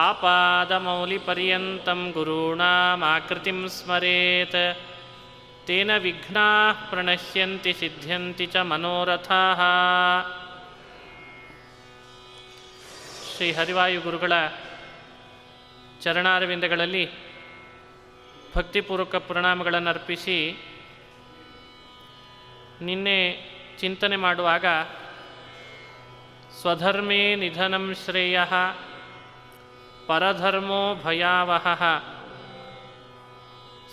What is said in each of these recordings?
आपादमौलिपर्यन्तं गुरूणामाकृतिं स्मरेत् तेन विघ्नाः प्रणश्यन्ति सिद्ध्यन्ति च मनोरथाः ಶ್ರೀ ಹರಿವಾಯು ಗುರುಗಳ ಚರಣಾರವಿಂದಗಳಲ್ಲಿ ಭಕ್ತಿಪೂರ್ವಕ ಪ್ರಣಾಮಗಳನ್ನು ಅರ್ಪಿಸಿ ನಿನ್ನೆ ಚಿಂತನೆ ಮಾಡುವಾಗ ಸ್ವಧರ್ಮೇ ನಿಧನಂ ಶ್ರೇಯ ಪರಧರ್ಮೋ ಭಯಾವಹ.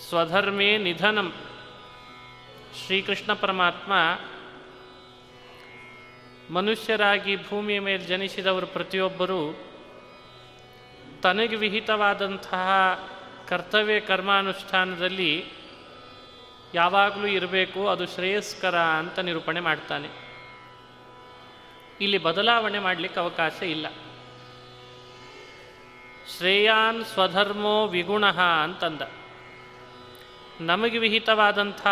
ಸ್ವಧರ್ಮೇ ನಿಧನಂ. ಶ್ರೀಕೃಷ್ಣ ಪರಮಾತ್ಮ ಮನುಷ್ಯರಾಗಿ ಭೂಮಿಯ ಮೇಲೆ ಜನಿಸಿದವರು ಪ್ರತಿಯೊಬ್ಬರೂ ತನಗೆ ವಿಹಿತವಾದಂತಹ ಕರ್ತವ್ಯ ಕರ್ಮಾನುಷ್ಠಾನದಲ್ಲಿ ಯಾವಾಗಲೂ ಇರಬೇಕು, ಅದು ಶ್ರೇಯಸ್ಕರ ಅಂತ ನಿರೂಪಣೆ ಮಾಡ್ತಾನೆ. ಇಲ್ಲಿ ಬದಲಾವಣೆ ಮಾಡಲಿಕ್ಕೆ ಅವಕಾಶ ಇಲ್ಲ. ಶ್ರೇಯಾನ್ ಸ್ವಧರ್ಮೋ ವಿಗುಣ ಅಂತಂದ. ನಮಗೆ ವಿಹಿತವಾದಂಥ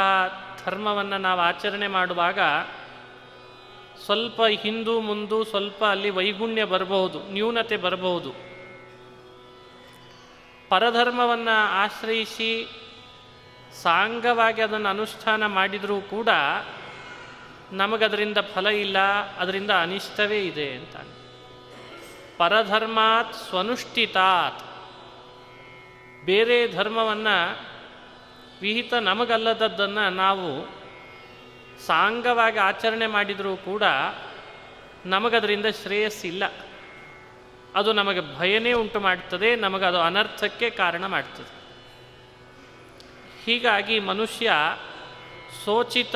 ಧರ್ಮವನ್ನು ನಾವು ಆಚರಣೆ ಮಾಡುವಾಗ ಸ್ವಲ್ಪ ಹಿಂದು ಮುಂದು ಸ್ವಲ್ಪ ಅಲ್ಲಿ ವೈಗುಣ್ಯ ಬರಬಹುದು, ನ್ಯೂನತೆ ಬರಬಹುದು. ಪರಧರ್ಮವನ್ನು ಆಶ್ರಯಿಸಿ ಸಾಂಗವಾಗಿ ಅದನ್ನು ಅನುಷ್ಠಾನ ಮಾಡಿದರೂ ಕೂಡ ನಮಗದರಿಂದ ಫಲ ಇಲ್ಲ, ಅದರಿಂದ ಅನಿಷ್ಟವೇ ಇದೆ ಅಂತ ಪರಧರ್ಮಾತ್ ಸ್ವನುಷ್ಠಿತಾತ್. ಬೇರೆ ಧರ್ಮವನ್ನು ವಿಹಿತ ನಮಗಲ್ಲದದ್ದನ್ನು ನಾವು ಸಾಂಗವಾಗಿ ಆಚರಣೆ ಮಾಡಿದರೂ ಕೂಡ ನಮಗದರಿಂದ ಶ್ರೇಯಸ್ಸಿಲ್ಲ. ಅದು ನಮಗೆ ಭಯನೇ ಉಂಟು ಮಾಡ್ತದೆ, ನಮಗದು ಅನರ್ಥಕ್ಕೆ ಕಾರಣ ಮಾಡ್ತದೆ. ಹೀಗಾಗಿ ಮನುಷ್ಯ ಸೋಚಿತ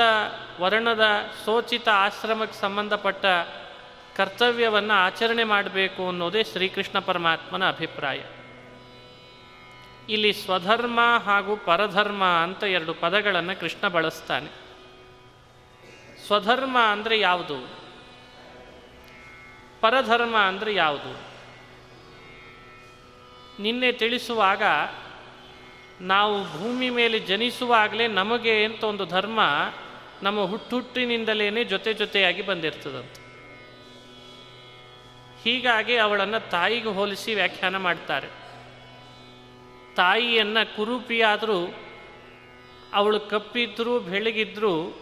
ವರ್ಣದ ಸೋಚಿತ ಆಶ್ರಮಕ್ಕೆ ಸಂಬಂಧಪಟ್ಟ ಕರ್ತವ್ಯವನ್ನು ಆಚರಣೆ ಮಾಡಬೇಕು ಅನ್ನೋದೇ ಶ್ರೀಕೃಷ್ಣ ಪರಮಾತ್ಮನ ಅಭಿಪ್ರಾಯ. ಇಲ್ಲಿ ಸ್ವಧರ್ಮ ಹಾಗೂ ಪರಧರ್ಮ ಅಂತ ಎರಡು ಪದಗಳನ್ನು ಕೃಷ್ಣ ಬಳಸ್ತಾನೆ. ಸ್ವಧರ್ಮ ಅಂದರೆ ಯಾವುದು? ಪರಧರ್ಮ ಅಂದರೆ ಯಾವುದು? ನಿನ್ನೆ ತಿಳಿಸುವಾಗ ನಾವು ಭೂಮಿ ಮೇಲೆ ಜನಿಸುವಾಗಲೇ ನಮಗೆ ಅಂತ ಒಂದು ಧರ್ಮ ನಮ್ಮ ಹುಟ್ಟುಹುಟ್ಟಿನಿಂದಲೇ ಜೊತೆ ಜೊತೆಯಾಗಿ ಬಂದಿರ್ತದಂತೆ. ಹೀಗಾಗಿ ಅವಳನ್ನು ತಾಯಿಗೆ ಹೋಲಿಸಿ ವ್ಯಾಖ್ಯಾನ ಮಾಡ್ತಾರೆ. ತಾಯಿಯನ್ನು ಕುರೂಪಿಯಾದರೂ, ಅವಳು ಕಪ್ಪಿದ್ರೂ, ಬೆಳಗಿದ್ರೂ,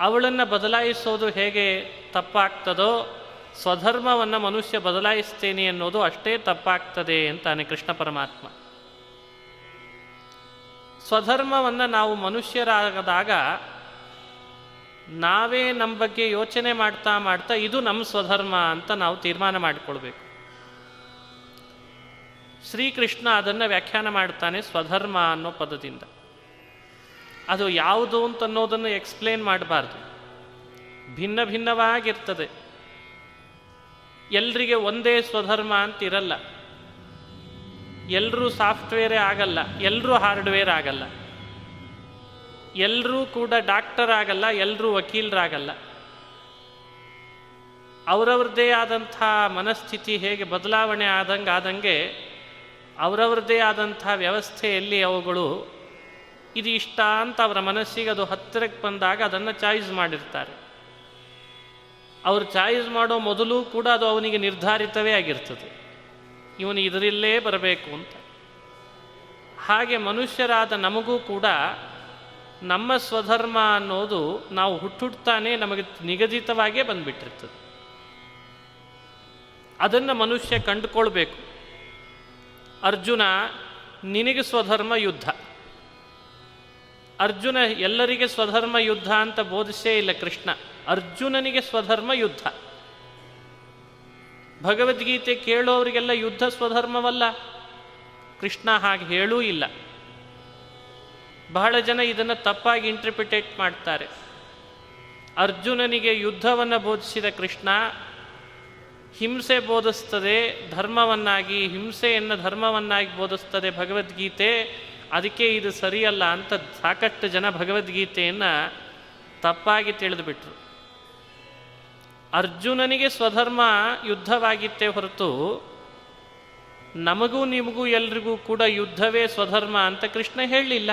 ಅವಳನ್ನು ಬದಲಾಯಿಸೋದು ಹೇಗೆ ತಪ್ಪಾಗ್ತದೋ, ಸ್ವಧರ್ಮವನ್ನು ಮನುಷ್ಯ ಬದಲಾಯಿಸ್ತೇನೆ ಅನ್ನೋದು ಅಷ್ಟೇ ತಪ್ಪಾಗ್ತದೆ ಅಂತಾನೆ ಕೃಷ್ಣ ಪರಮಾತ್ಮ. ಸ್ವಧರ್ಮವನ್ನು ನಾವು ಮನುಷ್ಯರಾಗದಾಗ ನಾವೇ ನಮ್ಮ ಬಗ್ಗೆ ಯೋಚನೆ ಮಾಡ್ತಾ ಮಾಡ್ತಾ ಇದು ನಮ್ಮ ಸ್ವಧರ್ಮ ಅಂತ ನಾವು ತೀರ್ಮಾನ ಮಾಡಿಕೊಳ್ಬೇಕು. ಶ್ರೀಕೃಷ್ಣ ಅದನ್ನು ವ್ಯಾಖ್ಯಾನ ಮಾಡ್ತಾನೆ ಸ್ವಧರ್ಮ ಅನ್ನೋ ಪದದಿಂದ. ಅದು ಯಾವುದು ಅಂತ ಅನ್ನೋದನ್ನು ಎಕ್ಸ್ಪ್ಲೇನ್ ಮಾಡಬಾರ್ದು. ಭಿನ್ನ ಭಿನ್ನವಾಗಿರ್ತದೆ. ಎಲ್ರಿಗೆ ಒಂದೇ ಸ್ವಧರ್ಮ ಅಂತಿರಲ್ಲ. ಎಲ್ಲರೂ ಸಾಫ್ಟ್ವೇರೇ ಆಗಲ್ಲ ಎಲ್ಲರೂ ಹಾರ್ಡ್ವೇರ್ ಆಗಲ್ಲ. ಎಲ್ಲರೂ ಕೂಡ ಡಾಕ್ಟರ್ ಆಗಲ್ಲ ಎಲ್ಲರೂ ವಕೀಲರಾಗಲ್ಲ. ಅವರವ್ರದ್ದೇ ಆದಂಥ ಮನಸ್ಥಿತಿ ಹೇಗೆ ಬದಲಾವಣೆ ಆದಂಗೆ ಆದಂಗೆ ಅವರವ್ರದ್ದೇ ಆದಂಥ ವ್ಯವಸ್ಥೆಯಲ್ಲಿ ಅವುಗಳು ಇದು ಇಷ್ಟ ಅಂತ ಅವರ ಮನಸ್ಸಿಗೆ ಅದು ಹತ್ತಿರಕ್ಕೆ ಬಂದಾಗ ಅದನ್ನು ಚಾಯ್ಸ್ ಮಾಡಿರ್ತಾರೆ. ಅವರು ಚಾಯ್ಸ್ ಮಾಡೋ ಮೊದಲು ಕೂಡ ಅದು ಅವನಿಗೆ ನಿರ್ಧಾರಿತವೇ ಆಗಿರ್ತದೆ. ಇವನು ಇದರಲ್ಲೇ ಬರಬೇಕು ಅಂತ. ಹಾಗೆ ಮನುಷ್ಯರಾದ ನಮಗೂ ಕೂಡ ನಮ್ಮ ಸ್ವಧರ್ಮ ಅನ್ನೋದು ನಾವು ಹುಟ್ಟುಡ್ತಾನೆ ನಮಗೆ ನಿಗದಿತವಾಗೇ ಬಂದ್ಬಿಟ್ಟಿರ್ತದೆ. ಅದನ್ನು ಮನುಷ್ಯ ಕಂಡುಕೊಳ್ಬೇಕು. ಅರ್ಜುನ ನಿನಗೆ ಸ್ವಧರ್ಮ ಯುದ್ಧ. ಅರ್ಜುನ ಎಲ್ಲರಿಗೆ ಸ್ವಧರ್ಮ ಯುದ್ಧ ಅಂತ ಬೋಧಿಸೇ ಇಲ್ಲ ಕೃಷ್ಣ. ಅರ್ಜುನನಿಗೆ ಸ್ವಧರ್ಮ ಯುದ್ಧ. ಭಗವದ್ಗೀತೆ ಕೇಳೋರಿಗೆಲ್ಲ ಯುದ್ಧ ಸ್ವಧರ್ಮವಲ್ಲ. ಕೃಷ್ಣ ಹಾಗೆ ಹೇಳೂ ಇಲ್ಲ. ಬಹಳ ಜನ ಇದನ್ನು ತಪ್ಪಾಗಿ ಇಂಟರ್ಪ್ರಿಟೇಟ್ ಮಾಡ್ತಾರೆ. ಅರ್ಜುನನಿಗೆ ಯುದ್ಧವನ್ನು ಬೋಧಿಸಿದ ಕೃಷ್ಣ, ಹಿಂಸೆ ಬೋಧಿಸ್ತದೆ, ಧರ್ಮವನ್ನಾಗಿ, ಹಿಂಸೆಯನ್ನು ಧರ್ಮವನ್ನಾಗಿ ಬೋಧಿಸ್ತದೆ ಭಗವದ್ಗೀತೆ, ಅದಕ್ಕೆ ಇದು ಸರಿಯಲ್ಲ ಅಂತ ಸಾಕಷ್ಟು ಜನ ಭಗವದ್ಗೀತೆಯನ್ನು ತಪ್ಪಾಗಿ ತಿಳಿದುಬಿಟ್ರು ಅರ್ಜುನನಿಗೆ ಸ್ವಧರ್ಮ ಯುದ್ಧವಾಗಿತ್ತೆ ಹೊರತು ನಮಗೂ ನಿಮಗೂ ಎಲ್ರಿಗೂ ಕೂಡ ಯುದ್ಧವೇ ಸ್ವಧರ್ಮ ಅಂತ ಕೃಷ್ಣ ಹೇಳಲಿಲ್ಲ.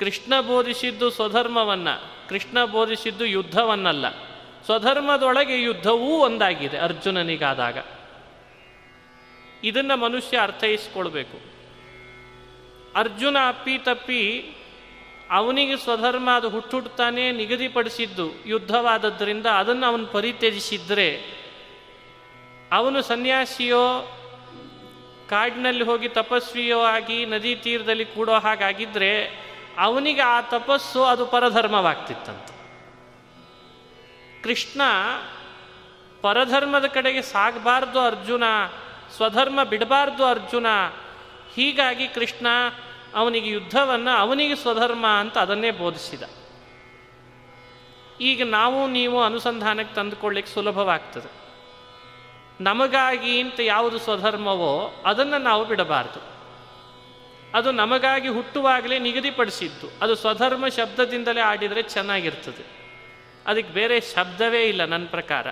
ಕೃಷ್ಣ ಬೋಧಿಸಿದ್ದು ಸ್ವಧರ್ಮವನ್ನ, ಕೃಷ್ಣ ಬೋಧಿಸಿದ್ದು ಯುದ್ಧವನ್ನಲ್ಲ. ಸ್ವಧರ್ಮದೊಳಗೆ ಯುದ್ಧವೂ ಒಂದಾಗಿದೆ ಅರ್ಜುನನಿಗಾದಾಗ. ಇದನ್ನು ಮನುಷ್ಯ ಅರ್ಥೈಸ್ಕೊಳ್ಬೇಕು. ಅರ್ಜುನ ಅಪ್ಪಿ ತಪ್ಪಿ ಅವನಿಗೆ ಸ್ವಧರ್ಮ ಅದು ಹುಟ್ಟುಡ್ತಾನೆ ನಿಗದಿಪಡಿಸಿದ್ದು ಯುದ್ಧವಾದದ್ದರಿಂದ ಅದನ್ನು ಅವನು ಪರಿತ್ಯಜಿಸಿದ್ರೆ, ಅವನು ಸನ್ಯಾಸಿಯೋ, ಕಾಡಿನಲ್ಲಿ ಹೋಗಿ ತಪಸ್ವಿಯೋ ಆಗಿ ನದಿ ತೀರದಲ್ಲಿ ಕೂಡೋ ಹಾಗಾಗಿದ್ದರೆ ಅವನಿಗೆ ಆ ತಪಸ್ಸು ಅದು ಪರಧರ್ಮವಾಗ್ತಿತ್ತಂತ. ಕೃಷ್ಣ ಪರಧರ್ಮದ ಕಡೆಗೆ ಸಾಗಬಾರ್ದು ಅರ್ಜುನ, ಸ್ವಧರ್ಮ ಬಿಡಬಾರ್ದು ಅರ್ಜುನ, ಹೀಗಾಗಿ ಕೃಷ್ಣ ಅವನಿಗೆ ಯುದ್ಧವನ್ನು ಅವನಿಗೆ ಸ್ವಧರ್ಮ ಅಂತ ಅದನ್ನೇ ಬೋಧಿಸಿದ. ಈಗ ನಾವು ನೀವು ಅನುಸಂಧಾನಕ್ಕೆ ತಂದುಕೊಳ್ಳಿಕ್ಕೆ ಸುಲಭವಾಗ್ತದೆ. ನಮಗಾಗಿ ಅಂತ ಯಾವುದು ಸ್ವಧರ್ಮವೋ ಅದನ್ನು ನಾವು ಬಿಡಬಾರ್ದು. ಅದು ನಮಗಾಗಿ ಹುಟ್ಟುವಾಗಲೇ ನಿಗದಿಪಡಿಸಿದ್ದು. ಅದು ಸ್ವಧರ್ಮ ಶಬ್ದದಿಂದಲೇ ಆಡಿದರೆ ಚೆನ್ನಾಗಿರ್ತದೆ. ಅದಕ್ಕೆ ಬೇರೆ ಶಬ್ದವೇ ಇಲ್ಲ ನನ್ನ ಪ್ರಕಾರ.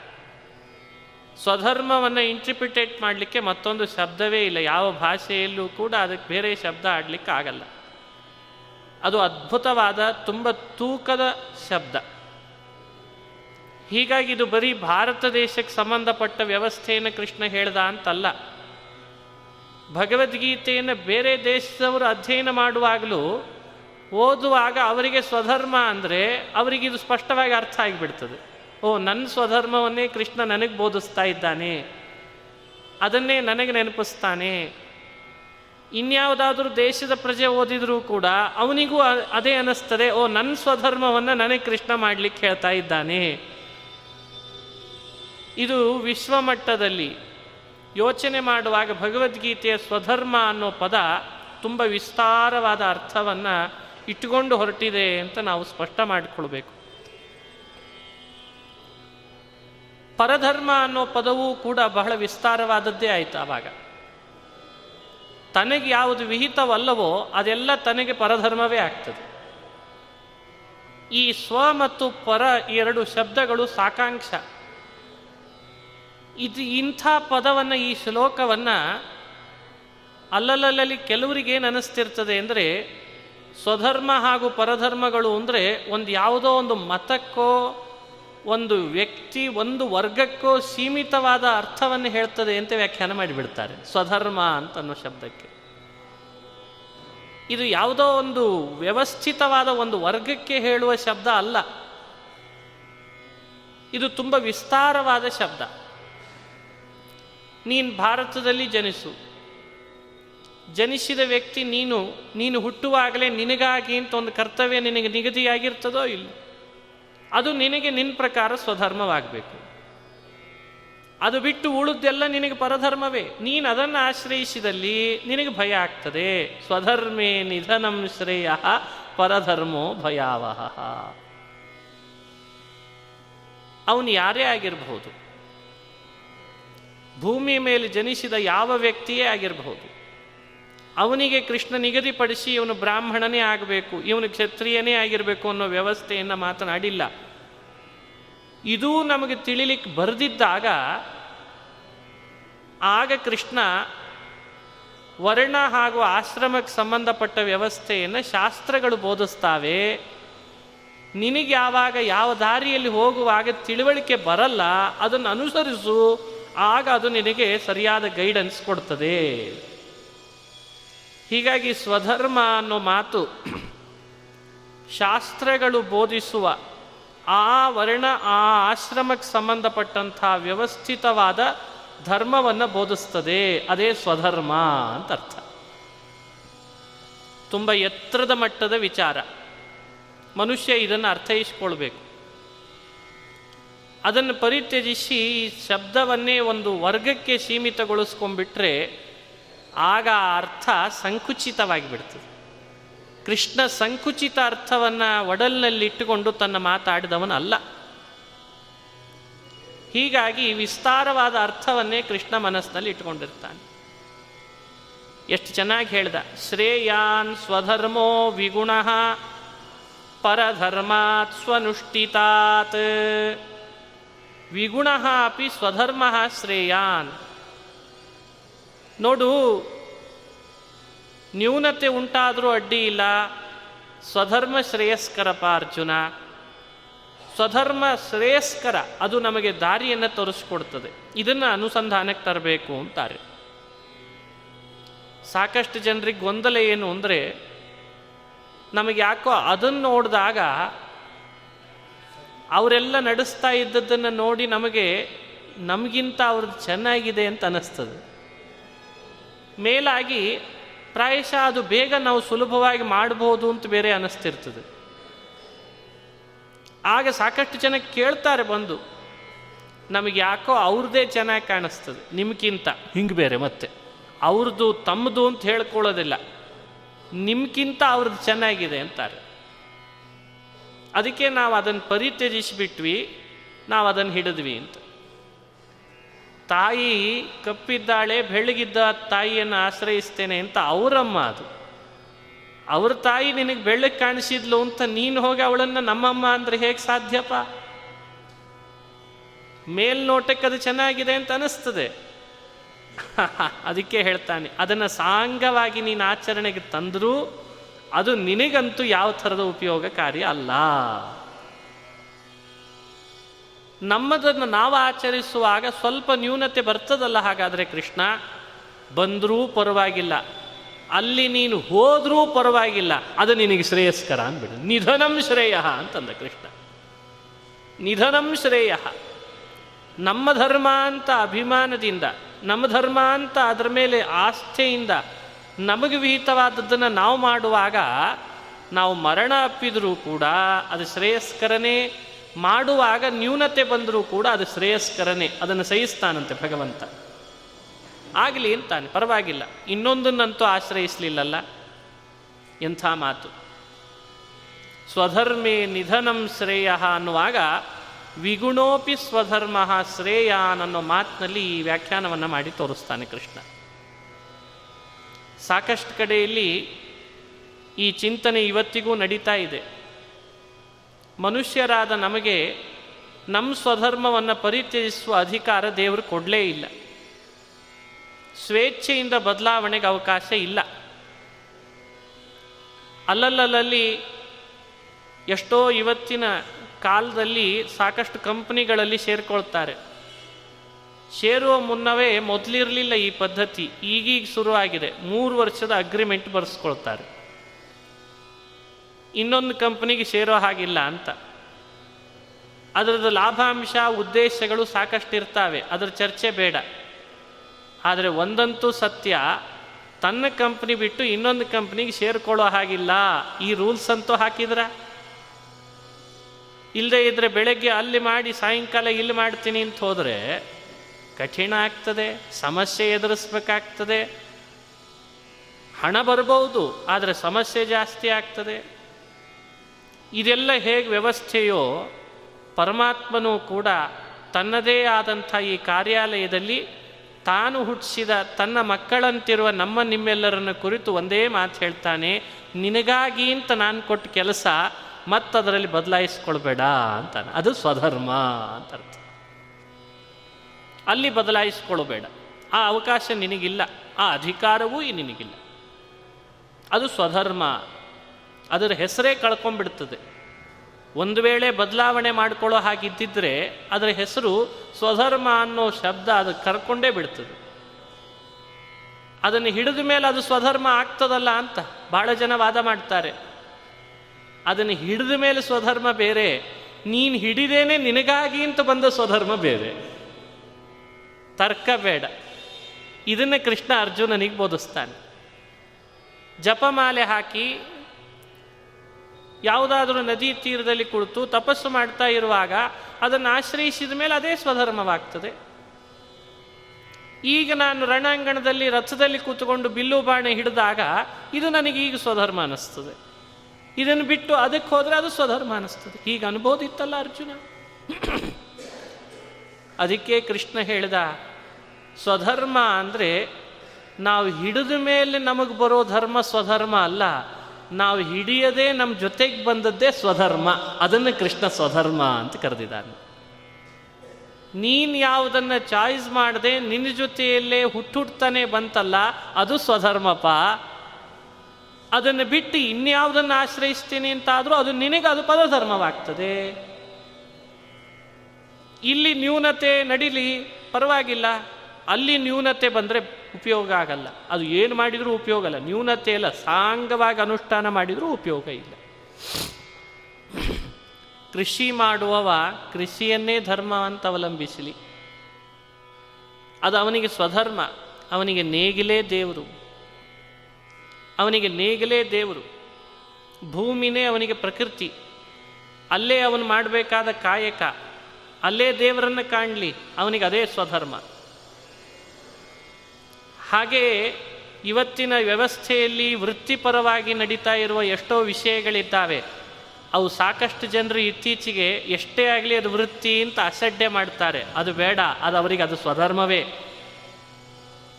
ಸ್ವಧರ್ಮವನ್ನು ಇಂಟ್ರಿಪಿಟೇಟ್ ಮಾಡಲಿಕ್ಕೆ ಮತ್ತೊಂದು ಶಬ್ದವೇ ಇಲ್ಲ. ಯಾವ ಭಾಷೆಯಲ್ಲೂ ಕೂಡ ಅದಕ್ಕೆ ಬೇರೆ ಶಬ್ದ ಆಡಲಿಕ್ಕೆ ಆಗಲ್ಲ. ಅದು ಅದ್ಭುತವಾದ, ತುಂಬ ತೂಕದ ಶಬ್ದ. ಹೀಗಾಗಿ ಇದು ಬರೀ ಭಾರತ ದೇಶಕ್ಕೆ ಸಂಬಂಧಪಟ್ಟ ವ್ಯವಸ್ಥೆಯನ್ನು ಕೃಷ್ಣ ಹೇಳ್ದ ಅಂತಲ್ಲ. ಭಗವದ್ಗೀತೆಯನ್ನು ಬೇರೆ ದೇಶದವರು ಅಧ್ಯಯನ ಮಾಡುವಾಗಲೂ ಓದುವಾಗ ಅವರಿಗೆ ಸ್ವಧರ್ಮ ಅಂದರೆ ಅವರಿಗೆ ಇದು ಸ್ಪಷ್ಟವಾಗಿ ಅರ್ಥ ಆಗಿಬಿಡ್ತದೆ. ಓ, ನನ್ನ ಸ್ವಧರ್ಮವನ್ನೇ ಕೃಷ್ಣ ನನಗೆ ಬೋಧಿಸ್ತಾ ಇದ್ದಾನೆ. ಅದನ್ನೇ ನನಗೆ ನೆನಪಿಸ್ತಾನೆ. ಇನ್ಯಾವುದಾದ್ರೂ ದೇಶದ ಪ್ರಜೆ ಓದಿದರೂ ಕೂಡ ಅವನಿಗೂ ಅದೇ ಅನ್ನಿಸ್ತದೆ, ಓ, ನನ್ನ ಸ್ವಧರ್ಮವನ್ನು ನನಗೆ ಕೃಷ್ಣ ಮಾಡಲಿಕ್ಕೆ ಹೇಳ್ತಾ ಇದ್ದಾನೆ. ಇದು ವಿಶ್ವಮಟ್ಟದಲ್ಲಿ ಯೋಚನೆ ಮಾಡುವಾಗ ಭಗವದ್ಗೀತೆಯ ಸ್ವಧರ್ಮ ಅನ್ನೋ ಪದ ತುಂಬ ವಿಸ್ತಾರವಾದ ಅರ್ಥವನ್ನು ಇಟ್ಟುಕೊಂಡು ಹೊರಟಿದೆ ಅಂತ ನಾವು ಸ್ಪಷ್ಟ ಮಾಡಿಕೊಳ್ಬೇಕು. ಪರಧರ್ಮ ಅನ್ನೋ ಪದವೂ ಕೂಡ ಬಹಳ ವಿಸ್ತಾರವಾದದ್ದೇ ಆಯಿತು ಆವಾಗ. ತನಗೆ ಯಾವುದು ವಿಹಿತವಲ್ಲವೋ ಅದೆಲ್ಲ ತನಗೆ ಪರಧರ್ಮವೇ ಆಗ್ತದೆ. ಈ ಸ್ವ ಮತ್ತು ಪರ ಎರಡು ಶಬ್ದಗಳು ಸಾಕಾಂಕ್ಷ. ಇದು ಇಂಥ ಪದವನ್ನು ಈ ಶ್ಲೋಕವನ್ನು ಅಲ್ಲಲ್ಲಲ್ಲಿ ಕೆಲವರಿಗೆ ಅನ್ನಿಸ್ತಿರ್ತದೆ ಅಂದರೆ ಸ್ವಧರ್ಮ ಹಾಗೂ ಪರಧರ್ಮಗಳು ಅಂದರೆ ಒಂದು ಯಾವುದೋ ಒಂದು ಮತಕ್ಕೋ, ಒಂದು ವ್ಯಕ್ತಿ, ಒಂದು ವರ್ಗಕ್ಕೋ ಸೀಮಿತವಾದ ಅರ್ಥವನ್ನು ಹೇಳ್ತದೆ ಅಂತ ವ್ಯಾಖ್ಯಾನ ಮಾಡಿಬಿಡ್ತಾರೆ. ಸ್ವಧರ್ಮ ಅಂತ ಅನ್ನೋ ಶಬ್ದಕ್ಕೆ. ಇದು ಯಾವುದೋ ಒಂದು ವ್ಯವಸ್ಥಿತವಾದ ಒಂದು ವರ್ಗಕ್ಕೆ ಹೇಳುವ ಶಬ್ದ ಅಲ್ಲ. ಇದು ತುಂಬ ವಿಸ್ತಾರವಾದ ಶಬ್ದ. ನೀನು ಭಾರತದಲ್ಲಿ ಜನಿಸು. ಜನಿಸಿದ ವ್ಯಕ್ತಿ ನೀನು ನೀನು ಹುಟ್ಟುವಾಗಲೇ ನಿನಗಾಗಿ ಅಂತ ಒಂದು ಕರ್ತವ್ಯ ನಿನಗೆ ನಿಗದಿಯಾಗಿರ್ತದೋ ಇಲ್ಲ? ಅದು ನಿನಗೆ ನಿನ್ನ ಪ್ರಕಾರ ಸ್ವಧರ್ಮವಾಗಬೇಕು. ಅದು ಬಿಟ್ಟು ಉಳಿದೆಲ್ಲ ನಿನಗೆ ಪರಧರ್ಮವೇ. ನೀನು ಅದನ್ನು ಆಶ್ರಯಿಸಿದಲ್ಲಿ ನಿನಗೆ ಭಯ ಆಗ್ತದೆ. ಸ್ವಧರ್ಮೇ ನಿಧನಂ ಶ್ರೇಯ ಪರಧರ್ಮೋ ಭಯಾವಹ. ಅವನು ಯಾರೇ ಆಗಿರಬಹುದು. ಭೂಮಿ ಮೇಲೆ ಜನಿಸಿದ ಯಾವ ವ್ಯಕ್ತಿಯೇ ಆಗಿರಬಹುದು. ಅವನಿಗೆ ಕೃಷ್ಣ ನಿಗದಿಪಡಿಸಿ ಇವನು ಬ್ರಾಹ್ಮಣನೇ ಆಗಬೇಕು, ಇವನು ಕ್ಷತ್ರಿಯನೇ ಆಗಿರಬೇಕು ಅನ್ನೋ ವ್ಯವಸ್ಥೆಯನ್ನು ಮಾತನಾಡಿಲ್ಲ. ಇದೂ ನಮಗೆ ತಿಳಿಲಿಕ್ಕೆ ಬರೆದಿದ್ದಾಗ ಆಗ ಕೃಷ್ಣ ವರ್ಣ ಹಾಗೂ ಆಶ್ರಮಕ್ಕೆ ಸಂಬಂಧಪಟ್ಟ ವ್ಯವಸ್ಥೆಯನ್ನು ಶಾಸ್ತ್ರಗಳು ಬೋಧಿಸ್ತಾವೆ. ನಿನಗೆ ಯಾವಾಗ ಯಾವ ದಾರಿಯಲ್ಲಿ ಹೋಗುವಾಗ ತಿಳುವಳಿಕೆ ಬರಲ್ಲ, ಅದನ್ನು ಅನುಸರಿಸು. ಆಗ ಅದು ನಿನಗೆ ಸರಿಯಾದ ಗೈಡೆನ್ಸ್ ಕೊಡ್ತದೆ. ಹೀಗಾಗಿ ಸ್ವಧರ್ಮ ಅನ್ನೋ ಮಾತು ಶಾಸ್ತ್ರಗಳು ಬೋಧಿಸುವ ಆ ವರ್ಣ, ಆ ಆಶ್ರಮಕ್ಕೆ ಸಂಬಂಧಪಟ್ಟಂಥ ವ್ಯವಸ್ಥಿತವಾದ ಧರ್ಮವನ್ನು ಬೋಧಿಸ್ತದೆ. ಅದೇ ಸ್ವಧರ್ಮ ಅಂತ ಅರ್ಥ. ತುಂಬ ಎತ್ತರದ ಮಟ್ಟದ ವಿಚಾರ. ಮನುಷ್ಯ ಇದನ್ನು ಅರ್ಥೈಸ್ಕೊಳ್ಬೇಕು. ಅದನ್ನು ಪರಿತ್ಯಜಿಸಿ ಶಬ್ದವನ್ನೇ ಒಂದು ವರ್ಗಕ್ಕೆ ಸೀಮಿತಗೊಳಿಸ್ಕೊಂಡ್ಬಿಟ್ರೆ ಆಗ ಆ ಅರ್ಥ ಸಂಕುಚಿತವಾಗಿ ಬಿಡ್ತದೆ ಕೃಷ್ಣ ಸಂಕುಚಿತ ಅರ್ಥವನ್ನು ಒಡಲಿನಲ್ಲಿಟ್ಟುಕೊಂಡು ತನ್ನ ಮಾತಾಡಿದವನಲ್ಲ. ಹೀಗಾಗಿ ವಿಸ್ತಾರವಾದ ಅರ್ಥವನ್ನೇ ಕೃಷ್ಣ ಮನಸ್ಸಿನಲ್ಲಿ ಇಟ್ಕೊಂಡಿರ್ತಾನೆ ಎಷ್ಟು ಚೆನ್ನಾಗಿ ಹೇಳ್ದ, ಶ್ರೇಯಾನ್ ಸ್ವಧರ್ಮೋ ವಿಗುಣ, ಪರಧರ್ಮಾತ್ ಸ್ವನುಷ್ಠಿತಾತ್. ವಿಗುಣ ಅಪಿ ಸ್ವಧರ್ಮ ಶ್ರೇಯಾನ್. ನೋಡು, ನ್ಯೂನತೆ ಉಂಟಾದರೂ ಅಡ್ಡಿ ಇಲ್ಲ. ಸ್ವಧರ್ಮ ಶ್ರೇಯಸ್ಕರಪ್ಪ ಅರ್ಜುನ. ಸ್ವಧರ್ಮ ಶ್ರೇಯಸ್ಕರ, ಅದು ನಮಗೆ ದಾರಿಯನ್ನು ತೋರಿಸ್ಕೊಡ್ತದೆ. ಇದನ್ನು ಅನುಸಂಧಾನಕ್ಕೆ ತರಬೇಕು ಅಂತಾರೆ. ಸಾಕಷ್ಟು ಜನರಿಗೆ ಗೊಂದಲ ಏನು ಅಂದರೆ, ನಮಗೆ ಯಾಕೋ ಅದನ್ನು ನೋಡಿದಾಗ ಅವರೆಲ್ಲ ನಡೆಸ್ತಾ ಇದ್ದದ್ದನ್ನು ನೋಡಿ ನಮಗೆ ನಮಗಿಂತ ಅವ್ರದ್ದು ಚೆನ್ನಾಗಿದೆ ಅಂತ ಅನ್ನಿಸ್ತದೆ. ಮೇಲಾಗಿ ಪ್ರಾಯಶಃ ಅದು ಬೇಗ ನಾವು ಸುಲಭವಾಗಿ ಮಾಡಬಹುದು ಅಂತ ಬೇರೆ ಅನ್ನಿಸ್ತಿರ್ತದೆ. ಆಗ ಸಾಕಷ್ಟು ಜನ ಕೇಳ್ತಾರೆ ಬಂದು, ನಮಗೆ ಯಾಕೋ ಅವ್ರದ್ದೇ ಚೆನ್ನಾಗಿ ಕಾಣಿಸ್ತದೆ, ನಿಮ್ಗಿಂತ. ಹಿಂಗೆ ಬೇರೆ ಮತ್ತೆ. ಅವ್ರದ್ದು ತಮ್ಮದು ಅಂತ ಹೇಳ್ಕೊಳ್ಳೋದಿಲ್ಲ. ನಿಮ್ಗಿಂತ ಅವ್ರದ್ದು ಚೆನ್ನಾಗಿದೆ ಅಂತಾರೆ. ಅದಕ್ಕೆ ನಾವು ಅದನ್ನು ಪರಿತ್ಯಜಿಸಿಬಿಟ್ವಿ, ನಾವು ಅದನ್ನು ಹಿಡಿದ್ವಿ ಅಂತ. ತಾಯಿ ಕಪ್ಪಿದ್ದಾಳೆ, ಬೆಳ್ಳಗಿದ್ದ ತಾಯಿಯನ್ನು ಆಶ್ರಯಿಸ್ತೇನೆ ಅಂತ ಅವರಮ್ಮ ಅದು. ಅವ್ರ ತಾಯಿ ನಿನಗೆ ಬೆಳ್ಳಗೆ ಕಾಣಿಸಿದ್ಲು ಅಂತ ನೀನು ಹೋಗಿ ಅವಳನ್ನು ನಮ್ಮಮ್ಮ ಅಂದರೆ ಹೇಗೆ ಸಾಧ್ಯಪ್ಪ? ಮೇಲ್ನೋಟಕ್ಕೆ ಅದು ಚೆನ್ನಾಗಿದೆ ಅಂತ ಅನಿಸ್ತದೆ. ಅದಕ್ಕೆ ಹೇಳ್ತಾನೆ, ಅದನ್ನು ಸಾಂಗವಾಗಿ ನೀನು ಆಚರಣೆಗೆ ತಂದರೂ ಅದು ನಿನಗಂತೂ ಯಾವ ಥರದ ಉಪಯೋಗಕಾರಿ ಅಲ್ಲ. ನಮ್ಮದನ್ನು ನಾವು ಆಚರಿಸುವಾಗ ಸ್ವಲ್ಪ ನ್ಯೂನತೆ ಬರ್ತದಲ್ಲ ಹಾಗಾದರೆ ಕೃಷ್ಣ? ಬಂದರೂ ಪರವಾಗಿಲ್ಲ. ಅಲ್ಲಿ ನೀನು ಹೋದರೂ ಪರವಾಗಿಲ್ಲ. ಅದು ನಿನಗೆ ಶ್ರೇಯಸ್ಕರ ಅಂದ್ಬಿಡು. ನಿಧನಂ ಶ್ರೇಯ ಅಂತಂದ ಕೃಷ್ಣ. ನಿಧನಂ ಶ್ರೇಯ. ನಮ್ಮ ಧರ್ಮ ಅಂತ ಅಭಿಮಾನದಿಂದ, ನಮ್ಮ ಧರ್ಮ ಅಂತ ಅದರ ಮೇಲೆ ಆಸ್ಥೆಯಿಂದ ನಮಗೆ ವಿಹಿತವಾದದ್ದನ್ನು ನಾವು ಮಾಡುವಾಗ ನಾವು ಮರಣ ಅಪ್ಪಿದರೂ ಕೂಡ ಅದು ಶ್ರೇಯಸ್ಕರನೇ. ಮಾಡುವಾಗ ನ್ಯೂನತೆ ಬಂದರೂ ಕೂಡ ಅದು ಶ್ರೇಯಸ್ಕರನೇ. ಅದನ್ನು ಸಹಿಸ್ತಾನಂತೆ ಭಗವಂತ. ಆಗಲಿ ಅಂತಾನೆ, ಪರವಾಗಿಲ್ಲ. ಇನ್ನೊಂದನ್ನಂತೂ ಆಶ್ರಯಿಸಲಿಲ್ಲಲ್ಲ? ಎಂಥ ಮಾತು. ಸ್ವಧರ್ಮೇ ನಿಧನಂ ಶ್ರೇಯ ಅನ್ನುವಾಗ ವಿಗುಣೋಪಿ ಸ್ವಧರ್ಮ ಶ್ರೇಯ ಅನ್ನೋ ಮಾತಿನಲ್ಲಿ ಈ ವ್ಯಾಖ್ಯಾನವನ್ನು ಮಾಡಿ ತೋರಿಸ್ತಾನೆ ಕೃಷ್ಣ. ಸಾಕಷ್ಟು ಕಡೆಯಲ್ಲಿ ಈ ಚಿಂತನೆ ಇವತ್ತಿಗೂ ನಡೀತಾ ಇದೆ. ಮನುಷ್ಯರಾದ ನಮಗೆ ನಮ್ಮ ಸ್ವಧರ್ಮವನ್ನು ಪರಿತ್ಯಜಿಸುವ ಅಧಿಕಾರ ದೇವರು ಕೊಡಲೇ ಇಲ್ಲ. ಸ್ವೇಚ್ಛೆಯಿಂದ ಬದಲಾವಣೆಗೆ ಅವಕಾಶ ಇಲ್ಲ. ಅಲ್ಲಲ್ಲಲ್ಲಿ ಎಷ್ಟೋ ಇವತ್ತಿನ ಕಾಲದಲ್ಲಿ ಸಾಕಷ್ಟು ಕಂಪ್ನಿಗಳಲ್ಲಿ ಸೇರ್ಕೊಳ್ತಾರೆ. ಸೇರುವ ಮುನ್ನವೇ ಮೊದಲಿರಲಿಲ್ಲ ಈ ಪದ್ಧತಿ. ಈಗೀಗ ಶುರುವಾಗಿದೆ. ಮೂರು ವರ್ಷದ ಅಗ್ರಿಮೆಂಟ್ ಬರೆಸ್ಕೊಳ್ತಾರೆ. ಇನ್ನೊಂದು ಕಂಪನಿಗೆ ಸೇರೋ ಹಾಗಿಲ್ಲ ಅಂತ. ಅದರದ್ದು ಲಾಭಾಂಶ, ಉದ್ದೇಶಗಳು ಸಾಕಷ್ಟು ಇರ್ತಾವೆ ಅದರ ಚರ್ಚೆ ಬೇಡ. ಆದರೆ ಒಂದಂತೂ ಸತ್ಯ, ತನ್ನ ಕಂಪ್ನಿ ಬಿಟ್ಟು ಇನ್ನೊಂದು ಕಂಪ್ನಿಗೆ ಸೇರ್ಕೊಳ್ಳೋ ಹಾಗಿಲ್ಲ. ಈ ರೂಲ್ಸ್ ಅಂತೂ ಹಾಕಿದ್ರ? ಇಲ್ಲದೆ ಇದ್ರೆ ಬೆಳಗ್ಗೆ ಅಲ್ಲಿ ಮಾಡಿ, ಸಾಯಂಕಾಲ ಇಲ್ಲಿ ಮಾಡ್ತೀನಿ ಅಂತ ಹೋದರೆ ಕಠಿಣ ಆಗ್ತದೆ, ಸಮಸ್ಯೆ ಎದುರಿಸ್ಬೇಕಾಗ್ತದೆ. ಹಣ ಬರ್ಬೋದು, ಆದರೆ ಸಮಸ್ಯೆ ಜಾಸ್ತಿ ಆಗ್ತದೆ. ಇದೆಲ್ಲ ಹೇಗೆ ವ್ಯವಸ್ಥೆಯೋ ಪರಮಾತ್ಮನೂ ಕೂಡ ತನ್ನದೇ ಆದಂಥ ಈ ಕಾರ್ಯಾಲಯದಲ್ಲಿ ತಾನು ಹುಟ್ಟಿಸಿದ ತನ್ನ ಮಕ್ಕಳಂತಿರುವ ನಮ್ಮ ನಿಮ್ಮೆಲ್ಲರನ್ನು ಕುರಿತು ಒಂದೇ ಮಾತು ಹೇಳ್ತಾನೆ, ನಿನಗಾಗಿ ಅಂತ ನಾನು ಕೊಟ್ಟ ಕೆಲಸ ಮತ್ತದರಲ್ಲಿ ಬದಲಾಯಿಸ್ಕೊಳ್ಬೇಡ ಅಂತಾನೆ. ಅದು ಸ್ವಧರ್ಮ ಅಂತ ಅರ್ಥ. ಅಲ್ಲಿ ಬದಲಾಯಿಸಿಕೊಳ್ಳಬೇಡ. ಆ ಅವಕಾಶ ನಿನಗಿಲ್ಲ, ಆ ಅಧಿಕಾರವೂ ನಿನಗಿಲ್ಲ. ಅದು ಸ್ವಧರ್ಮ. ಅದರ ಹೆಸರೇ ಕಳ್ಕೊಂಡ್ಬಿಡ್ತದೆ. ಒಂದು ವೇಳೆ ಬದಲಾವಣೆ ಮಾಡಿಕೊಳ್ಳೋ ಹಾಗಿದ್ದಿದ್ರೆ ಅದರ ಹೆಸರು ಸ್ವಧರ್ಮ ಅನ್ನೋ ಶಬ್ದ ಅದು ಕರ್ಕೊಂಡೇ ಬಿಡ್ತದೆ. ಅದನ್ನು ಹಿಡಿದ ಮೇಲೆ ಅದು ಸ್ವಧರ್ಮ ಆಗ್ತದಲ್ಲ ಅಂತ ಬಹಳ ಜನ ವಾದ ಮಾಡ್ತಾರೆ. ಅದನ್ನು ಹಿಡಿದ ಮೇಲೆ ಸ್ವಧರ್ಮ ಬೇರೆ, ನೀನು ಹಿಡಿದೇನೆ ನಿನಗಾಗಿ ಅಂತ ಬಂದ ಸ್ವಧರ್ಮ ಬೇರೆ. ತರ್ಕ ಬೇಡ ಇದನ್ನು ಕೃಷ್ಣ ಅರ್ಜುನನಿಗೆ ಬೋಧಿಸ್ತಾನೆ. ಜಪಮಾಲೆ ಹಾಕಿ ಯಾವುದಾದ್ರೂ ನದಿ ತೀರದಲ್ಲಿ ಕುಳಿತು ತಪಸ್ಸು ಮಾಡ್ತಾ ಇರುವಾಗ ಅದನ್ನು ಆಶ್ರಯಿಸಿದ ಮೇಲೆ ಅದೇ ಸ್ವಧರ್ಮವಾಗ್ತದೆ. ಈಗ ನಾನು ರಣಾಂಗಣದಲ್ಲಿ ರಥದಲ್ಲಿ ಕೂತುಕೊಂಡು ಬಿಲ್ಲು ಬಾಣೆ ಹಿಡಿದಾಗ ಇದು ನನಗೆ ಈಗ ಸ್ವಧರ್ಮ ಅನ್ನಿಸ್ತದೆ. ಇದನ್ನು ಬಿಟ್ಟು ಅದಕ್ಕೆ ಹೋದರೆ ಅದು ಸ್ವಧರ್ಮ ಅನ್ನಿಸ್ತದೆ. ಹೀಗೆ ಅನ್ಬೋದಿತ್ತಲ್ಲ ಅರ್ಜುನ. ಅದಕ್ಕೆ ಕೃಷ್ಣ ಹೇಳ್ದ, ಸ್ವಧರ್ಮ ಅಂದರೆ ನಾವು ಹಿಡಿದ ಮೇಲೆ ನಮಗೆ ಬರೋ ಧರ್ಮ ಸ್ವಧರ್ಮ ಅಲ್ಲ, ನಾವು ಹಿಡಿಯದೇ ನಮ್ಮ ಜೊತೆಗೆ ಬಂದದ್ದೇ ಸ್ವಧರ್ಮ, ಅದನ್ನು ಕೃಷ್ಣ ಸ್ವಧರ್ಮ ಅಂತ ಕರೆದಿದ್ದಾನೆ. ನೀನು ಯಾವುದನ್ನು ಚಾಯ್ಸ್ ಮಾಡದೆ ನಿನ್ನ ಜೊತೆಯಲ್ಲೇ ಹುಟ್ಟುಡ್ತಾನೆ ಬಂತಲ್ಲ, ಅದು ಸ್ವಧರ್ಮಪ್ಪ ಅದನ್ನು ಬಿಟ್ಟು ಇನ್ಯಾವುದನ್ನು ಆಶ್ರಯಿಸ್ತೀನಿ ಅಂತಾದರೂ ಅದು ನಿನಗೆ ಅದು ಪದಧರ್ಮವಾಗ್ತದೆ. ಇಲ್ಲಿ ನ್ಯೂನತೆ ನಡೀಲಿ, ಪರವಾಗಿಲ್ಲ. ಅಲ್ಲಿ ನ್ಯೂನತೆ ಬಂದರೆ ಉಪಯೋಗ ಆಗಲ್ಲ. ಅದು ಏನು ಮಾಡಿದರೂ ಉಪಯೋಗ ಅಲ್ಲ. ನ್ಯೂನತೆ ಇಲ್ಲ ಸಾಂಗವಾಗಿ ಅನುಷ್ಠಾನ ಮಾಡಿದರೂ ಉಪಯೋಗ ಇಲ್ಲ. ಕೃಷಿ ಮಾಡುವವ ಕೃಷಿಯನ್ನೇ ಧರ್ಮ ಅಂತ ಅವಲಂಬಿಸಲಿ. ಅದು ಅವನಿಗೆ ಸ್ವಧರ್ಮ. ಅವನಿಗೆ ನೇಗಿಲೇ ದೇವರು. ಅವನಿಗೆ ನೇಗಿಲೇ ದೇವರು. ಭೂಮಿನೇ ಅವನಿಗೆ ಪ್ರಕೃತಿ. ಅಲ್ಲೇ ಅವನು ಮಾಡಬೇಕಾದ ಕಾಯಕ. ಅಲ್ಲೇ ದೇವರನ್ನು ಕಾಣಲಿ, ಅವನಿಗೆ ಅದೇ ಸ್ವಧರ್ಮ. ಹಾಗೆಯೇ ಇವತ್ತಿನ ವ್ಯವಸ್ಥೆಯಲ್ಲಿ ವೃತ್ತಿಪರವಾಗಿ ನಡೀತಾ ಇರುವ ಎಷ್ಟೋ ವಿಷಯಗಳಿದ್ದಾವೆ. ಅವು ಸಾಕಷ್ಟು ಜನರು ಇತ್ತೀಚೆಗೆ ಎಷ್ಟೇ ಆಗಲಿ ಅದು ವೃತ್ತಿ ಅಂತ ಅಸಡ್ಡೆ ಮಾಡ್ತಾರೆ. ಅದು ಬೇಡ, ಅದು ಅವರಿಗೆ ಅದು ಸ್ವಧರ್ಮವೇ.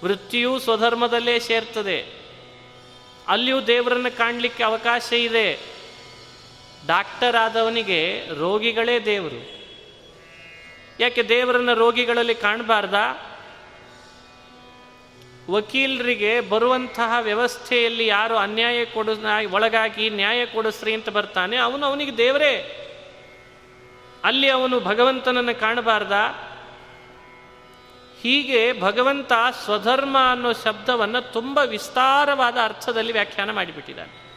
ವೃತ್ತಿಯೂ ಸ್ವಧರ್ಮದಲ್ಲೇ ಸೇರ್ತದೆ. ಅಲ್ಲಿಯೂ ದೇವರನ್ನು ಕಾಣಲಿಕ್ಕೆ ಅವಕಾಶ ಇದೆ. ಡಾಕ್ಟರ್ ಆದವನಿಗೆ ರೋಗಿಗಳೇ ದೇವರು. ಯಾಕೆ ದೇವರನ್ನ ರೋಗಿಗಳಲ್ಲಿ ಕಾಣಬಾರ್ದ? ವಕೀಲರಿಗೆ ಬರುವಂತಹ ವ್ಯವಸ್ಥೆಯಲ್ಲಿ ಯಾರು ಅನ್ಯಾಯ ಕೊಡ ಒಳಗಾಗಿ ನ್ಯಾಯ ಕೊಡಿಸ್ರಿ ಅಂತ ಬರ್ತಾನೆ, ಅವನು ಅವನಿಗೆ ದೇವರೇ. ಅಲ್ಲಿ ಅವನು ಭಗವಂತನನ್ನು ಕಾಣಬಾರ್ದ? ಹೀಗೆ ಭಗವಂತ ಸ್ವಧರ್ಮ ಅನ್ನೋ ಶಬ್ದವನ್ನು ತುಂಬ ವಿಸ್ತಾರವಾದ ಅರ್ಥದಲ್ಲಿ ವ್ಯಾಖ್ಯಾನ ಮಾಡಿಬಿಟ್ಟಿದ್ದಾನೆ.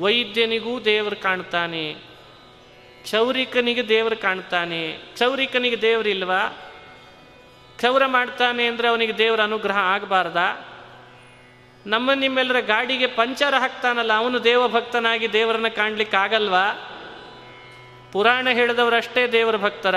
ವೈದ್ಯನಿಗೂ ದೇವರು ಕಾಣ್ತಾನೆ. ಕ್ಷೌರಿಕನಿಗೆ ದೇವರು ಕಾಣ್ತಾನೆ ಕ್ಷೌರಿಕನಿಗೆ ದೇವರಿಲ್ವಾ ಕ್ಷೌರ ಮಾಡ್ತಾನೆ ಅಂದರೆ ಅವನಿಗೆ ದೇವರ ಅನುಗ್ರಹ ಆಗಬಾರ್ದ? ನಮ್ಮ ನಿಮ್ಮೆಲ್ಲರ ಗಾಡಿಗೆ ಪಂಚರ್ ಹಾಕ್ತಾನಲ್ಲ, ಅವನು ದೇವಭಕ್ತನಾಗಿ ದೇವರನ್ನ ಕಾಣ್ಲಿಕ್ಕೆ ಆಗಲ್ವಾ ಪುರಾಣ ಹೇಳಿದವರಷ್ಟೇ ದೇವರ ಭಕ್ತರ.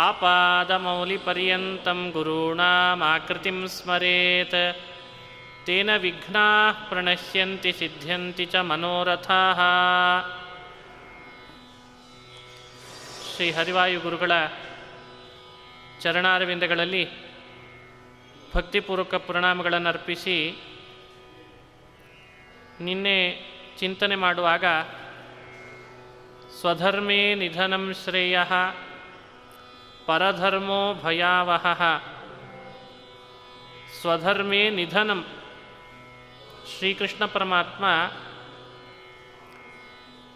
आपादमौलिपर्यन्तं गुरूणामाकृतिं स्मरेत् तेन विघ्नाः प्रणश्यन्ति सिद्ध्यन्ति च मनोरथाः ಶ್ರೀ ಹರಿವಾಯು ಗುರುಗಳ ಚರಣಾರವಿಂದಗಳಲ್ಲಿ ಭಕ್ತಿಪೂರ್ವಕ ಪ್ರಣಾಮಗಳನ್ನು ಅರ್ಪಿಸಿ ನಿನ್ನೆ ಚಿಂತನೆ ಮಾಡುವಾಗ ಸ್ವಧರ್ಮೇ ನಿಧನಂ ಶ್ರೇಯ ಪರಧರ್ಮೋ ಭಯಾವಹ. ಸ್ವಧರ್ಮೇ ನಿಧನಂ. ಶ್ರೀಕೃಷ್ಣ ಪರಮಾತ್ಮ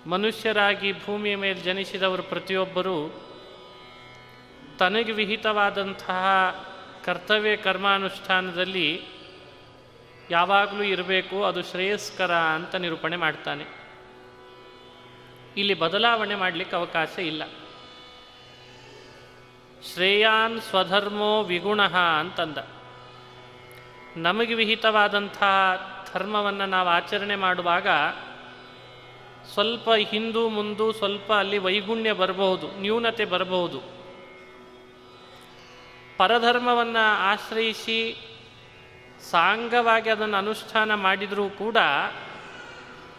ಮನುಷ್ಯರಾಗಿ ಭೂಮಿಯ ಮೇಲೆ ಜನಿಸಿದವರು ಪ್ರತಿಯೊಬ್ಬರೂ ತನಗೆ ವಿಹಿತವಾದಂತಹ ಕರ್ತವ್ಯ ಕರ್ಮಾನುಷ್ಠಾನದಲ್ಲಿ ಯಾವಾಗಲೂ ಇರಬೇಕು, ಅದು ಶ್ರೇಯಸ್ಕರ ಅಂತ ನಿರೂಪಣೆ ಮಾಡ್ತಾನೆ. ಇಲ್ಲಿ ಬದಲಾವಣೆ ಮಾಡಲಿಕ್ಕೆ ಅವಕಾಶ ಇಲ್ಲ. ಶ್ರೇಯಾನ್ ಸ್ವಧರ್ಮೋ ವಿಗುಣ ಅಂತಂದ. ನಮಗೆ ವಿಹಿತವಾದಂಥ ಧರ್ಮವನ್ನು ನಾವು ಆಚರಣೆ ಮಾಡುವಾಗ ಸ್ವಲ್ಪ ಹಿಂದೂ ಮುಂದು ಸ್ವಲ್ಪ ಅಲ್ಲಿ ವೈಗುಣ್ಯ ಬರಬಹುದು, ನ್ಯೂನತೆ ಬರಬಹುದು. ಪರಧರ್ಮವನ್ನು ಆಶ್ರಯಿಸಿ ಸಾಂಗವಾಗಿ ಅದನ್ನು ಅನುಷ್ಠಾನ ಮಾಡಿದರೂ ಕೂಡ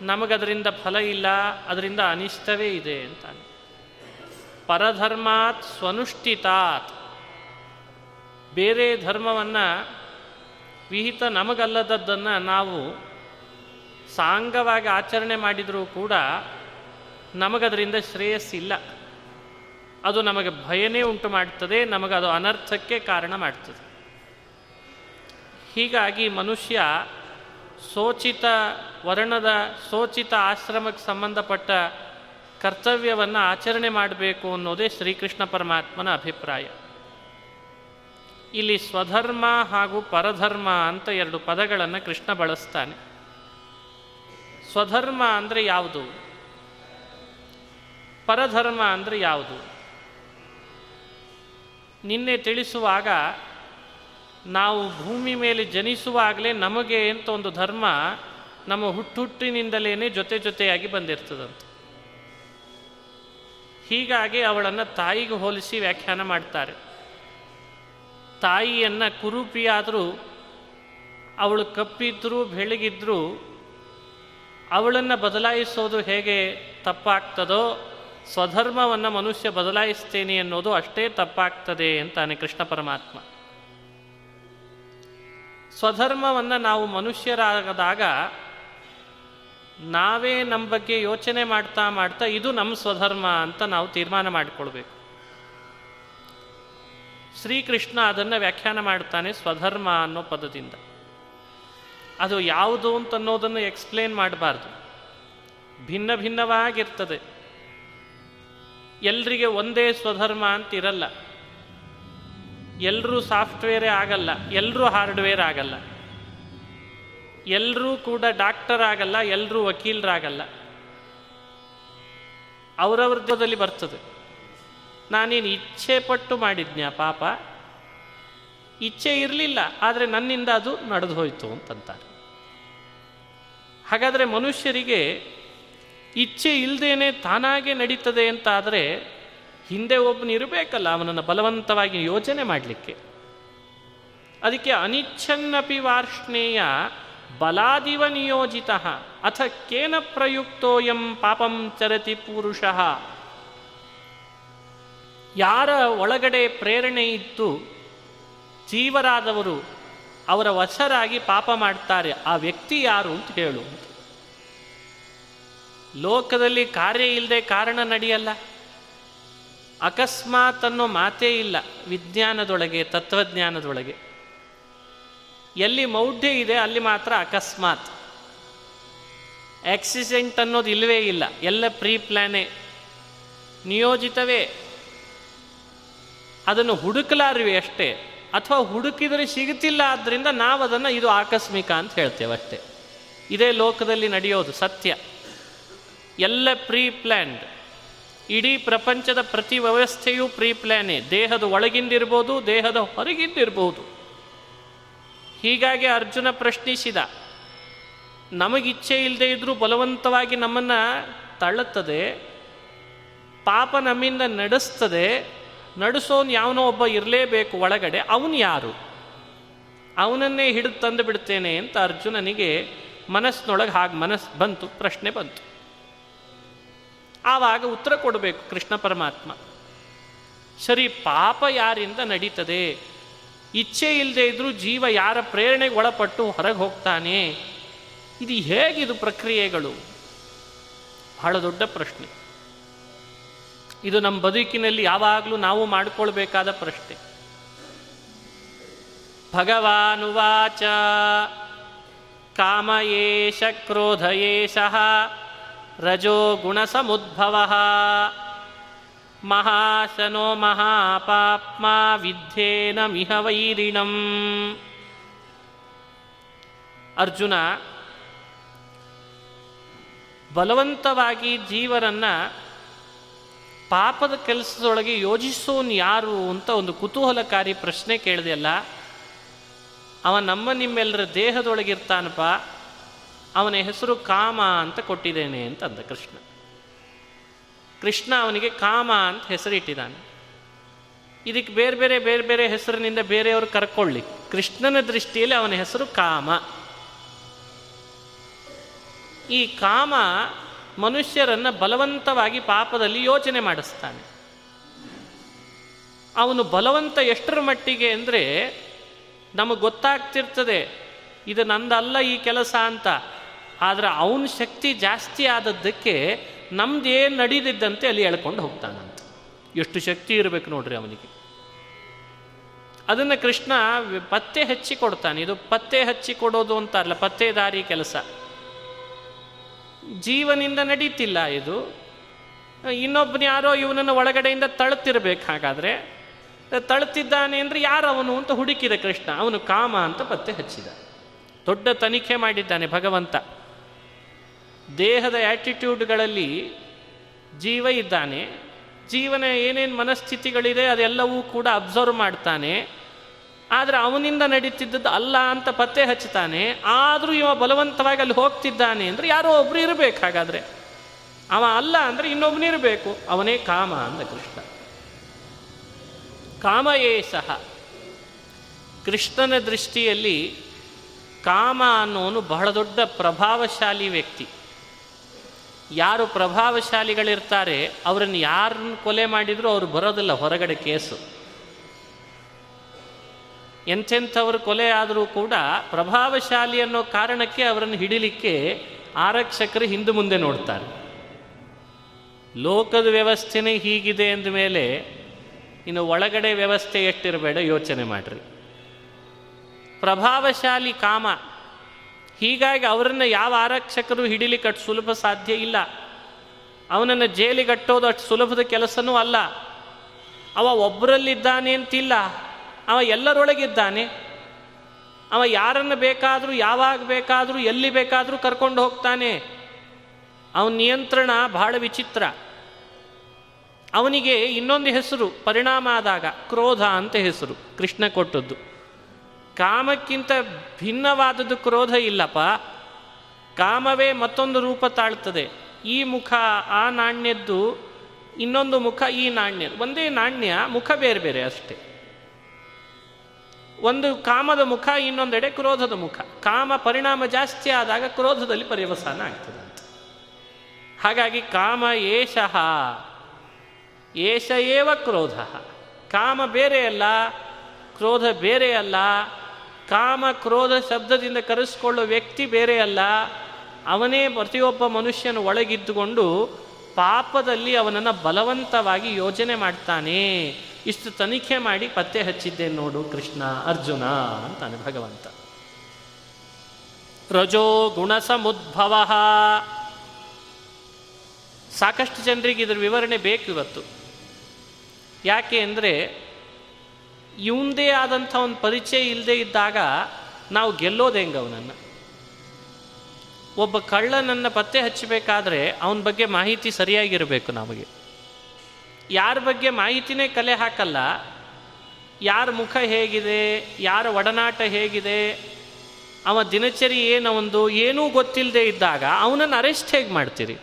ನಮಗದರಿಂದ ಫಲ ಇಲ್ಲ, ಅದರಿಂದ ಅನಿಷ್ಟವೇ ಇದೆ ಅಂತಾನೆ. ಪರಧರ್ಮಾತ್ ಸ್ವನುಷ್ಠಿತಾತ್. ಬೇರೆ ಧರ್ಮವನ್ನು ವಿಹಿತ ನಮಗಲ್ಲದದ್ದನ್ನು ನಾವು ಸಾಂಗವಾಗಿ ಆಚರಣೆ ಮಾಡಿದರೂ ಕೂಡ ನಮಗದರಿಂದ ಶ್ರೇಯಸ್ಸಿಲ್ಲ. ಅದು ನಮಗೆ ಭಯನೇ ಉಂಟು ಮಾಡ್ತದೆ, ನಮಗದು ಅನರ್ಥಕ್ಕೆ ಕಾರಣ ಮಾಡ್ತದೆ. ಹೀಗಾಗಿ ಮನುಷ್ಯ ಸೋಚಿತ ವರ್ಣದ ಸೋಚಿತ ಆಶ್ರಮಕ್ಕೆ ಸಂಬಂಧಪಟ್ಟ ಕರ್ತವ್ಯವನ್ನು ಆಚರಣೆ ಮಾಡಬೇಕು ಅನ್ನೋದೇ ಶ್ರೀಕೃಷ್ಣ ಪರಮಾತ್ಮನ ಅಭಿಪ್ರಾಯ. ಇಲ್ಲಿ ಸ್ವಧರ್ಮ ಹಾಗೂ ಪರಧರ್ಮ ಅಂತ ಎರಡು ಪದಗಳನ್ನು ಕೃಷ್ಣ ಬಳಸ್ತಾನೆ. ಸ್ವಧರ್ಮ ಅಂದರೆ ಯಾವುದು? ಪರಧರ್ಮ ಅಂದರೆ ಯಾವುದು? ನಿನ್ನೆ ತಿಳಿಸುವಾಗ ನಾವು ಭೂಮಿ ಮೇಲೆ ಜನಿಸುವಾಗಲೇ ನಮಗೆ ಅಂತ ಒಂದು ಧರ್ಮ ನಮ್ಮ ಹುಟ್ಟುಹುಟ್ಟಿನಿಂದಲೇ ಜೊತೆ ಜೊತೆಯಾಗಿ ಬಂದಿರ್ತದಂತೆ. ಹೀಗಾಗಿ ಅವಳನ್ನು ತಾಯಿಗೆ ಹೋಲಿಸಿ ವ್ಯಾಖ್ಯಾನ ಮಾಡ್ತಾರೆ. ತಾಯಿಯನ್ನು ಕುರೂಪಿಯಾದರೂ, ಅವಳು ಕಪ್ಪಿದ್ರೂ, ಬೆಳಗಿದ್ರೂ, ಅವಳನ್ನು ಬದಲಾಯಿಸೋದು ಹೇಗೆ ತಪ್ಪಾಗ್ತದೋ, ಸ್ವಧರ್ಮವನ್ನು ಮನುಷ್ಯ ಬದಲಾಯಿಸ್ತೇನೆ ಅನ್ನೋದು ಅಷ್ಟೇ ತಪ್ಪಾಗ್ತದೆ ಅಂತಾನೆ ಕೃಷ್ಣ ಪರಮಾತ್ಮ. ಸ್ವಧರ್ಮವನ್ನು ನಾವು ಮನುಷ್ಯರಾಗದಾಗ ನಾವೇ ನಮ್ಮ ಬಗ್ಗೆ ಯೋಚನೆ ಮಾಡ್ತಾ ಮಾಡ್ತಾ ಇದು ನಮ್ಮ ಸ್ವಧರ್ಮ ಅಂತ ನಾವು ತೀರ್ಮಾನ ಮಾಡಿಕೊಳ್ಬೇಕು. ಶ್ರೀಕೃಷ್ಣ ಅದನ್ನು ವ್ಯಾಖ್ಯಾನ ಮಾಡ್ತಾನೆ ಸ್ವಧರ್ಮ ಅನ್ನೋ ಪದದಿಂದ. ಅದು ಯಾವುದು ಅಂತ ಅನ್ನೋದನ್ನು ಎಕ್ಸ್ಪ್ಲೇನ್ ಮಾಡಬಾರ್ದು. ಭಿನ್ನ ಭಿನ್ನವಾಗಿರ್ತದೆ. ಎಲ್ರಿಗೆ ಒಂದೇ ಸ್ವಧರ್ಮ ಅಂತ ಇರಲ್ಲ ಎಲ್ಲರೂ ಸಾಫ್ಟ್ವೇರೇ ಆಗಲ್ಲ ಎಲ್ಲರೂ ಹಾರ್ಡ್ವೇರ್ ಆಗಲ್ಲ. ಎಲ್ಲರೂ ಕೂಡ ಡಾಕ್ಟರ್ ಆಗಲ್ಲ ಎಲ್ಲರೂ ವಕೀಲರಾಗಲ್ಲ. ಅವರವ್ರದಲ್ಲಿ ಬರ್ತದೆ. ನಾನೇನು ಇಚ್ಛೆ ಪಟ್ಟು ಮಾಡಿದ್ನ್ಯಾ ಪಾಪ? ಇಚ್ಛೆ ಇರಲಿಲ್ಲ, ಆದರೆ ನನ್ನಿಂದ ಅದು ನಡೆದು ಹೋಯಿತು ಅಂತಂತಾರೆ. ಹಾಗಾದರೆ ಮನುಷ್ಯರಿಗೆ ಇಚ್ಛೆ ಇಲ್ಲದೇನೆ ತಾನಾಗೆ ನಡೀತದೆ ಅಂತ ಆದರೆ ಹಿಂದೆ ಒಬ್ಬನು ಇರಬೇಕಲ್ಲ, ಅವನನ್ನು ಬಲವಂತವಾಗಿ ಯೋಚನೆ ಮಾಡಲಿಕ್ಕೆ. ಅದಕ್ಕೆ ಅನಿಚ್ಛನ್ನಪಿ ವಾರ್ಷ್ಣೇಯ ಬಲಾದಿವ ನಿಯೋಜಿತ ಅಥ ಕೇನ ಪ್ರಯುಕ್ತೋಯಂ ಪಾಪಂ ಚರತಿ ಪುರುಷ. ಯಾರ ಒಳಗಡೆ ಪ್ರೇರಣೆ ಇತ್ತು ಜೀವರಾದವರು ಅವರ ವಶರಾಗಿ ಪಾಪ ಮಾಡ್ತಾರೆ, ಆ ವ್ಯಕ್ತಿ ಯಾರು ಅಂತ ಹೇಳು. ಲೋಕದಲ್ಲಿ ಕಾರ್ಯ ಇಲ್ಲದೆ ಕಾರಣ ನಡೆಯಲ್ಲ. ಅಕಸ್ಮಾತ್ ಅನ್ನೋ ಮಾತೇ ಇಲ್ಲ ವಿಜ್ಞಾನದೊಳಗೆ, ತತ್ವಜ್ಞಾನದೊಳಗೆ. ಎಲ್ಲಿ ಮೌಢ್ಯ ಇದೆ ಅಲ್ಲಿ ಮಾತ್ರ ಅಕಸ್ಮಾತ್. ಆಕ್ಸಿಡೆಂಟ್ ಅನ್ನೋದು ಇಲ್ಲವೇ ಇಲ್ಲ. ಎಲ್ಲ ಪ್ರೀ ಪ್ಲಾನೇ ನಿಯೋಜಿತವೇ. ಅದನ್ನು ಹುಡುಕಲಾರಿವೆ ಅಷ್ಟೇ. ಅಥವಾ ಹುಡುಕಿದರೆ ಸಿಗುತ್ತಿಲ್ಲ ಆದ್ದರಿಂದ ನಾವು ಅದನ್ನು ಇದು ಆಕಸ್ಮಿಕ ಅಂತ ಹೇಳ್ತೇವೆ ಅಷ್ಟೇ. ಇದೇ ಲೋಕದಲ್ಲಿ ನಡೆಯೋದು ಸತ್ಯ. ಎಲ್ಲ ಪ್ರೀ ಪ್ಲ್ಯಾನ್ಡ್ ಇಡೀ ಪ್ರಪಂಚದ ಪ್ರತಿ ವ್ಯವಸ್ಥೆಯೂ ಪ್ರೀ ಪ್ಲ್ಯಾನೇ ದೇಹದ ಒಳಗಿಂದಿರ್ಬೋದು, ದೇಹದ ಹೊರಗಿಂದಿರ್ಬೋದು. ಹೀಗಾಗಿ ಅರ್ಜುನ ಪ್ರಶ್ನಿಸಿದ, ನಮಗಿಚ್ಛೆ ಇಲ್ಲದೆ ಇದ್ದರೂ ಬಲವಂತವಾಗಿ ನಮ್ಮನ್ನು ತಳ್ಳುತ್ತದೆ ಪಾಪ ನಮ್ಮಿಂದ ನಡೆಸ್ತದೆ, ನಡೆಸೋನು ಯಾವನೋ ಒಬ್ಬ ಇರಲೇಬೇಕು ಒಳಗಡೆ, ಅವನು ಯಾರು? ಅವನನ್ನೇ ಹಿಡಿದು ತಂದು ಬಿಡ್ತೇನೆ ಅಂತ ಅರ್ಜುನನಿಗೆ ಮನಸ್ಸಿನೊಳಗೆ ಹಾಗೆ ಮನಸ್ಸು ಬಂತು, ಪ್ರಶ್ನೆ ಬಂತು. ಆವಾಗ ಉತ್ತರ ಕೊಡಬೇಕು ಕೃಷ್ಣ ಪರಮಾತ್ಮ, ಸರಿ ಪಾಪ ಯಾರಿಂದ ನಡೀತದೆ? ಇಚ್ಛೆ ಇಲ್ಲದೆ ಇದ್ದರೂ ಜೀವ ಯಾರ ಪ್ರೇರಣೆಗೆ ಒಳಪಟ್ಟು ಹೊರಗೆ ಹೋಗ್ತಾನೆ? ಇದು ಹೇಗಿದು ಪ್ರಕ್ರಿಯೆಗಳು? ಬಹಳ ದೊಡ್ಡ ಪ್ರಶ್ನೆ. ಇದು ನಮ್ಮ ಬದುಕಿನಲ್ಲಿ ಯಾವಾಗಲೂ ನಾವು ಮಾಡಿಕೊಳ್ಬೇಕಾದ ಪ್ರಶ್ನೆ. ಭಗವಾನುವಾಚ ಕಾಮ ಏಷ ಕ್ರೋಧ ಏಷ ರಜೋ ಮಹಾಶನೋ ಮಹಾಪಾಪ್ಮಾ ವಿದ್ಯೇನ ಮಿಹ ವೈರಿಣಂ. ಅರ್ಜುನ ಬಲವಂತವಾಗಿ ಜೀವರನ್ನು ಪಾಪದ ಕೆಲಸದೊಳಗೆ ಯೋಜಿಸೋನ್ ಯಾರು ಅಂತ ಒಂದು ಕುತೂಹಲಕಾರಿ ಪ್ರಶ್ನೆ ಕೇಳಿದೆಯಲ್ಲ ಅವ ನಮ್ಮ ನಿಮ್ಮೆಲ್ಲರ ದೇಹದೊಳಗಿರ್ತಾನಪ್ಪ, ಅವನ ಹೆಸರು ಕಾಮ ಅಂತ ಕೊಟ್ಟಿದ್ದೇನೆ ಅಂತಂದ ಕೃಷ್ಣ. ಕೃಷ್ಣ ಅವನಿಗೆ ಕಾಮ ಅಂತ ಹೆಸರಿಟ್ಟಿದ್ದಾನೆ. ಇದಕ್ಕೆ ಬೇರೆ ಬೇರೆ ಬೇರೆ ಬೇರೆ ಹೆಸರಿನಿಂದ ಬೇರೆಯವರು ಕರ್ಕೊಳ್ಳಿ. ಕೃಷ್ಣನ ದೃಷ್ಟಿಯಲ್ಲಿ ಅವನ ಹೆಸರು ಕಾಮ. ಈ ಕಾಮ ಮನುಷ್ಯರನ್ನ ಬಲವಂತವಾಗಿ ಪಾಪದಲ್ಲಿ ಯೋಚನೆ ಮಾಡಿಸ್ತಾನೆ. ಅವನು ಬಲವಂತ ಎಷ್ಟರ ಮಟ್ಟಿಗೆ ಅಂದರೆ ನಮಗೆ ಗೊತ್ತಾಗ್ತಿರ್ತದೆ, ಇದು ನಂದಲ್ಲ ಈ ಕೆಲಸ ಅಂತ. ಆದರೆ ಅವನ ಶಕ್ತಿ ಜಾಸ್ತಿ ಆದದ್ದಕ್ಕೆ ನಮ್ದೇನು ನಡೀದಿದ್ದಂತೆ ಅಲ್ಲಿ ಎಳ್ಕೊಂಡು ಹೋಗ್ತಾನಂತ. ಎಷ್ಟು ಶಕ್ತಿ ಇರಬೇಕು ನೋಡ್ರಿ ಅವನಿಗೆ. ಅದನ್ನು ಕೃಷ್ಣ ಪತ್ತೆ ಹಚ್ಚಿ ಕೊಡ್ತಾನೆ. ಇದು ಪತ್ತೆ ಹಚ್ಚಿ ಕೊಡೋದು ಅಂತಾರಲ್ಲ ಪತ್ತೆದಾರಿ ಕೆಲಸ. ಜೀವನಿಂದ ನಡೀತಿಲ್ಲ ಇದು. ಇನ್ನೊಬ್ಬನ ಯಾರೋ ಇವನನ್ನು ಒಳಗಡೆಯಿಂದ ತಳ್ತಿರ್ಬೇಕು ಹಾಗಾದರೆ. ತಳ್ತಿದ್ದಾನೆ ಅಂದರೆ ಯಾರವನು ಅಂತ ಹುಡುಕಿದ ಕೃಷ್ಣ. ಅವನು ಕಾಮ ಅಂತ ಪತ್ತೆ ಹಚ್ಚಿದ. ದೊಡ್ಡ ತನಿಖೆ ಮಾಡಿದ್ದಾನೆ ಭಗವಂತ. ದೇಹದ ಆ್ಯಟಿಟ್ಯೂಡ್ಗಳಲ್ಲಿ ಜೀವ ಇದ್ದಾನೆ. ಜೀವನ ಏನೇನು ಮನಸ್ಥಿತಿಗಳಿದೆ ಅದೆಲ್ಲವೂ ಕೂಡ ಅಬ್ಸರ್ವ್ ಮಾಡ್ತಾನೆ. ಆದರೆ ಅವನಿಂದ ನಡೀತಿದ್ದದ್ದು ಅಲ್ಲ ಅಂತ ಪತ್ತೆ ಹಚ್ಚುತ್ತಾನೆ. ಆದರೂ ಇವ ಬಲವಂತವಾಗಿ ಅಲ್ಲಿ ಹೋಗ್ತಿದ್ದಾನೆ ಅಂದರೆ ಯಾರೋ ಒಬ್ರು ಇರಬೇಕು ಹಾಗಾದರೆ. ಅವ ಅಲ್ಲ ಅಂದರೆ ಇನ್ನೊಬ್ಬನಿರಬೇಕು ಅವನೇ ಕಾಮ ಅಂದ ಕೃಷ್ಣ. ಕಾಮಯೇ ಸಹ. ಕೃಷ್ಣನ ದೃಷ್ಟಿಯಲ್ಲಿ ಕಾಮ ಅನ್ನೋನು ಬಹಳ ದೊಡ್ಡ ಪ್ರಭಾವಶಾಲಿ ವ್ಯಕ್ತಿ. ಯಾರು ಪ್ರಭಾವಶಾಲಿಗಳಿರ್ತಾರೆ, ಅವರನ್ನು ಯಾರನ್ನು ಕೊಲೆ ಮಾಡಿದರೂ ಅವರು ಬರೋದಿಲ್ಲ, ಹೊರಗಡೆ ಕೇಸು. ಎಂಥೆಂಥವ್ರು ಕೊಲೆ ಆದರೂ ಕೂಡ ಪ್ರಭಾವಶಾಲಿ ಅನ್ನೋ ಕಾರಣಕ್ಕೆ ಅವರನ್ನು ಹಿಡಿಲಿಕ್ಕೆ ಆರಕ್ಷಕರು ಹಿಂದೆ ಮುಂದೆ ನೋಡ್ತಾರೆ. ಲೋಕದ ವ್ಯವಸ್ಥೆನೇ ಹೀಗಿದೆ ಅಂದ ಮೇಲೆ ಇನ್ನು ಒಳಗಡೆ ವ್ಯವಸ್ಥೆ ಎಷ್ಟಿರಬೇಡ ಯೋಚನೆ ಮಾಡ್ರಿ. ಪ್ರಭಾವಶಾಲಿ ಕಾಮ ಹೀಗಾಗಿ ಅವರನ್ನು ಯಾವ ಆರಕ್ಷಕರು ಹಿಡಿಲಿಕ್ಕೆ ಅಷ್ಟು ಸುಲಭ ಸಾಧ್ಯ ಇಲ್ಲ. ಅವನನ್ನು ಜೈಲಿಗಟ್ಟೋದು ಅಷ್ಟು ಸುಲಭದ ಕೆಲಸನೂ ಅಲ್ಲ. ಅವ ಒಬ್ಬರಲ್ಲಿದ್ದಾನೆ ಅಂತಿಲ್ಲ. ಅವ ಎಲ್ಲರೊಳಗಿದ್ದಾನೆ. ಅವ ಯಾರನ್ನು ಬೇಕಾದರೂ, ಯಾವಾಗ ಬೇಕಾದರೂ, ಎಲ್ಲಿ ಬೇಕಾದರೂ ಕರ್ಕೊಂಡು ಹೋಗ್ತಾನೆ. ಅವನ ನಿಯಂತ್ರಣ ಬಹಳ ವಿಚಿತ್ರ. ಅವನಿಗೆ ಇನ್ನೊಂದು ಹೆಸರು, ಪರಿಣಾಮ ಆದಾಗ, ಕ್ರೋಧ ಅಂತ ಹೆಸರು, ಕೃಷ್ಣ ಕೊಟ್ಟದ್ದು. ಕಾಮಕ್ಕಿಂತ ಭಿನ್ನವಾದದ್ದು ಕ್ರೋಧ ಇಲ್ಲಪ್ಪ. ಕಾಮವೇ ಮತ್ತೊಂದು ರೂಪ ತಾಳ್ತದೆ ಈ ಮುಖ, ಆ ನಾಣ್ಯದ್ದು ಇನ್ನೊಂದು ಮುಖ, ಈ ನಾಣ್ಯ ಒಂದೇ ನಾಣ್ಯ, ಮುಖ ಬೇರೆ ಬೇರೆ ಅಷ್ಟೇ. ಒಂದು ಕಾಮದ ಮುಖ, ಇನ್ನೊಂದೆಡೆ ಕ್ರೋಧದ ಮುಖ. ಕಾಮ ಪರಿಣಾಮ ಜಾಸ್ತಿ ಆದಾಗ ಕ್ರೋಧದಲ್ಲಿ ಪರ್ಯವಸಾನ ಆಗ್ತದೆ ಹಾಗಾಗಿ ಕಾಮ ಏಷಃ. ಏಷ ಏವ ಕ್ರೋಧ. ಕಾಮ ಬೇರೆ ಅಲ್ಲ, ಕ್ರೋಧ ಬೇರೆ ಅಲ್ಲ ಕಾಮ ಕ್ರೋಧ ಶಬ್ದದಿಂದ ಕರೆಸಿಕೊಳ್ಳೋ ವ್ಯಕ್ತಿ ಬೇರೆ ಅಲ್ಲ. ಅವನೇ ಪ್ರತಿಯೊಬ್ಬ ಮನುಷ್ಯನ ಒಳಗಿದ್ದುಕೊಂಡು ಪಾಪದಲ್ಲಿ ಅವನನ್ನು ಬಲವಂತವಾಗಿ ಯೋಜನೆ ಮಾಡ್ತಾನೆ. ಇಷ್ಟು ತನಿಖೆ ಮಾಡಿ ಪತ್ತೆ ಹಚ್ಚಿದ್ದೆ ನೋಡು ಕೃಷ್ಣ, ಅರ್ಜುನ ಅಂತಾನೆ ಭಗವಂತ. ರಜೋ ಗುಣ ಸಮುದ್ಭವ. ಸಾಕಷ್ಟು ಜನರಿಗೆ ಇದರ ವಿವರಣೆ ಬೇಕು ಇವತ್ತು. ಯಾಕೆ ಅಂದರೆ ಇವಂದೇ ಆದಂಥ ಒಂದು ಪರಿಚಯ ಇಲ್ಲದೆ ಇದ್ದಾಗ ನಾವು ಗೆಲ್ಲೋದೆ ಹೆಂಗೆ ಅವನನ್ನು? ಒಬ್ಬ ಕಳ್ಳನನ್ನು ಪತ್ತೆ ಹಚ್ಚಬೇಕಾದ್ರೆ ಅವನ ಬಗ್ಗೆ ಮಾಹಿತಿ ಸರಿಯಾಗಿರಬೇಕು ನಮಗೆ. ಯಾರ ಬಗ್ಗೆ ಮಾಹಿತಿನೇ ಕಲೆ ಹಾಕಲ್ಲ. ಯಾರ ಮುಖ ಹೇಗಿದೆ, ಯಾರ ಒಡನಾಟ ಹೇಗಿದೆ, ಅವ ದಿನಚರಿ ಏನವೊಂದು ಏನೂ ಗೊತ್ತಿಲ್ಲದೆ ಇದ್ದಾಗ ಅವನನ್ನು ಅರೆಸ್ಟ್ ಹೇಗೆ ಮಾಡ್ತೀರಿ?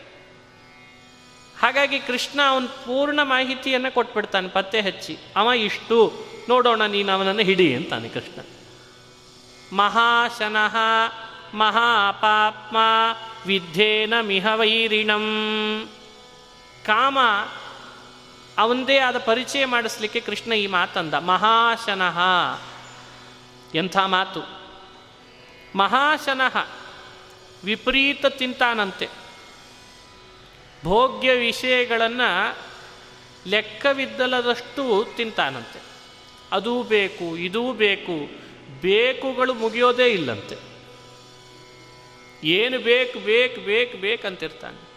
ಹಾಗಾಗಿ ಕೃಷ್ಣ ಅವನ ಪೂರ್ಣ ಮಾಹಿತಿಯನ್ನು ಕೊಟ್ಬಿಡ್ತಾನೆ ಪತ್ತೆ ಹಚ್ಚಿ. ಅವ ಇಷ್ಟು ನೋಡೋಣ, ನೀನು ಅವನನ್ನು ಹಿಡಿ ಅಂತಾನೆ ಕೃಷ್ಣ. ಮಹಾಶನಃ ಮಹಾಪಾಪ್ಮ ವಿದ್ಯೇನ ಮಿಹ ವೈರಿಣಂ. ಕಾಮ ಅವಂದೇ ಆದ ಪರಿಚಯ ಮಾಡಿಸ್ಲಿಕ್ಕೆ ಕೃಷ್ಣ ಈ ಮಾತಂದ, ಮಹಾಶನಃ. ಎಂಥ ಮಾತು? ಮಹಾಶನಃ, ವಿಪರೀತ ತಿಂತಾನಂತೆ. ಭೋಗ್ಯ ವಿಷಯಗಳನ್ನು ಲೆಕ್ಕವಿದ್ದಲದಷ್ಟು ತಿಂತಾನಂತೆ. ಅದೂ ಬೇಕು, ಇದೂ ಬೇಕು, ಬೇಕುಗಳು ಮುಗಿಯೋದೇ ಇಲ್ಲಂತೆ. ಏನು ಬೇಕು ಬೇಕು ಬೇಕು ಬೇಕಂತಿರ್ತಾನೆ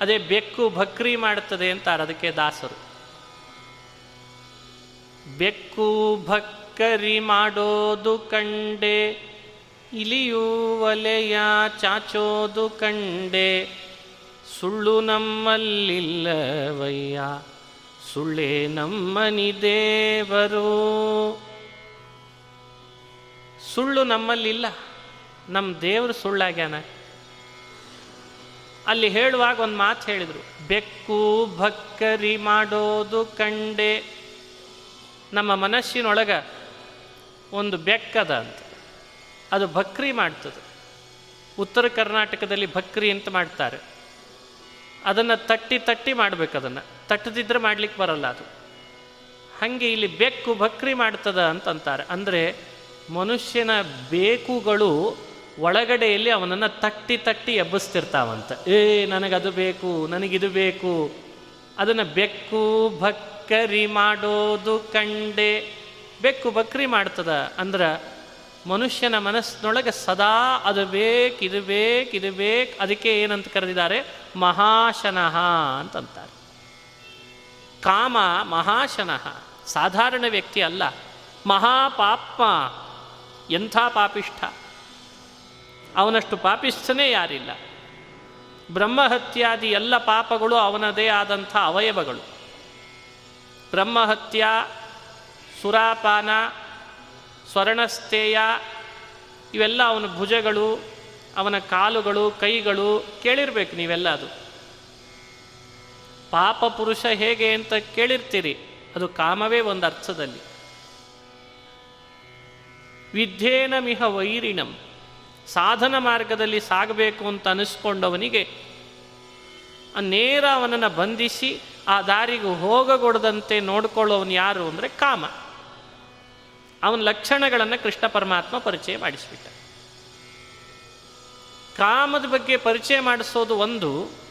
ಅದೇ ಬೆಕ್ಕು ಭಕ್ರಿ ಮಾಡುತ್ತದೆ ಅಂತಾರೆ ಅದಕ್ಕೆ ದಾಸರು. ಬೆಕ್ಕು ಭಕ್ಕರಿ ಮಾಡೋದು ಕಂಡೆ, ಇಲಿಯೂ ಒಲೆಯ ಚಾಚೋದು ಕಂಡೆ, ಸುಳ್ಳು ನಮ್ಮಲ್ಲಿಲ್ಲವಯ್ಯ. ಸುಳ್ಳೇ ನಮ್ಮನಿ ದೇವರು. ಸುಳ್ಳು ನಮ್ಮಲ್ಲಿಲ್ಲ ನಮ್ಮ ದೇವರು ಸುಳ್ಳಾಗ್ಯಾನ. ಅಲ್ಲಿ ಹೇಳುವಾಗ ಒಂದು ಮಾತು ಹೇಳಿದರು, ಬೆಕ್ಕು ಭಕ್ಕರಿ ಮಾಡೋದು ಕಂಡೆ. ನಮ್ಮ ಮನಸ್ಸಿನೊಳಗ ಒಂದು ಬೆಕ್ಕದ ಅಂತ. ಅದು ಭಕ್ರಿ ಮಾಡ್ತದೆ. ಉತ್ತರ ಕರ್ನಾಟಕದಲ್ಲಿ ಭಕ್ರಿ ಅಂತ ಮಾಡ್ತಾರೆ. ಅದನ್ನು ತಟ್ಟಿ ತಟ್ಟಿ ಮಾಡ್ಬೇಕು ಅದನ್ನು. ತಟ್ಟದಿದ್ರೆ ಮಾಡ್ಲಿಕ್ಕೆ ಬರಲ್ಲ ಅದು. ಹಾಗೆ ಇಲ್ಲಿ ಬೆಕ್ಕು ಬಕ್ರಿ ಮಾಡ್ತದ ಅಂತಂತಾರೆ. ಅಂದರೆ ಮನುಷ್ಯನ ಬೇಕುಗಳು ಒಳಗಡೆಯಲ್ಲಿ ಅವನನ್ನು ತಟ್ಟಿ ತಟ್ಟಿ ಎಬ್ಬಿಸ್ತಿರ್ತಾವಂತ. ಏ, ನನಗದು ಬೇಕು, ನನಗಿದು ಬೇಕು. ಅದನ್ನು ಬೆಕ್ಕು ಭಕ್ಕರಿ ಮಾಡೋದು ಕಂಡೆ. ಬೆಕ್ಕು ಬಕ್ರಿ ಮಾಡ್ತದ. ಅಂದ್ರೆ ಮನುಷ್ಯನ ಮನಸ್ಸಿನೊಳಗೆ ಸದಾ ಅದು ಬೇಕು, ಇದು ಬೇಕು ಇದು ಬೇಕು, ಅದಕ್ಕೆ ಏನಂತ ಕರೆದಿದ್ದಾರೆ? ಮಹಾಶನಃ ಅಂತಂತಾರೆ. ಕಾಮ ಮಹಾಶನಃ, ಸಾಧಾರಣ ವ್ಯಕ್ತಿ ಅಲ್ಲ. ಮಹಾಪಾಪ್ಮ ಎಂಥ ಪಾಪಿಷ್ಠ. ಅವನಷ್ಟು ಪಾಪಿಷ್ಠನೇ ಯಾರಿಲ್ಲ. ಬ್ರಹ್ಮಹತ್ಯಾದಿ ಎಲ್ಲ ಪಾಪಗಳು ಅವನದೇ ಆದಂಥ ಅವಯವಗಳು. ಬ್ರಹ್ಮಹತ್ಯ, ಸುರಾಪಾನ, ಸ್ವರ್ಣಸ್ಥೇಯ, ಇವೆಲ್ಲ ಅವನ ಭುಜಗಳು, ಅವನ ಕಾಲುಗಳು, ಕೈಗಳು ಕೇಳಿರ್ಬೇಕು ನೀವೆಲ್ಲ ಅದು. ಪಾಪ ಪುರುಷ ಹೇಗೆ ಅಂತ ಕೇಳಿರ್ತೀರಿ. ಅದು ಕಾಮವೇ ಒಂದು ಅರ್ಥದಲ್ಲಿ. ವಿದ್ಯೇನ ಮಿಹ ವೈರಿಣಂ. ಸಾಧನ ಮಾರ್ಗದಲ್ಲಿ ಸಾಗಬೇಕು ಅಂತ ಅನಿಸ್ಕೊಂಡವನಿಗೆ ನೇರ ಅವನನ್ನು ಬಂಧಿಸಿ ಆ ದಾರಿಗೆ ಹೋಗಗೊಡದಂತೆ ನೋಡ್ಕೊಳ್ಳೋವನು ಯಾರು ಅಂದರೆ ಕಾಮ. ಅವನ ಲಕ್ಷಣಗಳನ್ನು ಕೃಷ್ಣ ಪರಮಾತ್ಮ ಪರಿಚಯ ಮಾಡಿಸ್ಬಿಟ್ಟ. ಕಾಮದ ಬಗ್ಗೆ ಪರಿಚಯ ಮಾಡಿಸೋದು ಒಂದು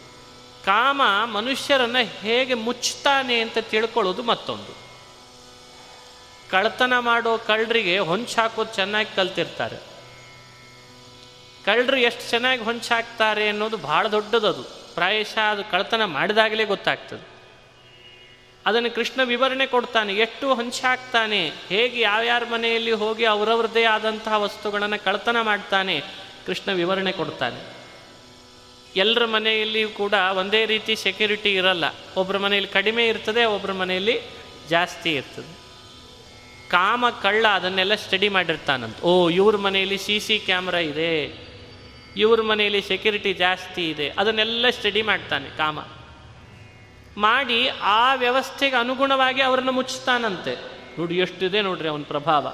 ಕಾಮ ಮನುಷ್ಯರನ್ನು ಹೇಗೆ ಮುಚ್ತಾನೆ ಅಂತ ತಿಳ್ಕೊಳ್ಳೋದು ಮತ್ತೊಂದು. ಕಳ್ತನ ಮಾಡೋ ಕಳ್ಳರಿಗೆ ಹೊಂಚು ಹಾಕೋದು ಚೆನ್ನಾಗಿ ಕಲ್ತಿರ್ತಾರೆ. ಕಳ್ಳರು ಎಷ್ಟು ಚೆನ್ನಾಗಿ ಹೊಂಚು ಹಾಕ್ತಾರೆ ಅನ್ನೋದು ಭಾಳ ದೊಡ್ಡದದು ಪ್ರಾಯಶಃ ಅದು ಕಳ್ತನ ಮಾಡಿದಾಗಲೇ ಗೊತ್ತಾಗ್ತದೆ. ಅದನ್ನು ಕೃಷ್ಣ ವಿವರಣೆ ಕೊಡ್ತಾನೆ, ಎಷ್ಟು ಹೊಂಚಾಕ್ತಾನೆ ಹೇಗೆ ಯಾವ್ಯಾರ ಮನೆಯಲ್ಲಿ ಹೋಗಿ ಅವರವ್ರದ್ದೇ ಆದಂತಹ ವಸ್ತುಗಳನ್ನು ಕಳ್ತನ ಮಾಡ್ತಾನೆ ಕೃಷ್ಣ ವಿವರಣೆ ಕೊಡ್ತಾನೆ. ಎಲ್ಲರ ಮನೆಯಲ್ಲಿಯೂ ಕೂಡ ಒಂದೇ ರೀತಿ ಸೆಕ್ಯೂರಿಟಿ ಇರಲ್ಲ. ಒಬ್ಬರ ಮನೆಯಲ್ಲಿ ಕಡಿಮೆ ಇರ್ತದೆ ಒಬ್ಬರ ಮನೆಯಲ್ಲಿ ಜಾಸ್ತಿ ಇರ್ತದೆ. ಕಾಮ ಕಳ್ಳ ಅದನ್ನೆಲ್ಲ ಸ್ಟಡಿ ಮಾಡಿರ್ತಾನಂತ. ಓ, ಇವ್ರ ಮನೆಯಲ್ಲಿ ಸಿ ಸಿ ಕ್ಯಾಮ್ರಾ ಇದೆ. ಇವ್ರ ಮನೆಯಲ್ಲಿ ಸೆಕ್ಯೂರಿಟಿ ಜಾಸ್ತಿ ಇದೆ. ಅದನ್ನೆಲ್ಲ ಸ್ಟಡಿ ಮಾಡ್ತಾನೆ ಕಾಮ. ಮಾಡಿ ಆ ವ್ಯವಸ್ಥೆಗೆ ಅನುಗುಣವಾಗಿ ಅವರನ್ನು ಮುಚ್ತಾನಂತೆ ನೋಡಿ, ಎಷ್ಟಿದೆ ನೋಡ್ರಿ ಅವನ ಪ್ರಭಾವ.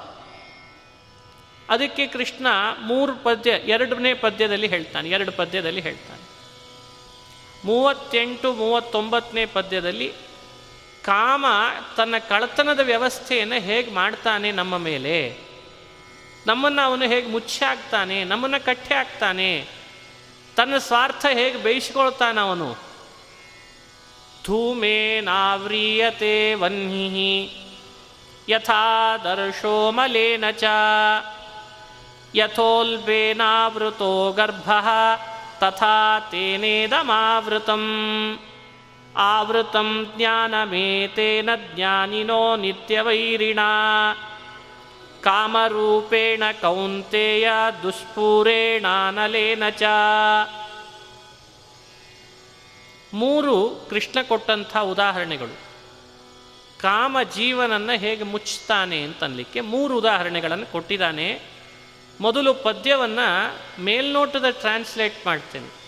ಅದಕ್ಕೆ ಕೃಷ್ಣ ಮೂರು ಪದ್ಯ, ಎರಡನೇ ಪದ್ಯದಲ್ಲಿ ಹೇಳ್ತಾನೆ, ಎರಡು ಪದ್ಯದಲ್ಲಿ ಹೇಳ್ತಾನೆ. ಮೂವತ್ತೆಂಟು ಮೂವತ್ತೊಂಬತ್ತನೇ ಪದ್ಯದಲ್ಲಿ ಕಾಮ ತನ್ನ ಕಳತನದ ವ್ಯವಸ್ಥೆಯನ್ನು ಹೇಗೆ ಮಾಡ್ತಾನೆ ನಮ್ಮ ಮೇಲೆ? ನಮ್ಮನ್ನು ಅವನು ಹೇಗೆ ಮುಚ್ಚಿ ಹಾಕ್ತಾನೆ? ನಮ್ಮನ್ನು ಕಟ್ಟೆ ಹಾಕ್ತಾನೆ? ತನ್ನ ಸ್ವಾರ್ಥ ಹೇಗೆ ಬೇಯಿಸ್ಕೊಳ್ತಾನೆ ಅವನು? ಧೂಮೇನಾವ್ರೀಯತೆ ವನ್ಹಿ ಯಥಾ ದರ್ಶೋ ಮಲೇನ ಚ ಯಥೋಲ್ಬೇನಾವೃತೋ ಗರ್ಭ ತಥಾ ತೇನೇದಮಾವೃತಂ ಆವೃತಂ ಜ್ಞಾನಮೇತೇನ ಜ್ಞಾನಿನೋ ನಿತ್ಯವೈರಿಣ ಕಾಮರೂಪೇಣ ಕೌಂತೆಯ ದುಷ್ಪೂರೇಣಾನಲೇನ ಚ ಮೂರು ಕೃಷ್ಣ ಕೊಟ್ಟಂಥ ಉದಾಹರಣೆಗಳು. ಕಾಮ ಜೀವನನ್ನು ಹೇಗೆ ಮುಚ್ಚುತ್ತಾನೆ ಅಂತನ್ಲಿಕ್ಕೆ ಮೂರು ಉದಾಹರಣೆಗಳನ್ನು ಕೊಟ್ಟಿದ್ದಾನೆ ಮೊದಲು ಪದ್ಯವನ್ನು ಮೇಲ್ನೋಟದ ಟ್ರಾನ್ಸ್ಲೇಟ್ ಮಾಡ್ತೇನೆ.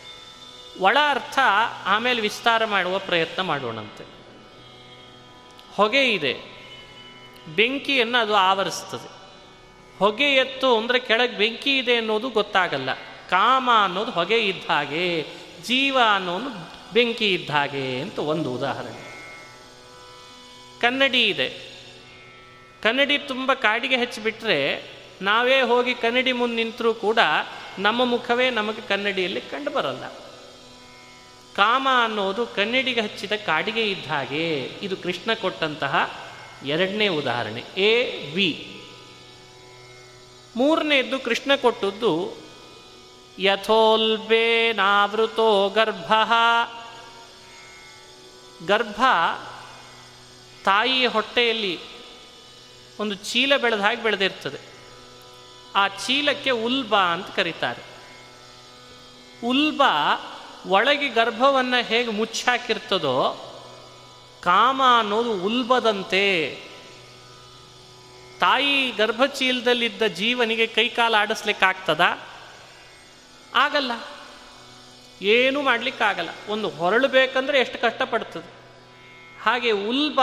ಒಳ ಅರ್ಥ ಆಮೇಲೆ ವಿಸ್ತಾರ ಮಾಡುವ ಪ್ರಯತ್ನ ಮಾಡೋಣಂತೆ. ಹೊಗೆ ಇದೆ. ಬೆಂಕಿಯನ್ನು ಅದು ಆವರಿಸ್ತದೆ. ಹೊಗೆ ಎತ್ತು ಅಂದರೆ ಕೆಳಗೆ ಬೆಂಕಿ ಇದೆ ಅನ್ನೋದು ಗೊತ್ತಾಗಲ್ಲ. ಕಾಮ ಅನ್ನೋದು ಹೊಗೆ ಇದ್ದ ಹಾಗೆ, ಜೀವ ಅನ್ನೋದು ಬೆಂಕಿ ಇದ್ದ ಹಾಗೆ ಅಂತ ಒಂದು ಉದಾಹರಣೆ. ಕನ್ನಡಿ ಇದೆ. ಕನ್ನಡಿ ತುಂಬ ಕಾಡಿಗೆ ಹಚ್ಚಿಬಿಟ್ರೆ ನಾವೇ ಹೋಗಿ ಕನ್ನಡಿ ಮುಂದೆ ನಿಂತರೂ ಕೂಡ ನಮ್ಮ ಮುಖವೇ ನಮಗೆ ಕನ್ನಡಿಯಲ್ಲಿ ಕಂಡು ಬರಲ್ಲ. ಕಾಮ ಅನ್ನೋದು ಕನ್ನಡಿಗೆ ಹಚ್ಚಿದ ಕಾಡಿಗೆ ಇದ್ದ ಹಾಗೆ ಇದು ಕೃಷ್ಣ ಕೊಟ್ಟಂತಹ ಎರಡನೇ ಉದಾಹರಣೆ, ಎ, ವಿ. ಮೂರನೆಯದ್ದು ಕೃಷ್ಣ ಕೊಟ್ಟದ್ದು ಯಥೋಲ್ಬೇನಾವೃತೋ ಗರ್ಭ. ಗರ್ಭ ತಾಯಿಯ ಹೊಟ್ಟೆಯಲ್ಲಿ ಒಂದು ಚೀಲ ಬೆಳೆದ ಹಾಗೆ ಬೆಳೆದಿರ್ತದೆ. ಆ ಚೀಲಕ್ಕೆ ಉಲ್ಬ ಅಂತ ಕರೀತಾರೆ. ಉಲ್ಬ ಒಳಗೆ ಗರ್ಭವನ್ನು ಹೇಗೆ ಮುಚ್ಚಾಕಿರ್ತದೋ ಕಾಮ ಅನ್ನೋದು ಉಲ್ಬದಂತೆ. ತಾಯಿ ಗರ್ಭಚೀಲದಲ್ಲಿದ್ದ ಜೀವನಿಗೆ ಕೈಕಾಲು ಆಡಿಸ್ಲಿಕ್ಕಾಗ್ತದ? ಆಗಲ್ಲ. ಏನೂ ಮಾಡಲಿಕ್ಕಾಗಲ್ಲ. ಒಂದು ಹೊರಳಬೇಕಂದ್ರೆ ಎಷ್ಟು ಕಷ್ಟಪಡ್ತದೆ. ಹಾಗೆ ಉಲ್ಬ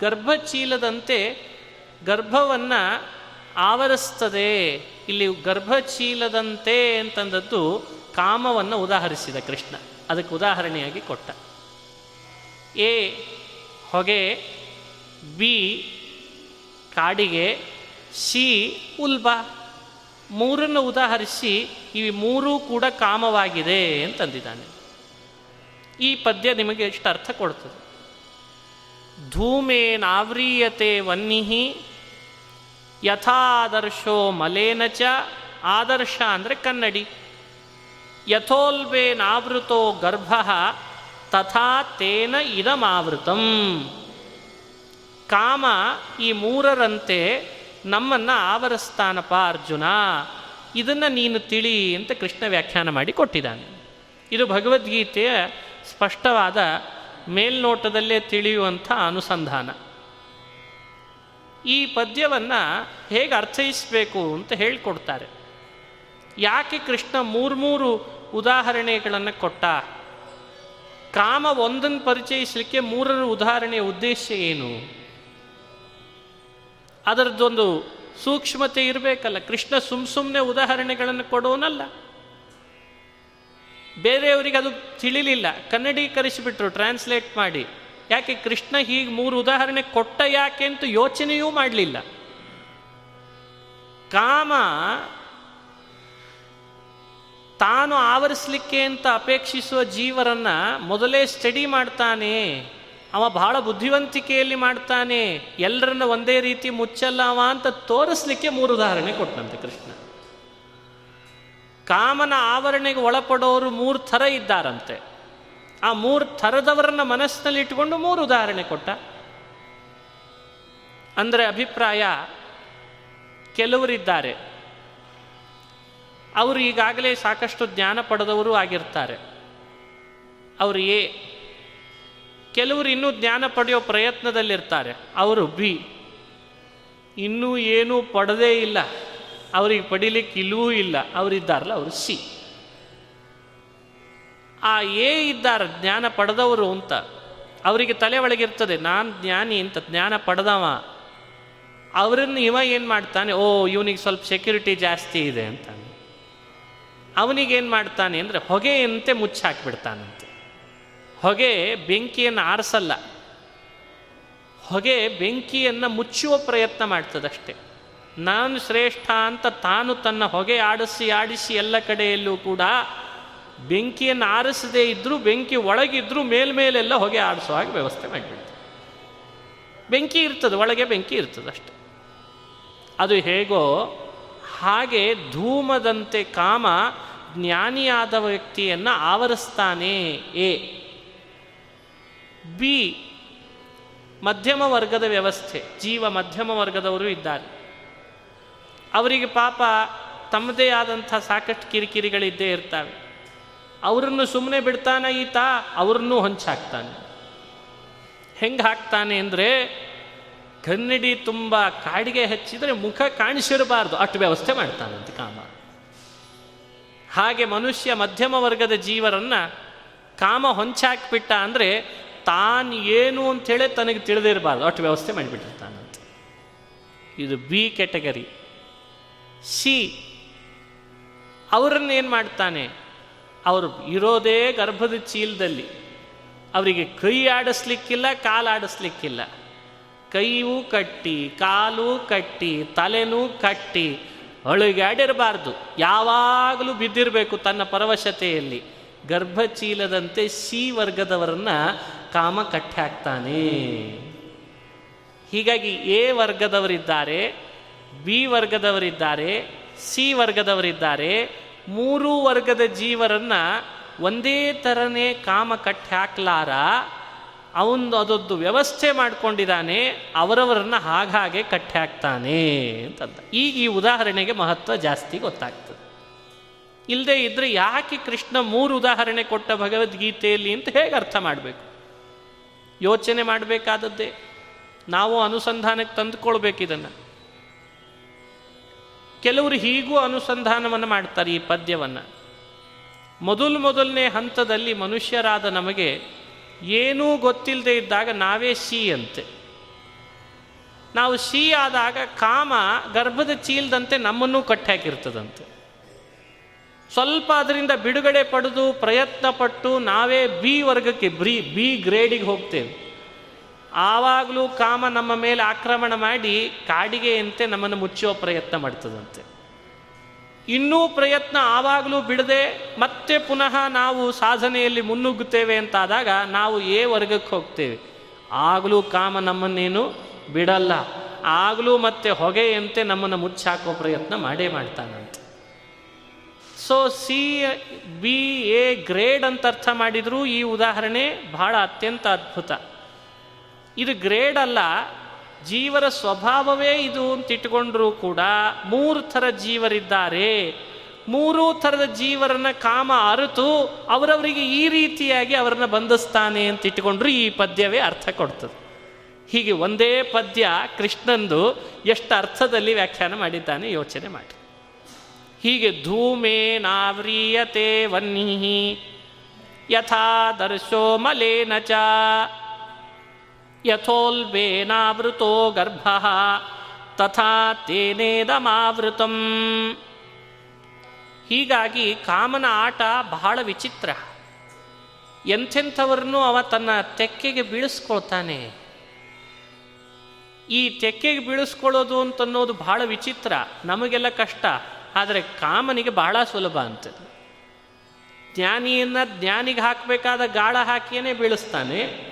ಗರ್ಭಚೀಲದಂತೆ ಗರ್ಭವನ್ನು ಆವರಿಸ್ತದೆ, ಇಲ್ಲಿ ಗರ್ಭಚೀಲದಂತೆ ಅಂತಂದದ್ದು ಕಾಮವನ್ನು ಉದಾಹರಿಸಿದ ಕೃಷ್ಣ. ಅದಕ್ಕೆ ಉದಾಹರಣೆಯಾಗಿ ಕೊಟ್ಟ. ಎ, ಹೊಗೆ, ಬಿ, ಕಾಡಿಗೆ, ಸಿ, ಉಲ್ಬ. ಮೂರನ್ನು ಉದಾಹರಿಸಿ, ಇವು ಮೂರೂ ಕೂಡ ಕಾಮವಾಗಿದೆ ಅಂತಂದಿದ್ದಾನೆ. ಈ ಪದ್ಯ ನಿಮಗೆ ಎಷ್ಟು ಅರ್ಥ ಕೊಡ್ತದೆ. ಧೂಮೇನಾವ್ರೀಯತೆ ವನ್ನಿಹಿ ಯಥಾದರ್ಶೋ ಮಲೇನ ಚ ಆದರ್ಶ ಅಂದರೆ ಕನ್ನಡಿ. ಯಥೋಲ್ಬೇನಾವೃತೋ ಗರ್ಭ ತಥಾ ತೇನ ಇದಮಾವೃತಂ. ಕಾಮ ಈ ಮೂರರಂತೆ ನಮ್ಮನ್ನು ಆವರಿಸ್ತಾನಪ್ಪ ಅರ್ಜುನ. ಇದನ್ನು ನೀನು ತಿಳಿ ಅಂತ ಕೃಷ್ಣ ವ್ಯಾಖ್ಯಾನ ಮಾಡಿ ಕೊಟ್ಟಿದ್ದಾನೆ. ಇದು ಭಗವದ್ಗೀತೆಯ ಸ್ಪಷ್ಟವಾದ ಮೇಲ್ನೋಟದಲ್ಲೇ ತಿಳಿಯುವಂಥ ಅನುಸಂಧಾನ. ಈ ಪದ್ಯವನ್ನು ಹೇಗೆ ಅರ್ಥೈಸಬೇಕು ಅಂತ ಹೇಳಿಕೊಡ್ತಾರೆ. ಯಾಕೆ ಕೃಷ್ಣ ಮೂರು ಮೂರು ಉದಾಹರಣೆಗಳನ್ನು ಕೊಟ್ಟ? ಕಾಮ ಒಂದನ್ನು ಪರಿಚಯಿಸಲಿಕ್ಕೆ ಮೂರರ ಉದಾಹರಣೆಯ ಉದ್ದೇಶ ಏನು? ಅದರದ್ದೊಂದು ಸೂಕ್ಷ್ಮತೆ ಇರಬೇಕಲ್ಲ, ಕೃಷ್ಣ ಸುಮ್ ಸುಮ್ಮನೆ ಉದಾಹರಣೆಗಳನ್ನು ಕೊಡೋನಲ್ಲ. ಬೇರೆಯವರಿಗೆ ಅದು ತಿಳಿಲಿಲ್ಲ, ಕನ್ನಡೀಕರಿಸಿಬಿಟ್ರು ಟ್ರಾನ್ಸ್ಲೇಟ್ ಮಾಡಿ. ಯಾಕೆ ಕೃಷ್ಣ ಹೀಗೆ ಮೂರು ಉದಾಹರಣೆ ಕೊಟ್ಟ ಯಾಕೆ ಅಂತ ಯೋಚನೆಯೂ ಮಾಡಲಿಲ್ಲ. ಕಾಮ ತಾನು ಆವರಿಸಲಿಕ್ಕೆ ಅಂತ ಅಪೇಕ್ಷಿಸುವ ಜೀವರನ್ನ ಮೊದಲೇ ಸ್ಟಡಿ ಮಾಡ್ತಾನೆ, ಅವ ಬಹಳ ಬುದ್ಧಿವಂತಿಕೆಯಲ್ಲಿ ಮಾಡ್ತಾನೆ, ಎಲ್ಲರನ್ನ ಒಂದೇ ರೀತಿ ಮುಚ್ಚಲ್ಲ ಅವ ಅಂತ ತೋರಿಸ್ಲಿಕ್ಕೆ ಮೂರು ಉದಾಹರಣೆ ಕೊಟ್ಟನಂತೆ ಕೃಷ್ಣ. ಕಾಮನ ಆವರಣೆಗೆ ಒಳಪಡೋರು ಮೂರು ಥರ ಇದ್ದಾರಂತೆ. ಆ ಮೂರು ಥರದವರನ್ನ ಮನಸ್ಸಿನಲ್ಲಿ ಇಟ್ಟುಕೊಂಡು ಮೂರು ಉದಾಹರಣೆ ಕೊಟ್ಟ. ಅಂದರೆ ಅಭಿಪ್ರಾಯ, ಕೆಲವರಿದ್ದಾರೆ. ಅವರು ಈಗಾಗಲೇ ಸಾಕಷ್ಟು ಜ್ಞಾನ ಪಡೆದವರು ಆಗಿರ್ತಾರೆ. ಅವರು ಎ, ಕೆಲವರು ಇನ್ನೂ ಜ್ಞಾನ ಪಡೆಯೋ ಪ್ರಯತ್ನದಲ್ಲಿರ್ತಾರೆ. ಅವರು ಬಿ, ಇನ್ನೂ ಏನೂ ಪಡೆದೇ ಇಲ್ಲ. ಅವ್ರಿಗೆ ಪಡಿಲಿಕ್ಕೆ ಇಲ್ಲವೂ ಇಲ್ಲ. ಅವರಿದ್ದಾರಲ್ಲ, ಅವರು ಸಿ. ಆ ಏ ಇದ್ದಾರೆ ಜ್ಞಾನ ಪಡೆದವರು ಅಂತ, ಅವರಿಗೆ ತಲೆ ಒಳಗಿರ್ತದೆ, ನಾನು ಜ್ಞಾನಿ ಅಂತ, ಜ್ಞಾನ ಪಡೆದವ. ಅವರನ್ನು ಇವ ಏನು ಮಾಡ್ತಾನೆ, ಓ, ಇವನಿಗೆ ಸ್ವಲ್ಪ ಸೆಕ್ಯೂರಿಟಿ ಜಾಸ್ತಿ ಇದೆ ಅಂತಾನೆ. ಅವನಿಗೇನು ಮಾಡ್ತಾನೆ ಅಂದರೆ ಹೊಗೆಯಂತೆ ಮುಚ್ಚಾಕ್ಬಿಡ್ತಾನಂತೆ. ಹೊಗೆ ಬೆಂಕಿಯನ್ನು ಆರಿಸಲ್ಲ. ಹೊಗೆ ಬೆಂಕಿಯನ್ನು ಮುಚ್ಚುವ ಪ್ರಯತ್ನ ಮಾಡ್ತದಷ್ಟೆ. ನಾನು ಶ್ರೇಷ್ಠ ಅಂತ ತಾನು ತನ್ನ ಹೊಗೆ ಆಡಿಸಿ ಆಡಿಸಿ ಎಲ್ಲ ಕಡೆಯಲ್ಲೂ ಕೂಡ ಬೆಂಕಿಯನ್ನು ಆರಿಸದೇ ಇದ್ದರೂ ಬೆಂಕಿ ಒಳಗಿದ್ರೂ ಮೇಲ್ಮೇಲೆಲ್ಲ ಹೊಗೆ ಆಡಿಸೋ ಹಾಗೆ ವ್ಯವಸ್ಥೆ ಮಾಡಿಬಿಡ್ತು ಬೆಂಕಿ ಇರ್ತದೆ, ಒಳಗೆ ಬೆಂಕಿ ಇರ್ತದೆ ಅಷ್ಟೆ. ಅದು ಹೇಗೋ, ಹಾಗೆ ಧೂಮದಂತೆ ಕಾಮ ಜ್ಞಾನಿಯಾದ ವ್ಯಕ್ತಿಯನ್ನು ಆವರಿಸ್ತಾನೆ ಎ. ಬಿ, ಮಧ್ಯಮ ವರ್ಗದ ವ್ಯವಸ್ಥೆ. ಜೀವ ಮಧ್ಯಮ ವರ್ಗದವರು ಇದ್ದಾರೆ. ಅವರಿಗೆ ಪಾಪ ತಮ್ಮದೇ ಆದಂಥ ಸಾಕಷ್ಟು ಕಿರಿಕಿರಿಗಳಿದ್ದೇ ಇರ್ತವೆ. ಅವರನ್ನು ಸುಮ್ಮನೆ ಬಿಡ್ತಾನೆ ಈತ, ಅವ್ರನ್ನೂ ಹೊಂಚಾಕ್ತಾನೆ. ಹೆಂಗೆ ಹಾಕ್ತಾನೆ ಅಂದರೆ, ಕನ್ನಡಿ ತುಂಬ ಕಾಡಿಗೆ ಹಚ್ಚಿದರೆ ಮುಖ ಕಾಣಿಸಿರಬಾರ್ದು, ಅಷ್ಟು ವ್ಯವಸ್ಥೆ ಮಾಡ್ತಾನಂತೆ ಕಾಮ. ಹಾಗೆ ಮನುಷ್ಯ ಮಧ್ಯಮ ವರ್ಗದ ಜೀವರನ್ನು ಕಾಮ ಹೊಂಚಾಕ್ಬಿಟ್ಟ ಅಂದರೆ, ತಾನು ಏನು ಅಂಥೇಳಿ ತನಗೆ ತಿಳಿದಿರಬಾರ್ದು, ಅಷ್ಟು ವ್ಯವಸ್ಥೆ ಮಾಡಿಬಿಟ್ಟಿರ್ತಾನಂತೆ ಇದು ಬಿ ಕೆಟಗರಿ ಸಿ ಅವರನ್ನು ಏನು ಮಾಡ್ತಾನೆ? ಅವರು ಇರೋದೇ ಗರ್ಭದ ಚೀಲದಲ್ಲಿ. ಅವರಿಗೆ ಕೈ ಆಡಿಸ್ಲಿಕ್ಕಿಲ್ಲ, ಕಾಲು ಆಡಿಸ್ಲಿಕ್ಕಿಲ್ಲ. ಕೈಯೂ ಕಟ್ಟಿ, ಕಾಲು ಕಟ್ಟಿ, ತಲೆನೂ ಕಟ್ಟಿ, ಅಳುಗಾಡಿರಬಾರ್ದು. ಯಾವಾಗಲೂ ಬಿದ್ದಿರಬೇಕು ತನ್ನ ಪರವಶತೆಯಲ್ಲಿ. ಗರ್ಭಚೀಲದಂತೆ ಸಿ ವರ್ಗದವರನ್ನ ಕಾಮ ಕಟ್ಟಿ ಹಾಕ್ತಾನೆ. ಹೀಗಾಗಿ ಎ ವರ್ಗದವರಿದ್ದಾರೆ, ಬಿ ವರ್ಗದವರಿದ್ದಾರೆ, ಸಿ ವರ್ಗದವರಿದ್ದಾರೆ ಮೂರೂ ವರ್ಗದ ಜೀವರನ್ನ ಒಂದೇ ಥರನೇ ಕಾಮ ಕಟ್ಟಿ ಹಾಕ್ಲಾರ ಅವನು ಅದೊಂದು ವ್ಯವಸ್ಥೆ ಮಾಡಿಕೊಂಡಿದ್ದಾನೆ ಅವರವರನ್ನ ಹಾಗಾಗೆ ಕಟ್ಟಿ ಹಾಕ್ತಾನೆ ಅಂತಂದ. ಈಗ ಈ ಉದಾಹರಣೆಗೆ ಮಹತ್ವ ಜಾಸ್ತಿ ಗೊತ್ತಾಗ್ತದೆ. ಇಲ್ಲದೆ ಇದ್ರೆ ಯಾಕೆ ಕೃಷ್ಣ ಮೂರು ಉದಾಹರಣೆ ಕೊಟ್ಟ ಭಗವದ್ಗೀತೆಯಲ್ಲಿ ಅಂತ ಹೇಗೆ ಅರ್ಥ ಮಾಡಬೇಕು? ಯೋಚನೆ ಮಾಡಬೇಕಾದದ್ದೇ. ನಾವು ಅನುಸಂಧಾನಕ್ಕೆ ತಂದುಕೊಳ್ಬೇಕು ಇದನ್ನು. ಕೆಲವರು ಹೀಗೂ ಅನುಸಂಧಾನವನ್ನು ಮಾಡ್ತಾರೆ ಈ ಪದ್ಯವನ್ನು. ಮೊದಲು ಮೊದಲನೇ ಹಂತದಲ್ಲಿ ಮನುಷ್ಯರಾದ ನಮಗೆ ಏನೂ ಗೊತ್ತಿಲ್ಲದೆ ಇದ್ದಾಗ ನಾವೇ ಸಿ ಅಂತೆ. ನಾವು ಸಿ ಆದಾಗ ಕಾಮ ಗರ್ಭದ ಚೀಲದಂತೆ ನಮ್ಮನ್ನು ಕಟ್ಟಾಕಿರ್ತದಂತೆ ಸ್ವಲ್ಪ ಅದರಿಂದ ಬಿಡುಗಡೆ ಪಡೆದು ಪ್ರಯತ್ನ ಪಟ್ಟು ನಾವೇ ಬಿ ವರ್ಗಕ್ಕೆ ಬ್ರಿ ಬಿ ಗ್ರೇಡಿಗೆ ಹೋಗ್ತೇವೆ. ಆವಾಗಲೂ ಕಾಮ ನಮ್ಮ ಮೇಲೆ ಆಕ್ರಮಣ ಮಾಡಿ ಕಾಡಿಗೆಯಂತೆ ನಮ್ಮನ್ನು ಮುಚ್ಚುವ ಪ್ರಯತ್ನ ಮಾಡ್ತದಂತೆ. ಇನ್ನೂ ಪ್ರಯತ್ನ ಆವಾಗಲೂ ಬಿಡದೆ ಮತ್ತೆ ಪುನಃ ನಾವು ಸಾಧನೆಯಲ್ಲಿ ಮುನ್ನುಗ್ಗುತ್ತೇವೆ ಅಂತಾದಾಗ ನಾವು ಎ ವರ್ಗಕ್ಕೆ ಹೋಗ್ತೇವೆ. ಆಗಲೂ ಕಾಮ ನಮ್ಮನ್ನೇನು ಬಿಡಲ್ಲ. ಆಗಲೂ ಮತ್ತೆ ಹೊಗೆಯಂತೆ ನಮ್ಮನ್ನು ಮುಚ್ಚಾಕೋ ಪ್ರಯತ್ನ ಮಾಡೇ ಮಾಡ್ತಾನಂತೆ. So C B A grade ಅಂತ ಅರ್ಥ ಮಾಡಿದರೂ ಈ ಉದಾಹರಣೆ ಬಹಳ ಅತ್ಯಂತ ಅದ್ಭುತ. ಇದು ಗ್ರೇಡ್ ಅಲ್ಲ, ಜೀವರ ಸ್ವಭಾವವೇ ಇದು ಅಂತ ಇಟ್ಕೊಂಡ್ರೂ ಕೂಡ ಮೂರು ಥರ ಜೀವರಿದ್ದಾರೆ. ಮೂರು ಥರದ ಜೀವರನ್ನ ಕಾಮ ಅರಿತು ಅವರವರಿಗೆ ಈ ರೀತಿಯಾಗಿ ಅವರನ್ನ ಬಂಧಿಸ್ತಾನೆ ಅಂತ ಇಟ್ಕೊಂಡ್ರು ಈ ಪದ್ಯವೇ ಅರ್ಥ ಕೊಡ್ತದೆ. ಹೀಗೆ ಒಂದೇ ಪದ್ಯ ಕೃಷ್ಣಂದು ಎಷ್ಟು ಅರ್ಥದಲ್ಲಿ ವ್ಯಾಖ್ಯಾನ ಮಾಡಿದ್ದಾನೆ ಯೋಚನೆ ಮಾಡಿ. ಹೀಗೆ ಧೂಮೇ ನಾವ್ರೀಯತೆ ವನ್ನಿ ಯಥಾ ದರ್ಶೋ ಮಲೇನ ಚ. ಯಥೋಲ್ಬೇನಾವೃತೋ ಗರ್ಭ ತಥಾ ತೇನೇದಮಾವೃತಂ. ಹೀಗಾಗಿ ಕಾಮನ ಆಟ ಬಹಳ ವಿಚಿತ್ರ. ಎಂಥೆಂಥವ್ರನ್ನೂ ಅವ ತನ್ನ ತೆಕ್ಕೆಗೆ ಬೀಳಿಸ್ಕೊಳ್ತಾನೆ. ಈ ತೆಕ್ಕೆಗೆ ಬೀಳಿಸ್ಕೊಳ್ಳೋದು ಅಂತನ್ನೋದು ಬಹಳ ವಿಚಿತ್ರ, ನಮಗೆಲ್ಲ ಕಷ್ಟ, ಆದರೆ ಕಾಮನಿಗೆ ಬಹಳ ಸುಲಭ ಅಂತ ಜ್ಞಾನಿಯನ್ನ ಜ್ಞಾನಿಗೆ ಹಾಕಬೇಕಾದ ಗಾಳ ಹಾಕಿಯೇ ಬೀಳಿಸ್ತಾನೆ.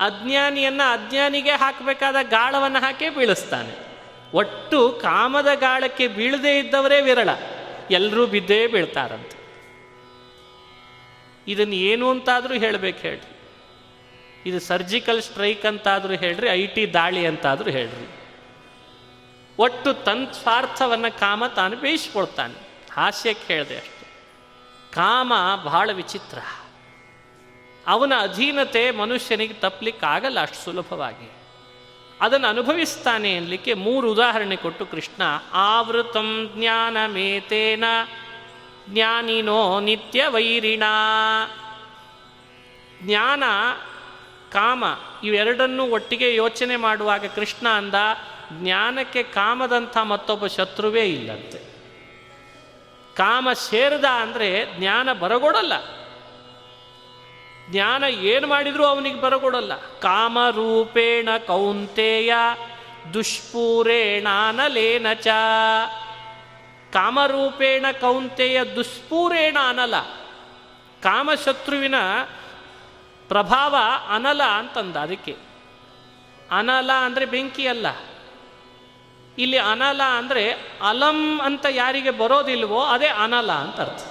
ಅಜ್ಞಾನಿಯನ್ನ ಅಜ್ಞಾನಿಗೆ ಹಾಕಬೇಕಾದ ಗಾಳವನ್ನು ಹಾಕಿ ಬೀಳಿಸ್ತಾನೆ. ಒಟ್ಟು ಕಾಮದ ಗಾಳಕ್ಕೆ ಬೀಳದೇ ಇದ್ದವರೇ ವಿರಳ. ಎಲ್ಲರೂ ಬಿದ್ದೇ ಬೀಳ್ತಾರಂತೆ. ಇದನ್ನು ಏನು ಅಂತಾದರೂ ಹೇಳಬೇಕು ಹೇಳ್ರಿ. ಇದು ಸರ್ಜಿಕಲ್ ಸ್ಟ್ರೈಕ್ ಅಂತಾದರೂ ಹೇಳ್ರಿ, ಐ ಟಿ ದಾಳಿ ಅಂತಾದರೂ ಹೇಳ್ರಿ. ಒಟ್ಟು ತನ್ ಸ್ವಾರ್ಥವನ್ನು ಕಾಮ ತಾನು ಬೇಯಿಸ್ಕೊಳ್ತಾನೆ. ಹಾಸ್ಯಕ್ಕೆ ಹೇಳಿದೆ ಅಷ್ಟು. ಕಾಮ ಬಹಳ ವಿಚಿತ್ರ. ಅವನ ಅಧೀನತೆ ಮನುಷ್ಯನಿಗೆ ತಪ್ಪಲಿಕ್ಕೆ ಆಗಲ್ಲ ಅಷ್ಟು ಸುಲಭವಾಗಿ. ಅದನ್ನು ಅನುಭವಿಸ್ತಾನೆ ಅನ್ಲಿಕ್ಕೆ ಮೂರು ಉದಾಹರಣೆ ಕೊಟ್ಟು ಕೃಷ್ಣ, ಆವೃತಂ ಜ್ಞಾನಮೇತೇನ ಜ್ಞಾನಿನೋ ನಿತ್ಯ ವೈರಿಣ. ಜ್ಞಾನ, ಕಾಮ ಇವೆರಡನ್ನೂ ಒಟ್ಟಿಗೆ ಯೋಚನೆ ಮಾಡುವಾಗ ಕೃಷ್ಣ ಅಂದ, ಜ್ಞಾನಕ್ಕೆ ಕಾಮದಂಥ ಮತ್ತೊಬ್ಬ ಶತ್ರುವೇ ಇಲ್ಲಂತೆ. ಕಾಮ ಸೇರಿದ ಅಂದರೆ ಜ್ಞಾನ ಬರಗೊಡಲ್ಲ. ಜ್ಞಾನ ಏನು ಮಾಡಿದರೂ ಅವನಿಗೆ ಬರಗೊಡಲ್ಲ ಕಾಮರೂಪೇಣ ಕೌಂತೆಯ ದುಷ್ಪೂರೇಣಾನಲೇನ ಚ. ಕಾಮರೂಪೇಣ ಕೌಂತೆಯ ದುಷ್ಪೂರೇಣ ಅನಲ ಕಾಮಶತ್ರುವಿನ ಪ್ರಭಾವ ಅನಲ ಅಂತಂದ ಅದಕ್ಕೆ. ಅನಲ ಅಂದರೆ ಬೆಂಕಿ ಅಲ್ಲ. ಇಲ್ಲಿ ಅನಲ ಅಂದರೆ ಅಲಂ ಅಂತ ಯಾರಿಗೆ ಬರೋದಿಲ್ವೋ ಅದೇ ಅನಲ ಅಂತ ಅರ್ಥ.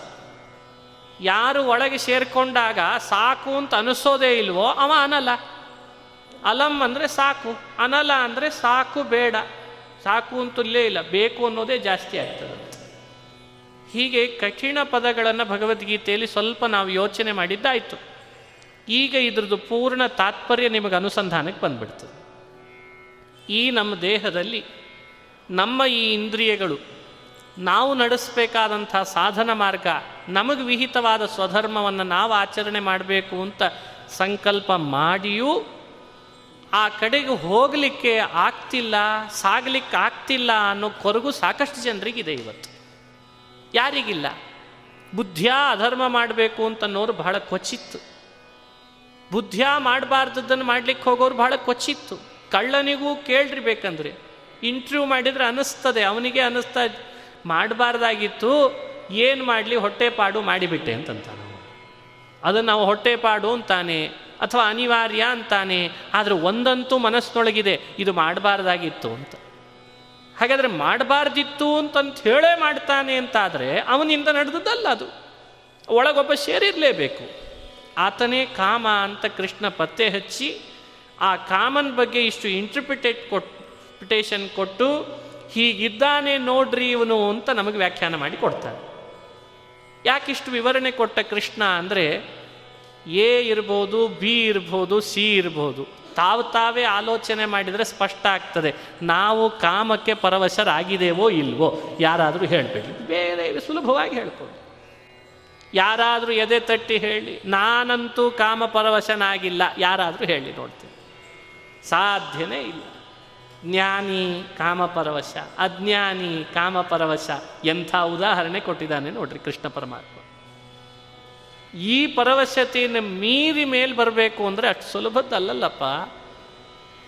ಯಾರು ಒಳಗೆ ಸೇರಿಕೊಂಡಾಗ ಸಾಕು ಅಂತ ಅನಿಸೋದೇ ಇಲ್ವೋ ಅವ ಅನಲ ಅಲಂ ಅಂದರೆ ಸಾಕು, ಅನಲ ಅಂದರೆ ಸಾಕು ಬೇಡ. ಸಾಕು ಅಂತಲ್ಲೇ ಇಲ್ಲ, ಬೇಕು ಅನ್ನೋದೇ ಜಾಸ್ತಿ ಆಗ್ತದೆ. ಹೀಗೆ ಕಠಿಣ ಪದಗಳನ್ನು ಭಗವದ್ಗೀತೆಯಲ್ಲಿ ಸ್ವಲ್ಪ ನಾವು ಯೋಚನೆ ಮಾಡಿದ್ದಾಯಿತು. ಈಗ ಇದ್ರದ್ದು ಪೂರ್ಣ ತಾತ್ಪರ್ಯ ನಿಮಗೆ ಅನುಸಂಧಾನಕ್ಕೆ ಬಂದ್ಬಿಡ್ತದೆ. ಈ ನಮ್ಮ ದೇಹದಲ್ಲಿ ನಮ್ಮ ಈ ಇಂದ್ರಿಯಗಳು ನಾವು ನಡೆಸಬೇಕಾದಂಥ ಸಾಧನ ಮಾರ್ಗ ನಮಗೆ ವಿಹಿತವಾದ ಸ್ವಧರ್ಮವನ್ನು ನಾವು ಆಚರಣೆ ಮಾಡಬೇಕು ಅಂತ ಸಂಕಲ್ಪ ಮಾಡಿಯೂ ಆ ಕಡೆಗೆ ಹೋಗಲಿಕ್ಕೆ ಆಗ್ತಿಲ್ಲ, ಸಾಗಲಿಕ್ಕೆ ಆಗ್ತಿಲ್ಲ ಅನ್ನೋ ಕೊರಗು ಸಾಕಷ್ಟು ಜನರಿಗಿದೆ ಇವತ್ತು. ಯಾರಿಗಿಲ್ಲ. ಬುದ್ಧಿಯ ಅಧರ್ಮ ಮಾಡಬೇಕು ಅಂತನ್ನೋರು ಬಹಳ ಕೊಚ್ಚಿತ್ತು ಬುದ್ಧಿಯ ಮಾಡಬಾರ್ದದ್ದನ್ನು ಮಾಡ್ಲಿಕ್ಕೆ ಹೋಗೋರು ಬಹಳ ಕೊಚ್ಚಿತ್ತು ಕಳ್ಳನಿಗೂ ಕೇಳ್ರಿ ಬೇಕಂದ್ರೆ. ಇಂಟರ್ವ್ಯೂ ಮಾಡಿದರೆ ಅನ್ನಿಸ್ತದೆ ಅವನಿಗೆ ಅನ್ನಿಸ್ತಾ ಮಾಡಬಾರ್ದಾಗಿತ್ತು. ಏನು ಮಾಡಲಿ ಹೊಟ್ಟೆಪಾಡು ಮಾಡಿಬಿಟ್ಟೆ ಅಂತಂತಾನೆ ಅದನ್ನು ನಾವು ಹೊಟ್ಟೆಪಾಡು ಅಂತಾನೆ, ಅಥವಾ ಅನಿವಾರ್ಯ ಅಂತಾನೆ, ಆದರೆ ಒಂದಂತೂ ಮನಸ್ಸಿನೊಳಗಿದೆ, ಇದು ಮಾಡಬಾರ್ದಾಗಿತ್ತು ಅಂತ. ಹಾಗಾದರೆ ಮಾಡಬಾರ್ದಿತ್ತು ಅಂತಂತ ಹೇಳೇ ಮಾಡ್ತಾನೆ ಅಂತಾದರೆ ಅವನಿಂದ ನಡೆದದ್ದಲ್ಲ ಅದು. ಒಳಗೊಬ್ಬ ಸೇರಿರಲೇಬೇಕು. ಆತನೇ ಕಾಮ ಅಂತ ಕೃಷ್ಣ ಪತ್ತೆ ಹಚ್ಚಿ, ಆ ಕಾಮನ್ ಬಗ್ಗೆ ಇಷ್ಟು ಇಂಟರ್ಪ್ರಿಟೇಟ್ ಕೊಟ್ಟೇಷನ್ ಕೊಟ್ಟು, ಹೀಗಿದ್ದಾನೆ ನೋಡ್ರಿ ಇವನು ಅಂತ ನಮಗೆ ವ್ಯಾಖ್ಯಾನ ಮಾಡಿ ಕೊಡ್ತಾನೆ. ಯಾಕಿಷ್ಟು ವಿವರಣೆ ಕೊಟ್ಟ ಕೃಷ್ಣ ಅಂದರೆ ಎ ಇರ್ಬೋದು, ಬಿ ಇರ್ಬೋದು, ಸಿ ಇರ್ಬೋದು. ತಾವು ತಾವೇ ಆಲೋಚನೆ ಮಾಡಿದರೆ ಸ್ಪಷ್ಟ ಆಗ್ತದೆ. ನಾವು ಕಾಮಕ್ಕೆ ಪರವಶರಾಗಿದ್ದೇವೋ ಇಲ್ವೋ? ಯಾರಾದರೂ ಹೇಳಬೇಕು ಬೇರೆ ಸುಲಭವಾಗಿ ಹೇಳ್ಕೊಂಡು ಯಾರಾದರೂ ಎದೆ ತಟ್ಟಿ ಹೇಳಿ, ನಾನಂತೂ ಕಾಮ ಪರವಶನಾಗಿಲ್ಲ. ಯಾರಾದರೂ ಹೇಳಿ ನೋಡ್ತೀನಿ. ಸಾಧ್ಯನೇ ಇಲ್ಲ. ಜ್ಞಾನಿ ಕಾಮಪರವಶ, ಅಜ್ಞಾನಿ ಕಾಮಪರವಶ ಎಂಥ ಉದಾಹರಣೆ ಕೊಟ್ಟಿದ್ದಾನೆ ನೋಡ್ರಿ ಕೃಷ್ಣ ಪರಮಾತ್ಮ. ಈ ಪರವಶತೆಯನ್ನು ಮೀರಿ ಮೇಲೆ ಬರಬೇಕು ಅಂದರೆ ಅಷ್ಟು ಸುಲಭದ್ದಲ್ಲಲ್ಲಪ್ಪ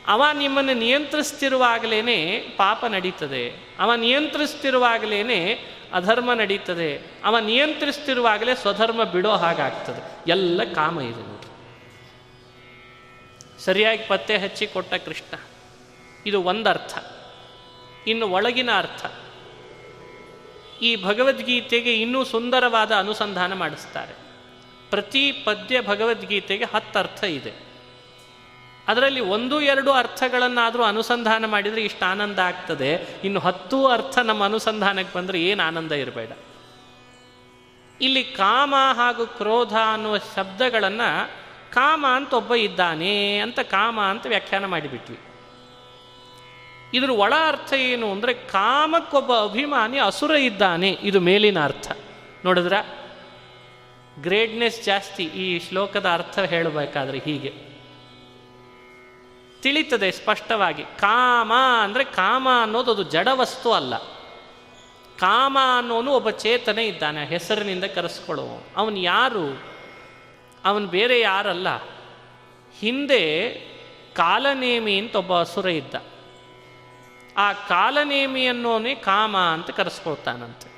ಅವ ನಿಮ್ಮನ್ನು ನಿಯಂತ್ರಿಸ್ತಿರುವಾಗಲೇ ಪಾಪ ನಡೀತದೆ. ಅವ ನಿಯಂತ್ರಿಸ್ತಿರುವಾಗಲೇ ಅಧರ್ಮ ನಡೀತದೆ. ಅವ ನಿಯಂತ್ರಿಸ್ತಿರುವಾಗಲೇ ಸ್ವಧರ್ಮ ಬಿಡೋ ಹಾಗಾಗ್ತದೆ. ಎಲ್ಲ ಕಾಮ ಇದೆ ನೋಡಿ ಸರಿಯಾಗಿ ಪತ್ತೆ ಹಚ್ಚಿ ಕೊಟ್ಟ ಕೃಷ್ಣ. ಇದು ಒಂದರ್ಥ. ಇನ್ನು ಒಳಗಿನ ಅರ್ಥ. ಈ ಭಗವದ್ಗೀತೆಗೆ ಇನ್ನೂ ಸುಂದರವಾದ ಅನುಸಂಧಾನ ಮಾಡಿಸ್ತಾರೆ. ಪ್ರತಿ ಪದ್ಯ ಭಗವದ್ಗೀತೆಗೆ ಹತ್ತು ಅರ್ಥ ಇದೆ. ಅದರಲ್ಲಿ ಒಂದು ಎರಡು ಅರ್ಥಗಳನ್ನಾದರೂ ಅನುಸಂಧಾನ ಮಾಡಿದರೆ ಇಷ್ಟು ಆನಂದ ಆಗ್ತದೆ. ಇನ್ನು ಹತ್ತು ಅರ್ಥ ನಮ್ಮ ಅನುಸಂಧಾನಕ್ಕೆ ಬಂದರೆ ಏನು ಆನಂದ ಇರಬೇಡ. ಇಲ್ಲಿ ಕಾಮ ಹಾಗೂ ಕ್ರೋಧ ಅನ್ನುವ ಶಬ್ದಗಳನ್ನು ಕಾಮ ಅಂತ ಒಬ್ಬ ಇದ್ದಾನೆ ಅಂತ ಕಾಮ ಅಂತ ವ್ಯಾಖ್ಯಾನ ಮಾಡಿಬಿಟ್ವಿ. ಇದ್ರ ಒಳ ಅರ್ಥ ಏನು ಅಂದರೆ ಕಾಮಕ್ಕೊಬ್ಬ ಅಭಿಮಾನಿ ಅಸುರ ಇದ್ದಾನೆ, ಇದು ಮೇಲಿನ ಅರ್ಥ. ನೋಡಿದ್ರ? ಗ್ರೇಟ್ನೆಸ್ ಜಾಸ್ತಿ ಈ ಶ್ಲೋಕದ ಅರ್ಥ ಹೇಳಬೇಕಾದ್ರೆ ಹೀಗೆ. ತಿಳಿತದೆ ಸ್ಪಷ್ಟವಾಗಿ, ಕಾಮ ಅಂದರೆ ಕಾಮ ಅನ್ನೋದು ಅದು ಜಡ ವಸ್ತು ಅಲ್ಲ. ಕಾಮ ಅನ್ನೋನು ಒಬ್ಬ ಚೇತನೆ ಇದ್ದಾನೆ ಹೆಸರಿನಿಂದ ಕರೆಸ್ಕೊಳ್ಳುವ ಅವನು ಯಾರು? ಅವನು ಬೇರೆ ಯಾರಲ್ಲ. ಹಿಂದೆ ಕಾಲನೇಮಿ ಅಂತ ಒಬ್ಬ ಅಸುರ ಇದ್ದ. ಆ ಕಾಲನೇಮಿ ಅನ್ನೋನೇ ಕಾಮ ಅಂತ ಕರೆಸ್ಕೊಳ್ತಾನಂತೆ.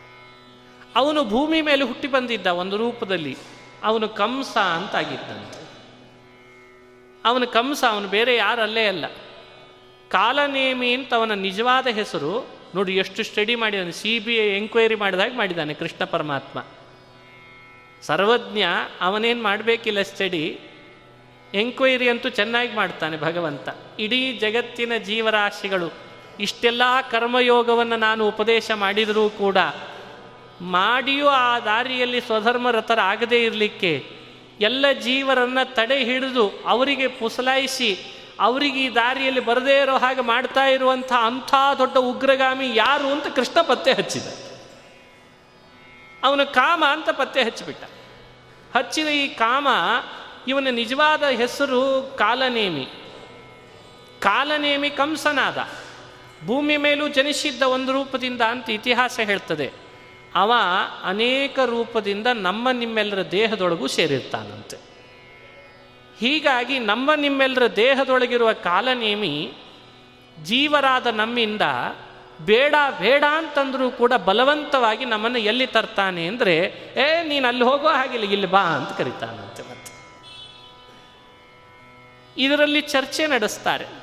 ಅವನು ಭೂಮಿ ಮೇಲೆ ಹುಟ್ಟಿ ಬಂದಿದ್ದ ಒಂದು ರೂಪದಲ್ಲಿ ಅವನು ಕಂಸ ಅಂತ ಆಗಿದ್ದಂತೆ ಅವನು ಕಂಸ, ಅವನು ಬೇರೆ ಯಾರಲ್ಲೇ ಅಲ್ಲ. ಕಾಲನೇಮಿ ಅಂತ ಅವನ ನಿಜವಾದ ಹೆಸರು, ನೋಡಿ ಎಷ್ಟು ಸ್ಟಡಿ ಮಾಡಿದ್ದಾನೆ ಸಿ ಬಿ ಐ ಎಂಕ್ವೈರಿ ಮಾಡಿದಾಗ ಮಾಡಿದ್ದಾನೆ ಕೃಷ್ಣ ಪರಮಾತ್ಮ. ಸರ್ವಜ್ಞ ಅವನೇನು ಮಾಡಬೇಕಿಲ್ಲ ಸ್ಟಡಿ ಎಂಕ್ವೈರಿ ಅಂತೂ ಚೆನ್ನಾಗಿ ಮಾಡ್ತಾನೆ ಭಗವಂತ. ಇಡೀ ಜಗತ್ತಿನ ಜೀವರಾಶಿಗಳು ಇಷ್ಟೆಲ್ಲ ಕರ್ಮಯೋಗವನ್ನು ನಾನು ಉಪದೇಶ ಮಾಡಿದರೂ ಕೂಡ ಮಾಡಿಯೂ ಆ ದಾರಿಯಲ್ಲಿ ಸ್ವಧರ್ಮರತರಾಗದೇ ಇರಲಿಕ್ಕೆ ಎಲ್ಲ ಜೀವರನ್ನು ತಡೆ ಹಿಡಿದು ಅವರಿಗೆ ಪುಸಲಾಯಿಸಿ ಅವರಿಗೆ ಈ ದಾರಿಯಲ್ಲಿ ಬರದೇ ಇರೋ ಹಾಗೆ ಮಾಡ್ತಾ ಇರುವಂಥ ಅಂಥ ದೊಡ್ಡ ಉಗ್ರಗಾಮಿ ಯಾರು ಅಂತ ಕೃಷ್ಣ ಪತ್ತೆ ಹಚ್ಚಿದ. ಅವನ ಕಾಮ ಅಂತ ಪತ್ತೆ ಹಚ್ಚಿಬಿಟ್ಟ. ಹಚ್ಚಿದ ಈ ಕಾಮ ಇವನ ನಿಜವಾದ ಹೆಸರು ಕಾಲನೇಮಿ. ಕಾಲನೇಮಿ ಕಂಸನಾದ. ಭೂಮಿ ಮೇಲೂ ಜನಿಸಿದ್ದ ಒಂದು ರೂಪದಿಂದ ಅಂತ ಇತಿಹಾಸ ಹೇಳ್ತದೆ. ಅವ ಅನೇಕ ರೂಪದಿಂದ ನಮ್ಮ ನಿಮ್ಮೆಲ್ಲರ ದೇಹದೊಳಗೂ ಸೇರಿರ್ತಾನಂತೆ. ಹೀಗಾಗಿ ನಮ್ಮ ನಿಮ್ಮೆಲ್ಲರ ದೇಹದೊಳಗಿರುವ ಕಾಲನೇಮಿ ಜೀವರಾದ ನಮ್ಮಿಂದ ಬೇಡ ಬೇಡ ಅಂತಂದ್ರೂ ಕೂಡ ಬಲವಂತವಾಗಿ ನಮ್ಮನ್ನು ಎಲ್ಲಿ ತರ್ತಾನೆ ಅಂದರೆ, ಏ, ನೀನು ಅಲ್ಲಿ ಹೋಗೋ ಹಾಗಿಲ್ಲ, ಇಲ್ಲಿ ಬಾ ಅಂತ ಕರಿತಾನಂತೆ ಮತ್ತೆ. ಇದರಲ್ಲಿ ಚರ್ಚೆ ನಡೆಸ್ತಾರೆ.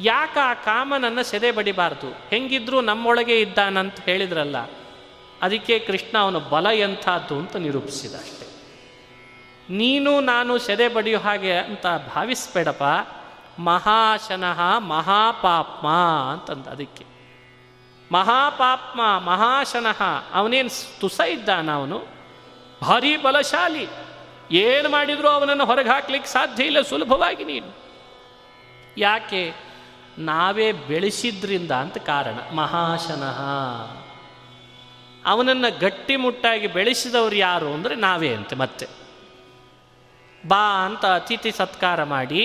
ಯಾಕೆ ಆ ಕಾಮನನ್ನು ಸೆದೆ ಬಡಿಬಾರ್ದು? ಹೆಂಗಿದ್ರೂ ನಮ್ಮೊಳಗೆ ಇದ್ದಾನಂತ ಹೇಳಿದ್ರಲ್ಲ, ಅದಕ್ಕೆ ಕೃಷ್ಣ ಅವನು ಬಲ ಎಂಥದ್ದು ಅಂತ ನಿರೂಪಿಸಿದ ಅಷ್ಟೆ ನೀನು ನಾನು ಸೆದೆ ಬಡಿಯೋ ಹಾಗೆ ಅಂತ ಭಾವಿಸ್ಬೇಡಪ್ಪ. ಮಹಾಶನಃ ಮಹಾಪಾಪ್ಮ ಅಂತಂದ ಅದಕ್ಕೆ. ಮಹಾಪಾಪ್ಮ, ಮಹಾಶನಃ, ಅವನೇನು ತುಸ ಇದ್ದಾನ ಅವನು? ಭಾರಿ ಬಲಶಾಲಿ. ಏನು ಮಾಡಿದರೂ ಅವನನ್ನು ಹೊರಗೆ ಹಾಕ್ಲಿಕ್ಕೆ ಸಾಧ್ಯ ಇಲ್ಲ, ಸುಲಭವಾಗಿ ನೀನು. ಯಾಕೆ? ನಾವೇ ಬೆಳೆಸಿದ್ರಿಂದ ಅಂತ ಕಾರಣ. ಮಹಾಶನಃ. ಅವನನ್ನು ಗಟ್ಟಿಮುಟ್ಟಾಗಿ ಬೆಳೆಸಿದವರು ಯಾರು ಅಂದರೆ ನಾವೇ ಅಂತೆ ಮತ್ತೆ. ಬಾ ಅಂತ ಅತಿಥಿ ಸತ್ಕಾರ ಮಾಡಿ,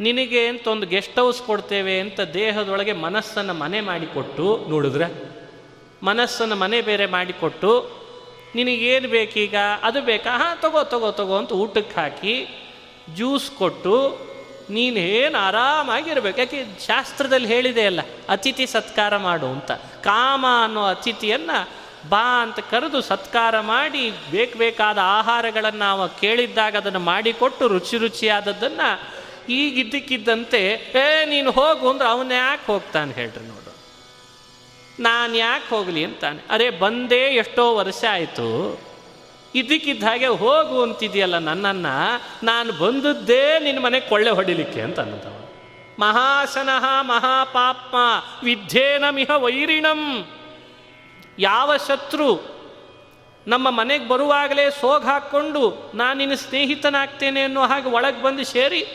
ನಿನಗೆ ಅಂತ ಒಂದು ಗೆಸ್ಟ್ ಹೌಸ್ ಕೊಡ್ತೇವೆ ಅಂತ ದೇಹದೊಳಗೆ ಮನಸ್ಸನ್ನು ಮನೆ ಮಾಡಿಕೊಟ್ಟು ನೋಡಿದ್ರೆ ಮನಸ್ಸನ್ನು ಮನೆ ಬೇರೆ ಮಾಡಿಕೊಟ್ಟು ನಿನಗೇನು ಬೇಕೀಗ? ಅದು ಬೇಕಾ? ಹಾಂ, ತಗೋ ತಗೋ ತಗೋ ಅಂತ ಊಟಕ್ಕೆ ಹಾಕಿ, ಜ್ಯೂಸ್ ಕೊಟ್ಟು ನೀನು ಏನು ಆರಾಮಾಗಿರ್ಬೇಕು? ಯಾಕೆ ಶಾಸ್ತ್ರದಲ್ಲಿ ಹೇಳಿದೆ ಅಲ್ಲ, ಅತಿಥಿ ಸತ್ಕಾರ ಮಾಡು ಅಂತ. ಕಾಮ ಅನ್ನೋ ಅತಿಥಿಯನ್ನು ಬಾ ಅಂತ ಕರೆದು ಸತ್ಕಾರ ಮಾಡಿ ಬೇಕು ಬೇಕಾದ ಆಹಾರಗಳನ್ನು ಅವ ಕೇಳಿದ್ದಾಗ ಅದನ್ನು ಮಾಡಿಕೊಟ್ಟು ರುಚಿ ರುಚಿಯಾದದ್ದನ್ನು ಈಗಿದ್ದಕ್ಕಿದ್ದಂತೆ, ಏ, ನೀನು ಹೋಗು ಅಂದ್ರೆ ಅವನ ಯಾಕೆ ಹೋಗ್ತಾನೆ ಹೇಳ್ರಿ ನೋಡು. ನಾನು ಯಾಕೆ ಹೋಗಲಿ ಅಂತಾನೆ. ಅರೆ, ಬಂದೇ ಎಷ್ಟೋ ವರ್ಷ ಆಯಿತು. ಇದಕ್ಕಿದ್ದ ಹಾಗೆ ಹೋಗು ಅಂತಿದೆಯಲ್ಲ ನನ್ನನ್ನು, ನಾನು ಬಂದದ್ದೇ ನಿನ್ನ ಮನೆಗೆ ಕೊಳ್ಳೆ ಹೊಡಿಲಿಕ್ಕೆ ಅಂತ ಅನ್ನದವ ಮಹಾಶನಃ ಮಹಾಪಾಪ್ಮ ವಿದ್ಯೇನಮಿಹ ವೈರಿಣಂ. ಯಾವ ಶತ್ರು ನಮ್ಮ ಮನೆಗೆ ಬರುವಾಗಲೇ ಸೋಗ್ ಹಾಕ್ಕೊಂಡು ನಾನು ನಿನ್ನ ಸ್ನೇಹಿತನಾಗ್ತೇನೆ ಅನ್ನೋ ಹಾಗೆ ಒಳಗೆ ಬಂದು ಸೇರಿ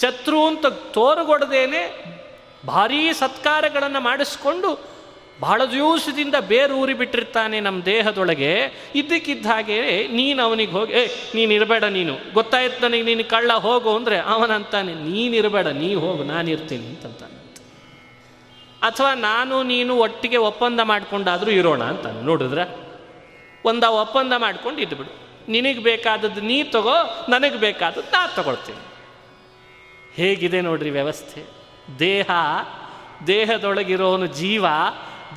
ಶತ್ರು ಅಂತ ತೋರುಗೊಡದೇನೆ ಭಾರೀ ಸತ್ಕಾರಗಳನ್ನು ಮಾಡಿಸ್ಕೊಂಡು ಬಹಳ ದಿವಸದಿಂದ ಬೇರೂರಿ ಬಿಟ್ಟಿರ್ತಾನೆ ನಮ್ಮ ದೇಹದೊಳಗೆ. ಇದ್ದಕ್ಕಿದ್ದ ಹಾಗೆ ನೀನು ಅವನಿಗೆ ಹೋಗಿ, ಏ, ನೀನು ನೀನು. ಗೊತ್ತಾಯ್ತು ನನಗೆ ನೀನು ಕಳ್ಳ ಹೋಗು ಅಂದರೆ ಅವನಂತಾನೆ ನೀನಿರಬೇಡ ನೀ ಹೋಗು, ನಾನು ಇರ್ತೀನಿ ಅಂತಂತಾನೆ ಅಥವಾ ನಾನು ನೀನು ಒಟ್ಟಿಗೆ ಒಪ್ಪಂದ ಮಾಡಿಕೊಂಡಾದರೂ ಇರೋಣ ಅಂತಾನೆ. ನೋಡಿದ್ರೆ ಒಂದ ಒಪ್ಪಂದ ಮಾಡ್ಕೊಂಡು ಇದ್ಬಿಡು ನಿನಗೆ ಬೇಕಾದದ್ದು ನೀ ತಗೋ, ನನಗೆ ಬೇಕಾದದ್ದು ನಾ ತಗೊಳ್ತೀನಿ. ಹೇಗಿದೆ ನೋಡ್ರಿ ವ್ಯವಸ್ಥೆ? ದೇಹ, ದೇಹದೊಳಗಿರೋನು ಜೀವ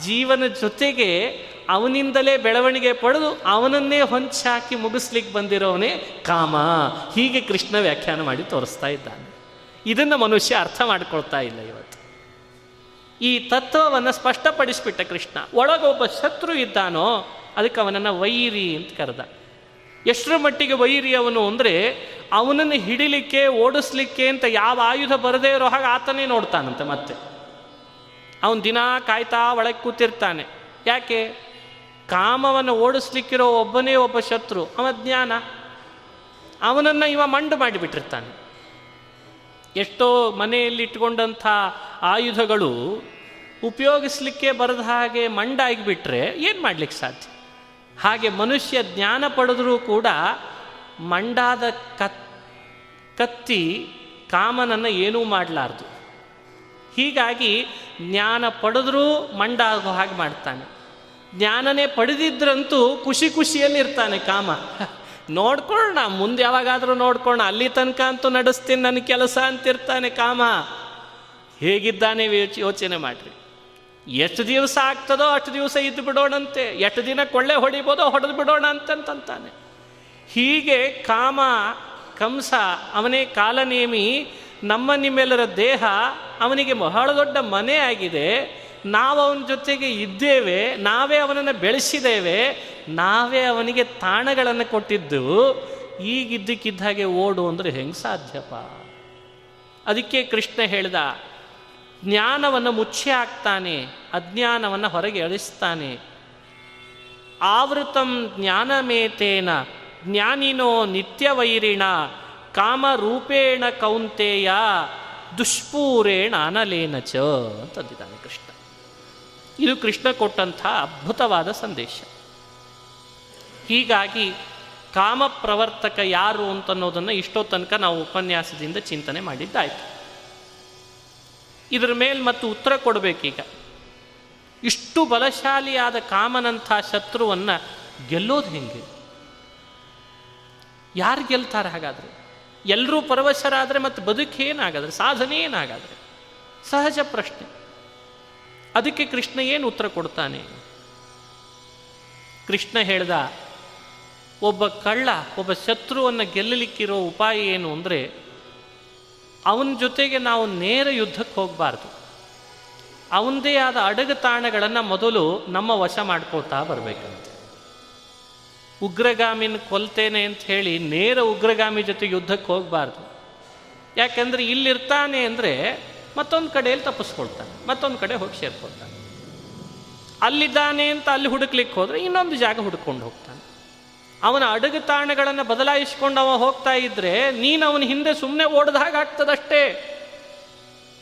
ಜೀವನ ಜೊತೆಗೆ ಅವನಿಂದಲೇ ಬೆಳವಣಿಗೆ ಪಡೆದು ಅವನನ್ನೇ ಹೊಂಚಾಕಿ ಮುಗಿಸ್ಲಿಕ್ಕೆ ಬಂದಿರೋವನೇ ಕಾಮ. ಹೀಗೆ ಕೃಷ್ಣ ವ್ಯಾಖ್ಯಾನ ಮಾಡಿ ತೋರಿಸ್ತಾ ಇದ್ದಾನೆ. ಇದನ್ನು ಮನುಷ್ಯ ಅರ್ಥ ಮಾಡ್ಕೊಳ್ತಾ ಇಲ್ಲ ಇವತ್ತು. ಈ ತತ್ವವನ್ನು ಸ್ಪಷ್ಟಪಡಿಸ್ಬಿಟ್ಟ ಕೃಷ್ಣ ಒಳಗೊಬ್ಬ ಶತ್ರು ಇದ್ದಾನೋ, ಅದಕ್ಕೆ ಅವನನ್ನು ವೈರಿ ಅಂತ ಕರೆದ. ಎಷ್ಟರ ಮಟ್ಟಿಗೆ ವೈರಿ ಅವನು ಅಂದರೆ, ಅವನನ್ನು ಹಿಡಿಲಿಕ್ಕೆ, ಓಡಿಸ್ಲಿಕ್ಕೆ ಅಂತ ಯಾವ ಆಯುಧ ಬರದೇ ಇರೋ ಹಾಗೆ ಆತನೇ ನೋಡ್ತಾನಂತೆ ಮತ್ತೆ. ಅವನು ದಿನ ಕಾಯ್ತಾ ಒಳಗೆ ಕೂತಿರ್ತಾನೆ. ಯಾಕೆ? ಕಾಮವನ್ನು ಓಡಿಸ್ಲಿಕ್ಕಿರೋ ಒಬ್ಬನೇ ಒಬ್ಬ ಶತ್ರು, ಅವ ಜ್ಞಾನ. ಅವನನ್ನು ಇವ ಮಂಡು ಮಾಡಿಬಿಟ್ಟಿರ್ತಾನೆ. ಎಷ್ಟೋ ಮನೆಯಲ್ಲಿ ಇಟ್ಕೊಂಡಂಥ ಆಯುಧಗಳು ಉಪಯೋಗಿಸ್ಲಿಕ್ಕೆ ಬರದ ಹಾಗೆ ಮಂಡಾಗಿಬಿಟ್ರೆ ಏನು ಮಾಡ್ಲಿಕ್ಕೆ ಸಾಧ್ಯ? ಹಾಗೆ ಮನುಷ್ಯ ಜ್ಞಾನ ಪಡೆದರೂ ಕೂಡ ಮಂಡಾದ ಕತ್, ಕತ್ತಿ ಕಾಮನನ್ನು ಏನೂ ಮಾಡಲಾರ್ದು. ಹೀಗಾಗಿ ಜ್ಞಾನ ಪಡೆದ್ರೂ ಮಂಡ ಆಗೋ ಹಾಗೆ ಮಾಡ್ತಾನೆ. ಜ್ಞಾನನೇ ಪಡೆದಿದ್ರಂತೂ ಖುಷಿ ಖುಷಿಯಲ್ಲಿ ಇರ್ತಾನೆ ಕಾಮ. ನೋಡ್ಕೊಳ್ಳೋಣ ಮುಂದೆ ಯಾವಾಗಾದರೂ ನೋಡ್ಕೊಳ್ಳೋಣ ಅಲ್ಲಿ ತನಕ ಅಂತೂ ನಡೆಸ್ತೀನಿ ನನ್ನ ಕೆಲಸ ಅಂತಿರ್ತಾನೆ ಕಾಮ. ಹೇಗಿದ್ದಾನೆ ಯೋಚನೆ ಮಾಡಿರಿ. ಎಷ್ಟು ದಿವಸ ಆಗ್ತದೋ ಅಷ್ಟು ದಿವಸ ಇದ್ದು ಬಿಡೋಣಂತೆ. ಎಷ್ಟು ದಿನ ಕೊಳ್ಳೆ ಹೊಡಿಬೋದೋ ಹೊಡೆದು ಬಿಡೋಣ ಅಂತಂತಾನೆ ಹೀಗೆ ಕಾಮ, ಕಂಸ, ಅವನೇ ಕಾಲನೇಮಿ, ನಮ್ಮ ನಿಮ್ಮೆಲ್ಲರ ದೇಹ ಅವನಿಗೆ ಬಹಳ ದೊಡ್ಡ ಮನೆ ಆಗಿದೆ. ನಾವು ಅವನ ಜೊತೆಗೆ ಇದ್ದೇವೆ. ನಾವೇ ಅವನನ್ನು ಬೆಳೆಸಿದ್ದೇವೆ. ನಾವೇ ಅವನಿಗೆ ತಾಣಗಳನ್ನು ಕೊಟ್ಟಿದ್ದು. ಈಗಿದ್ದಕ್ಕಿದ್ದ ಹಾಗೆ ಓಡು ಅಂದರೆ ಹೆಂಗೆ ಸಾಧ್ಯಪ್ಪ? ಅದಕ್ಕೆ ಕೃಷ್ಣ ಹೇಳ್ದ, ಜ್ಞಾನವನ್ನು ಮುಚ್ಚಿ ಹಾಕ್ತಾನೆ, ಅಜ್ಞಾನವನ್ನು ಹೊರಗೆ ಎಳಿಸ್ತಾನೆ. ಆವೃತಂ ಜ್ಞಾನಮೇತೇನ, ಜ್ಞಾನಿನೋ ನಿತ್ಯವೈರಿಣ, ಕಾಮರೂಪೇಣ ಕೌಂತೆಯ ದುಷ್ಪೂರೇಣ ಅನಲೇನ ಚ ಅಂತಂದಿದ್ದಾನೆ ಕೃಷ್ಣ. ಇದು ಕೃಷ್ಣ ಕೊಟ್ಟಂಥ ಅದ್ಭುತವಾದ ಸಂದೇಶ. ಹೀಗಾಗಿ ಕಾಮ ಪ್ರವರ್ತಕ ಯಾರು ಅಂತನ್ನೋದನ್ನು ಇಷ್ಟೋ ತನಕ ನಾವು ಉಪನ್ಯಾಸದಿಂದ ಚಿಂತನೆ ಮಾಡಿದ್ದಾಯಿತು. ಇದರ ಮೇಲೆ ಮತ್ತು ಉತ್ತರ ಕೊಡಬೇಕೀಗ. ಇಷ್ಟು ಬಲಶಾಲಿಯಾದ ಕಾಮನಂಥ ಶತ್ರುವನ್ನು ಗೆಲ್ಲೋದು ಹೆಂಗೆ? ಯಾರು ಗೆಲ್ತಾರೆ ಹಾಗಾದರೆ? ಎಲ್ಲರೂ ಪರವಶರಾದರೆ ಮತ್ತು ಬದುಕೇನಾಗಾದ್ರೆ ಸಾಧನೆ ಏನಾಗಾದರೆ ಸಹಜ ಪ್ರಶ್ನೆ. ಅದಕ್ಕೆ ಕೃಷ್ಣ ಏನು ಉತ್ತರ ಕೊಡ್ತಾನೆ? ಕೃಷ್ಣ ಹೇಳ್ದ, ಒಬ್ಬ ಕಳ್ಳ, ಒಬ್ಬ ಶತ್ರುವನ್ನು ಗೆಲ್ಲಲಿಕ್ಕಿರೋ ಉಪಾಯ ಏನು ಅಂದರೆ, ಅವನ ಜೊತೆಗೆ ನಾವು ನೇರ ಯುದ್ಧಕ್ಕೆ ಹೋಗಬಾರ್ದು. ಅವನದೇ ಆದ ಅಡಗುತಾಣಗಳನ್ನು ಮೊದಲು ನಮ್ಮ ವಶ ಮಾಡ್ಕೊಳ್ತಾ ಬರಬೇಕಂತೆ ಉಗ್ರಗಾಮಿನ ಕೊಲ್ತೇನೆ ಅಂತ ಹೇಳಿ ನೇರ ಉಗ್ರಗಾಮಿ ಜೊತೆ ಯುದ್ಧಕ್ಕೆ ಹೋಗಬಾರ್ದು. ಯಾಕೆಂದರೆ ಇಲ್ಲಿರ್ತಾನೆ ಅಂದರೆ ಮತ್ತೊಂದು ಕಡೆಯಲ್ಲಿ ತಪ್ಪಿಸ್ಕೊಳ್ತಾನೆ, ಮತ್ತೊಂದು ಕಡೆ ಹೋಗಿ ಸೇರ್ಕೊಳ್ತಾನೆ. ಅಲ್ಲಿದ್ದಾನೆ ಅಂತ ಅಲ್ಲಿ ಹುಡುಕ್ಲಿಕ್ಕೆ ಹೋದರೆ ಇನ್ನೊಂದು ಜಾಗ ಹುಡ್ಕೊಂಡು ಹೋಗ್ತಾನೆ. ಅವನ ಅಡುಗೆ ತಾಣಗಳನ್ನು ಬದಲಾಯಿಸ್ಕೊಂಡು ಅವ ಹೋಗ್ತಾ ಇದ್ರೆ ನೀನು ಅವನ ಹಿಂದೆ ಸುಮ್ಮನೆ ಓಡ್ದಾಗ ಆಗ್ತದಷ್ಟೇ.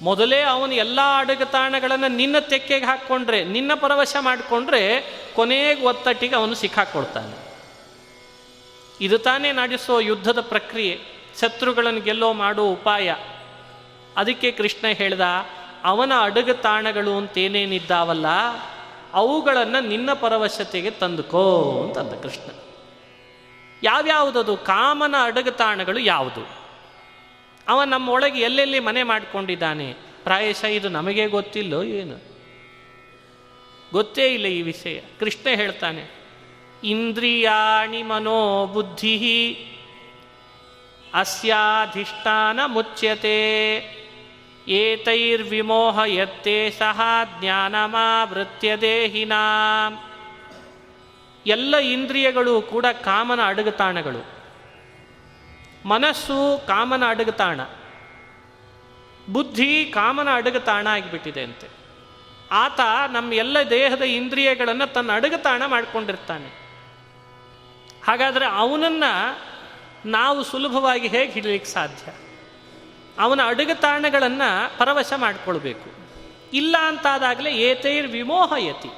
ಮೊದಲೇ ಅವನು ಎಲ್ಲ ಅಡುಗೆ ತಾಣಗಳನ್ನು ನಿನ್ನ ತೆಕ್ಕೆಗೆ ಹಾಕ್ಕೊಂಡ್ರೆ, ನಿನ್ನ ಪರವಶ ಮಾಡಿಕೊಂಡ್ರೆ ಕೊನೆಗೆ ಒತ್ತಟ್ಟಿಗೆ ಅವನು ಸಿಕ್ಕಾಕೊಳ್ತಾನೆ. ಇದು ತಾನೇ ನಡೆಸೋ ಯುದ್ಧದ ಪ್ರಕ್ರಿಯೆ. ಶತ್ರುಗಳನ್ನು ಗೆಲ್ಲೋ ಮಾಡೋ ಉಪಾಯ. ಅದಕ್ಕೆ ಕೃಷ್ಣ ಹೇಳ್ದ, ಅವನ ಅಡುಗೆ ತಾಣಗಳು ಅಂತೇನೇನಿದ್ದಾವಲ್ಲ, ಅವುಗಳನ್ನು ನಿನ್ನ ಪರವಶತೆಗೆ ತಂದುಕೋ ಅಂತಂದ ಕೃಷ್ಣ. ಯಾವ್ಯಾವುದದು? ಕಾಮನ ಅಡಗುತಾಣಗಳು ಯಾವುದು? ಅವ ನಮ್ಮೊಳಗೆ ಎಲ್ಲೆಲ್ಲಿ ಮನೆ ಮಾಡಿಕೊಂಡಿದ್ದಾನೆ? ಪ್ರಾಯಶಃ ಇದು ನಮಗೆ ಗೊತ್ತಿಲ್ಲೋ ಏನು. ಗೊತ್ತೇ ಇಲ್ಲ ಈ ವಿಷಯ. ಕೃಷ್ಣ ಹೇಳ್ತಾನೆ ಇಂದ್ರಿಯಾಣಿ ಮನೋ ಬುದ್ಧಿ ಅಸ್ಯಾಧಿಷ್ಠಾನ ಮುಚ್ಯತೆ ಏತೈರ್ವಿಮೋಹ ಯತ್ತೇ ಸಹ ಜ್ಞಾನಮಾವೃತ್ಯ ದೇಹಿನಾ ಎಲ್ಲ ಇಂದ್ರಿಯಗಳು ಕೂಡ ಕಾಮನ ಅಡಗುತಾಣಗಳು. ಮನಸ್ಸು ಕಾಮನ ಅಡಗುತಾಣ. ಬುದ್ಧಿ ಕಾಮನ ಅಡಗುತಾಣ ಆಗಿಬಿಟ್ಟಿದೆ ಅಂತೆ. ಆತ ನಮ್ಮ ಎಲ್ಲ ದೇಹದ ಇಂದ್ರಿಯಗಳನ್ನು ತನ್ನ ಅಡಗುತಾಣ ಮಾಡಿಕೊಂಡಿರ್ತಾನೆ. ಹಾಗಾದರೆ ಅವನನ್ನು ನಾವು ಸುಲಭವಾಗಿ ಹೇಗೆ ಹಿಡಲಿಕ್ಕೆ ಸಾಧ್ಯ? ಅವನ ಅಡುಗೆ ತಾಣಗಳನ್ನು ಪರವಶ ಮಾಡಿಕೊಳ್ಬೇಕು. ಇಲ್ಲ ಅಂತಾದಾಗಲೇ ಏತೈರ್ ವಿಮೋಹಯತಿ.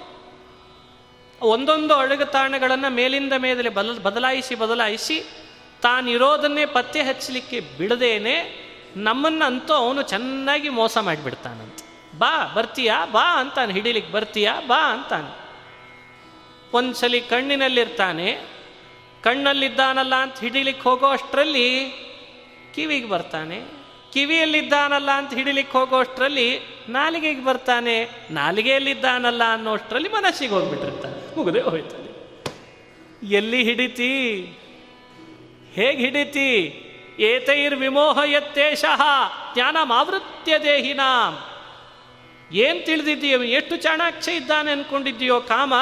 ಒಂದೊಂದು ಅಡುಗತಾಣಗಳನ್ನು ಮೇಲಿಂದ ಮೇಲೆ ಬಲ ಬದಲಾಯಿಸಿ ಬದಲಾಯಿಸಿ ತಾನಿರೋದನ್ನೇ ಪತ್ತೆ ಹಚ್ಚಲಿಕ್ಕೆ ಬಿಡದೇನೆ ನಮ್ಮನ್ನಂತೂ ಅವನು ಚೆನ್ನಾಗಿ ಮೋಸ ಮಾಡಿಬಿಡ್ತಾನಂತೆ. ಬಾ, ಬರ್ತೀಯಾ? ಬಾ ಅಂತಾನೆ, ಹಿಡಿಲಿಕ್ಕೆ ಬರ್ತೀಯಾ? ಬಾ ಅಂತಾನೆ. ಒಂದ್ಸಲಿ ಕಣ್ಣಿನಲ್ಲಿರ್ತಾನೆ ಕಣ್ಣಲ್ಲಿದ್ದಾನಲ್ಲ ಅಂತ ಹಿಡಿಲಿಕ್ಕೆ ಹೋಗೋ ಅಷ್ಟರಲ್ಲಿ ಕಿವಿಗೆ ಬರ್ತಾನೆ. ಕಿವಿಯಲ್ಲಿದ್ದಾನಲ್ಲ ಅಂತ ಹಿಡಿಲಿಕ್ಕೆ ಹೋಗೋ ಅಷ್ಟರಲ್ಲಿ ನಾಲಿಗೆಗೆ ಬರ್ತಾನೆ. ನಾಲಿಗೆಯಲ್ಲಿದ್ದಾನಲ್ಲ ಅನ್ನೋಷ್ಟರಲ್ಲಿ ಮನಸ್ಸಿಗೆ ಹೋಗ್ಬಿಟ್ಟಿರ್ತಾನೆ. ಮುಗದೆ ಹೋಯ್ತಾನೆ ಎಲ್ಲಿ ಹಿಡಿತಿ? ಹೇಗೆ ಹಿಡಿತಿ? ಏತೈರ್ ವಿಮೋಹಯತ್ತೇಶಃ ಜ್ಞಾನ ಮಾವೃತ್ಯ ದೇಹಿನಾಂ. ಏನು ತಿಳಿದಿದ್ದೀಯ ಎಷ್ಟು ಚಾಣಾಕ್ಷ ಇದ್ದಾನೆ ಅನ್ಕೊಂಡಿದ್ದೀಯೋ ಕಾಮ?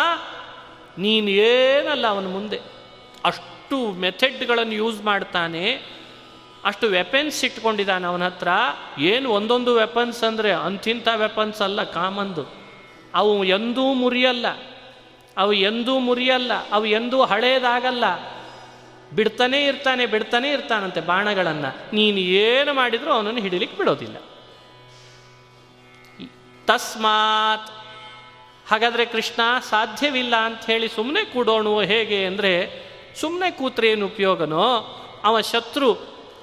ನೀನು ಏನಲ್ಲ ಅವನ ಮುಂದೆ? ಅಷ್ಟು ಮೆಥೆಡ್ಗಳನ್ನು ಯೂಸ್ ಮಾಡ್ತಾನೆ, ಅಷ್ಟು ವೆಪನ್ಸ್ ಇಟ್ಕೊಂಡಿದ್ದಾನೆ ಅವನ ಹತ್ರ. ಏನು ಒಂದೊಂದು ವೆಪನ್ಸ್ ಅಂದರೆ ಅಂತಿಂಥ ವೆಪನ್ಸ್ ಅಲ್ಲ, ಕಾಮಂದು. ಅವು ಎಂದೂ ಮುರಿಯಲ್ಲ, ಅವು ಎಂದೂ ಮುರಿಯಲ್ಲ, ಅವು ಎಂದೂ ಹಳೇದಾಗಲ್ಲ. ಬಿಡ್ತಾನೇ ಇರ್ತಾನೆ, ಬಿಡ್ತಾನೆ ಇರ್ತಾನಂತೆ ಬಾಣಗಳನ್ನು. ನೀನು ಏನು ಮಾಡಿದರೂ ಅವನನ್ನು ಹಿಡಿಲಿಕ್ಕೆ ಬಿಡೋದಿಲ್ಲ. ತಸ್ಮಾತ್ ಹಾಗಾದರೆ ಕೃಷ್ಣ ಸಾಧ್ಯವಿಲ್ಲ ಅಂತ ಹೇಳಿ ಸುಮ್ಮನೆ ಕೂಡೋಣ ಹೇಗೆ ಅಂದರೆ ಸುಮ್ಮನೆ ಕೂತ್ರೆ ಏನು ಉಪಯೋಗನೋ? ಅವ ಶತ್ರು.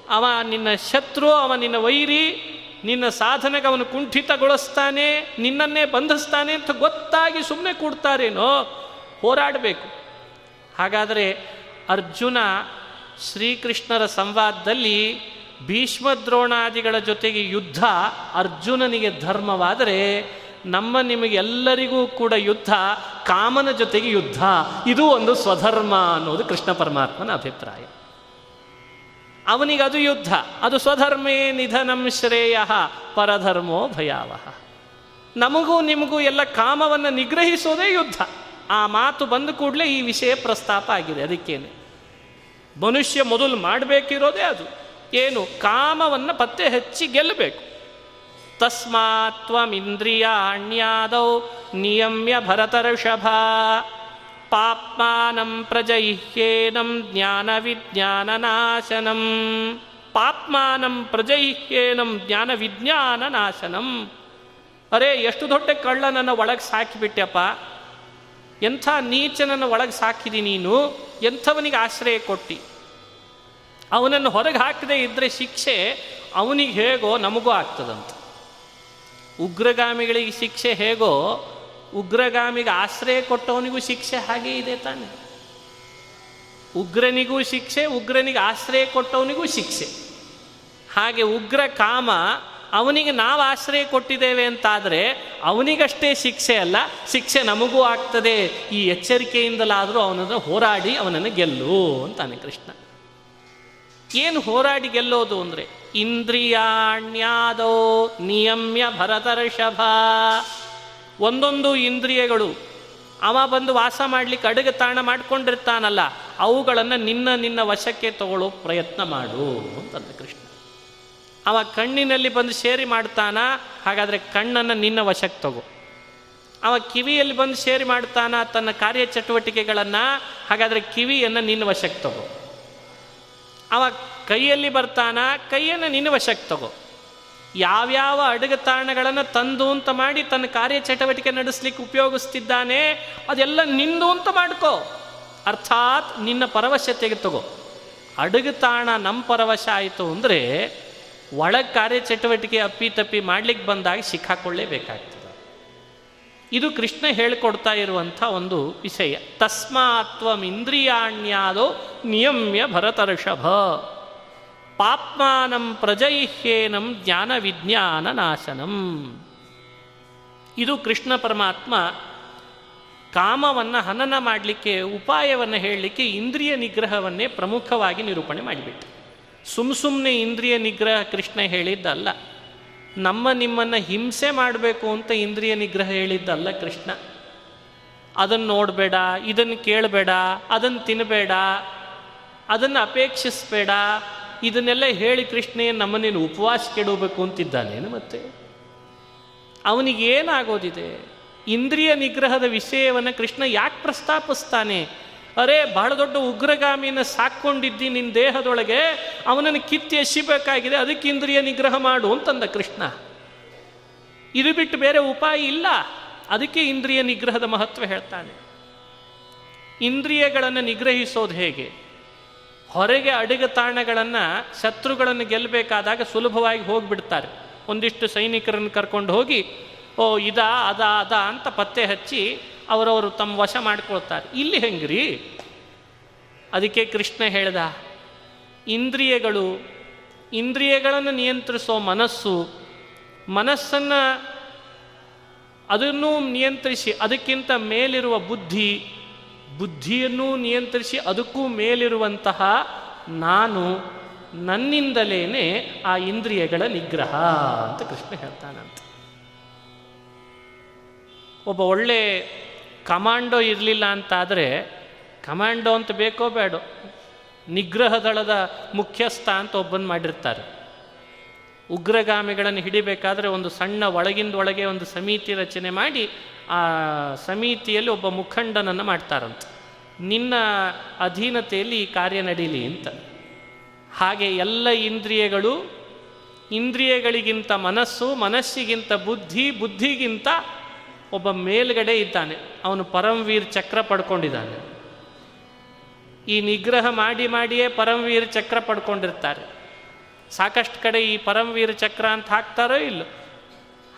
ಅವ ನಿನ್ನ ಶತ್ರು, ಅವ ನಿನ್ನ ವೈರಿ, ನಿನ್ನ ಸಾಧನೆಗೆ ಅವನು ಕುಂಠಿತಗೊಳಿಸ್ತಾನೆ, ನಿನ್ನನ್ನೇ ಬಂಧಿಸ್ತಾನೆ ಅಂತ ಗೊತ್ತಾಗಿ ಸುಮ್ಮನೆ ಕೂಡ್ತಾರೇನೋ? ಹೋರಾಡಬೇಕು. ಹಾಗಾದರೆ ಅರ್ಜುನ ಶ್ರೀಕೃಷ್ಣರ ಸಂವಾದದಲ್ಲಿ ಭೀಷ್ಮದ್ರೋಣಾದಿಗಳ ಜೊತೆಗೆ ಯುದ್ಧ ಅರ್ಜುನನಿಗೆ ಧರ್ಮವಾದರೆ ನಮ್ಮ ನಿಮಗೆಲ್ಲರಿಗೂ ಕೂಡ ಯುದ್ಧ, ಕಾಮನ ಜೊತೆಗೆ ಯುದ್ಧ, ಇದು ಒಂದು ಸ್ವಧರ್ಮ ಅನ್ನೋದು ಕೃಷ್ಣ ಪರಮಾತ್ಮನ ಅಭಿಪ್ರಾಯ. ಅವನಿಗದು ಯುದ್ಧ, ಅದು ಸ್ವಧರ್ಮೇ ನಿಧನಂ ಶ್ರೇಯ ಪರಧರ್ಮೋ ಭಯಾವಹ. ನಮಗೂ ನಿಮಗೂ ಎಲ್ಲ ಕಾಮವನ್ನು ನಿಗ್ರಹಿಸೋದೇ ಯುದ್ಧ. ಆ ಮಾತು ಬಂದ ಕೂಡಲೇ ಈ ವಿಷಯ ಪ್ರಸ್ತಾಪ ಆಗಿದೆ ಅದಕ್ಕೇನೆ. ಮನುಷ್ಯ ಮೊದಲು ಮಾಡಬೇಕಿರೋದೇ ಅದು. ಏನು, ಕಾಮವನ್ನು ಪತ್ತೆ ಹಚ್ಚಿ ಗೆಲ್ಲಬೇಕು. ತಸ್ಮಾತ್ವಮಿಂದ್ರಿಯಾಣ್ಯಾದೌ ನಿಯಮ್ಯ ಭರತರ್ಷಭ ಪಾಪ್ಮಾನಂ ಪ್ರಜೈಹ್ಯೇನಂ ಜ್ಞಾನ ವಿಜ್ಞಾನನಾಶನಂ ಪಾಪ್ಮಾನಂ ಪ್ರಜೈಹ್ಯೇನಂ ಜ್ಞಾನ ವಿಜ್ಞಾನ ನಾಶನಂ ಅರೇ, ಎಷ್ಟು ದೊಡ್ಡ ಕಳ್ಳನನ್ನು ಒಳಗೆ ಸಾಕಿಬಿಟ್ಟಪ್ಪ? ಎಂಥ ನೀಚನನ್ನು ಒಳಗೆ ಸಾಕಿದಿ ನೀನು? ಎಂಥವನಿಗೆ ಆಶ್ರಯ ಕೊಟ್ಟಿ? ಅವನನ್ನು ಹೊರಗೆ ಹಾಕದೇ ಇದ್ದರೆ ಶಿಕ್ಷೆ ಅವನಿಗೆ ಹೇಗೋ ನಮಗೂ ಆಗ್ತದಂತ. ಉಗ್ರಗಾಮಿಗಳಿಗೆ ಶಿಕ್ಷೆ ಹೇಗೋ ಉಗ್ರಗಾಮಿಗೆ ಆಶ್ರಯ ಕೊಟ್ಟವನಿಗೂ ಶಿಕ್ಷೆ ಹಾಗೆ ಇದೆ ತಾನೆ. ಉಗ್ರನಿಗೂ ಶಿಕ್ಷೆ, ಉಗ್ರನಿಗೆ ಆಶ್ರಯ ಕೊಟ್ಟವನಿಗೂ ಶಿಕ್ಷೆ. ಹಾಗೆ ಉಗ್ರ ಕಾಮ ಅವನಿಗೆ ನಾವು ಆಶ್ರಯ ಕೊಟ್ಟಿದ್ದೇವೆ ಅಂತಾದರೆ ಅವನಿಗಷ್ಟೇ ಶಿಕ್ಷೆ ಅಲ್ಲ, ಶಿಕ್ಷೆ ನಮಗೂ ಆಗ್ತದೆ. ಈ ಎಚ್ಚರಿಕೆಯಿಂದಲಾದರೂ ಅವನನ್ನು ಹೋರಾಡಿ ಅವನನ್ನು ಗೆಲ್ಲು ಅಂತಾನೆ ಕೃಷ್ಣ. ಏನು ಹೋರಾಡಿ ಗೆಲ್ಲೋದು ಅಂದರೆ ಇಂದ್ರಿಯಾಣ್ಯಾದೋ ನಿಯಮ್ಯ ಭರತರ್ಷಭ. ಒಂದೊಂದು ಇಂದ್ರಿಯಗಳು, ಅವ ಬಂದು ವಾಸ ಮಾಡಲಿಕ್ಕೆ ಅಡುಗೆ ತಾಣ ಮಾಡ್ಕೊಂಡಿರ್ತಾನಲ್ಲ, ಅವುಗಳನ್ನು ನಿನ್ನ ನಿನ್ನ ವಶಕ್ಕೆ ತಗೊಳ್ಳೋ ಪ್ರಯತ್ನ ಮಾಡು ಅಂತಂದ ಕೃಷ್ಣ. ಅವ ಕಣ್ಣಿನಲ್ಲಿ ಬಂದು ಸೇರಿ ಮಾಡ್ತಾನ, ಹಾಗಾದರೆ ಕಣ್ಣನ್ನು ನಿನ್ನ ವಶಕ್ಕೆ ತಗೋ. ಅವ ಕಿವಿಯಲ್ಲಿ ಬಂದು ಸೇರಿ ಮಾಡ್ತಾನ ತನ್ನ ಕಾರ್ಯಚಟುವಟಿಕೆಗಳನ್ನು, ಹಾಗಾದರೆ ಕಿವಿಯನ್ನು ನಿನ್ನ ವಶಕ್ಕೆ ತಗೋ. ಅವ ಕೈಯಲ್ಲಿ ಬರ್ತಾನ? ಕೈಯನ್ನು ನಿನ್ನ ವಶಕ್ಕೆ ತಗೋ. ಯಾವ್ಯಾವ ಅಡುಗೆತಾಣಗಳನ್ನು ತಂದು ಅಂತ ಮಾಡಿ ತನ್ನ ಕಾರ್ಯಚಟುವಟಿಕೆ ನಡೆಸಲಿಕ್ಕೆ ಉಪಯೋಗಿಸ್ತಿದ್ದಾನೆ, ಅದೆಲ್ಲ ನಿಂದು ಅಂತ ಮಾಡ್ಕೋ. ಅರ್ಥಾತ್ ನಿನ್ನ ಪರವಶತೆಗೆ ತಗೋ. ಅಡುಗೆತಾಣ ನಮ್ಮ ಪರವಶ ಆಯಿತು ಅಂದರೆ ಒಳಗೆ ಕಾರ್ಯಚಟುವಟಿಕೆ ಅಪ್ಪಿ ತಪ್ಪಿ ಮಾಡ್ಲಿಕ್ಕೆ ಬಂದಾಗ ಸಿಕ್ಕಾಕೊಳ್ಳೇಬೇಕಾಗ್ತದೆ ಇದು ಕೃಷ್ಣ ಹೇಳಿಕೊಡ್ತಾ ಇರುವಂಥ ಒಂದು ವಿಷಯ. ತಸ್ಮಾತ್ವಂ ಇಂದ್ರಿಯಾಣ್ಯಾದೋ ನಿಯಮ್ಯ ಭರತರ್ಷಭ. ಪಾಪ್ಮಾನಂ ಪ್ರಜೈಹ್ಯೇನಂ ಜ್ಞಾನ ವಿಜ್ಞಾನ ನಾಶನಂ ಇದು ಕೃಷ್ಣ ಪರಮಾತ್ಮ ಕಾಮವನ್ನು ಹನನ ಮಾಡಲಿಕ್ಕೆ, ಉಪಾಯವನ್ನು ಹೇಳಲಿಕ್ಕೆ ಇಂದ್ರಿಯ ನಿಗ್ರಹವನ್ನೇ ಪ್ರಮುಖವಾಗಿ ನಿರೂಪಣೆ ಮಾಡಿಬಿಟ್ಟು ಸುಮ್ ಸುಮ್ಮನೆ ಇಂದ್ರಿಯ ನಿಗ್ರಹ ಕೃಷ್ಣ ಹೇಳಿದ್ದಲ್ಲ. ನಮ್ಮ ನಿಮ್ಮನ್ನು ಹಿಂಸೆ ಮಾಡಬೇಕು ಅಂತ ಇಂದ್ರಿಯ ನಿಗ್ರಹ ಹೇಳಿದ್ದಲ್ಲ ಕೃಷ್ಣ. ಅದನ್ನು ನೋಡಬೇಡ ಇದನ್ನು ಕೇಳಬೇಡ ಅದನ್ನು ತಿನ್ನಬೇಡ ಅದನ್ನು ಅಪೇಕ್ಷಿಸಬೇಡ ಇದನ್ನೆಲ್ಲ ಹೇಳಿ ಕೃಷ್ಣ ನಮ್ಮನ್ನೇನು ಉಪವಾಸ ಕೆಡಬೇಕು ಅಂತಿದ್ದಾನೇನು ಮತ್ತೆ? ಅವನಿಗೇನಾಗೋದಿದೆ? ಇಂದ್ರಿಯ ನಿಗ್ರಹದ ವಿಷಯವನ್ನು ಕೃಷ್ಣ ಯಾಕೆ ಪ್ರಸ್ತಾಪಿಸ್ತಾನೆ? ಅರೇ, ಬಹಳ ದೊಡ್ಡ ಉಗ್ರಗಾಮಿನ ಸಾಕೊಂಡಿದ್ದಿ ನಿನ್ನ ದೇಹದೊಳಗೆ, ಅವನನ್ನು ಕಿತ್ತಿ ಎಸಿಬೇಕಾಗಿದೆ, ಅದಕ್ಕೆ ಇಂದ್ರಿಯ ನಿಗ್ರಹ ಮಾಡು ಅಂತಂದ ಕೃಷ್ಣ. ಇದು ಬಿಟ್ಟು ಬೇರೆ ಉಪಾಯ ಇಲ್ಲ. ಅದಕ್ಕೆ ಇಂದ್ರಿಯ ನಿಗ್ರಹದ ಮಹತ್ವ ಹೇಳ್ತಾನೆ. ಇಂದ್ರಿಯಗಳನ್ನು ನಿಗ್ರಹಿಸೋದು ಹೇಗೆ? ಹೊರಗೆ ಅಡುಗೆ ಶತ್ರುಗಳನ್ನು ಗೆಲ್ಲಬೇಕಾದಾಗ ಸುಲಭವಾಗಿ ಹೋಗಿಬಿಡ್ತಾರೆ. ಒಂದಿಷ್ಟು ಸೈನಿಕರನ್ನು ಕರ್ಕೊಂಡು ಹೋಗಿ, ಓ, ಇದಾ, ಅದ ಅದ ಅಂತ ಪತ್ತೆ ಹಚ್ಚಿ ಅವರವರು ತಮ್ಮ ವಶ ಮಾಡ್ಕೊಳ್ತಾರೆ. ಇಲ್ಲಿ ಹೆಂಗ್ರಿ? ಅದಕ್ಕೆ ಕೃಷ್ಣ ಹೇಳ್ದ, ಇಂದ್ರಿಯಗಳು, ಇಂದ್ರಿಯಗಳನ್ನು ನಿಯಂತ್ರಿಸೋ ಮನಸ್ಸು, ಮನಸ್ಸನ್ನು ಅದನ್ನು ನಿಯಂತ್ರಿಸಿ ಅದಕ್ಕಿಂತ ಮೇಲಿರುವ ಬುದ್ಧಿ ಬುದ್ಧಿಯನ್ನು ನಿಯಂತ್ರಿಸಿ ಅದಕ್ಕೂ ಮೇಲಿರುವಂತಹ ನಾನು ನನ್ನಿಂದಲೇನೆ ಆ ಇಂದ್ರಿಯಗಳ ನಿಗ್ರಹ ಅಂತ ಕೃಷ್ಣ ಹೇಳ್ತಾನಂತ. ಒಬ್ಬ ಒಳ್ಳೆ ಕಮಾಂಡೋ ಇರಲಿಲ್ಲ ಅಂತಾದರೆ ಕಮಾಂಡೋ ಅಂತ ಬೇಕೋ ಬೇಡೋ, ನಿಗ್ರಹ ದಳದ ಮುಖ್ಯಸ್ಥ ಅಂತ ಒಬ್ಬನ್ ಮಾಡಿರ್ತಾರೆ. ಉಗ್ರಗಾಮಿಗಳನ್ನು ಹಿಡಿಬೇಕಾದ್ರೆ ಒಂದು ಸಣ್ಣ ಒಳಗಿಂದ ಒಳಗೆ ಒಂದು ಸಮಿತಿ ರಚನೆ ಮಾಡಿ ಆ ಸಮಿತಿಯಲ್ಲಿ ಒಬ್ಬ ಮುಖಂಡನನ್ನು ಮಾಡ್ತಾರಂತ. ನಿನ್ನ ಅಧೀನತೆಯಲ್ಲಿ ಈ ಕಾರ್ಯ ನಡೀಲಿ ಅಂತ. ಹಾಗೆ ಎಲ್ಲ ಇಂದ್ರಿಯಗಳು, ಇಂದ್ರಿಯಗಳಿಗಿಂತ ಮನಸ್ಸು, ಮನಸ್ಸಿಗಿಂತ ಬುದ್ಧಿ, ಬುದ್ಧಿಗಿಂತ ಒಬ್ಬ ಮೇಲ್ಗಡೆ ಇದ್ದಾನೆ. ಅವನು ಪರಮವೀರ್ ಚಕ್ರ ಪಡ್ಕೊಂಡಿದ್ದಾನೆ. ಈ ನಿಗ್ರಹ ಮಾಡಿ ಮಾಡಿಯೇ ಪರಮವೀರ್ ಚಕ್ರ ಪಡ್ಕೊಂಡಿರ್ತಾರೆ. ಸಾಕಷ್ಟು ಕಡೆ ಈ ಪರಮವೀರ ಚಕ್ರ ಅಂತ ಹಾಕ್ತಾರೋ ಇಲ್ಲೋ.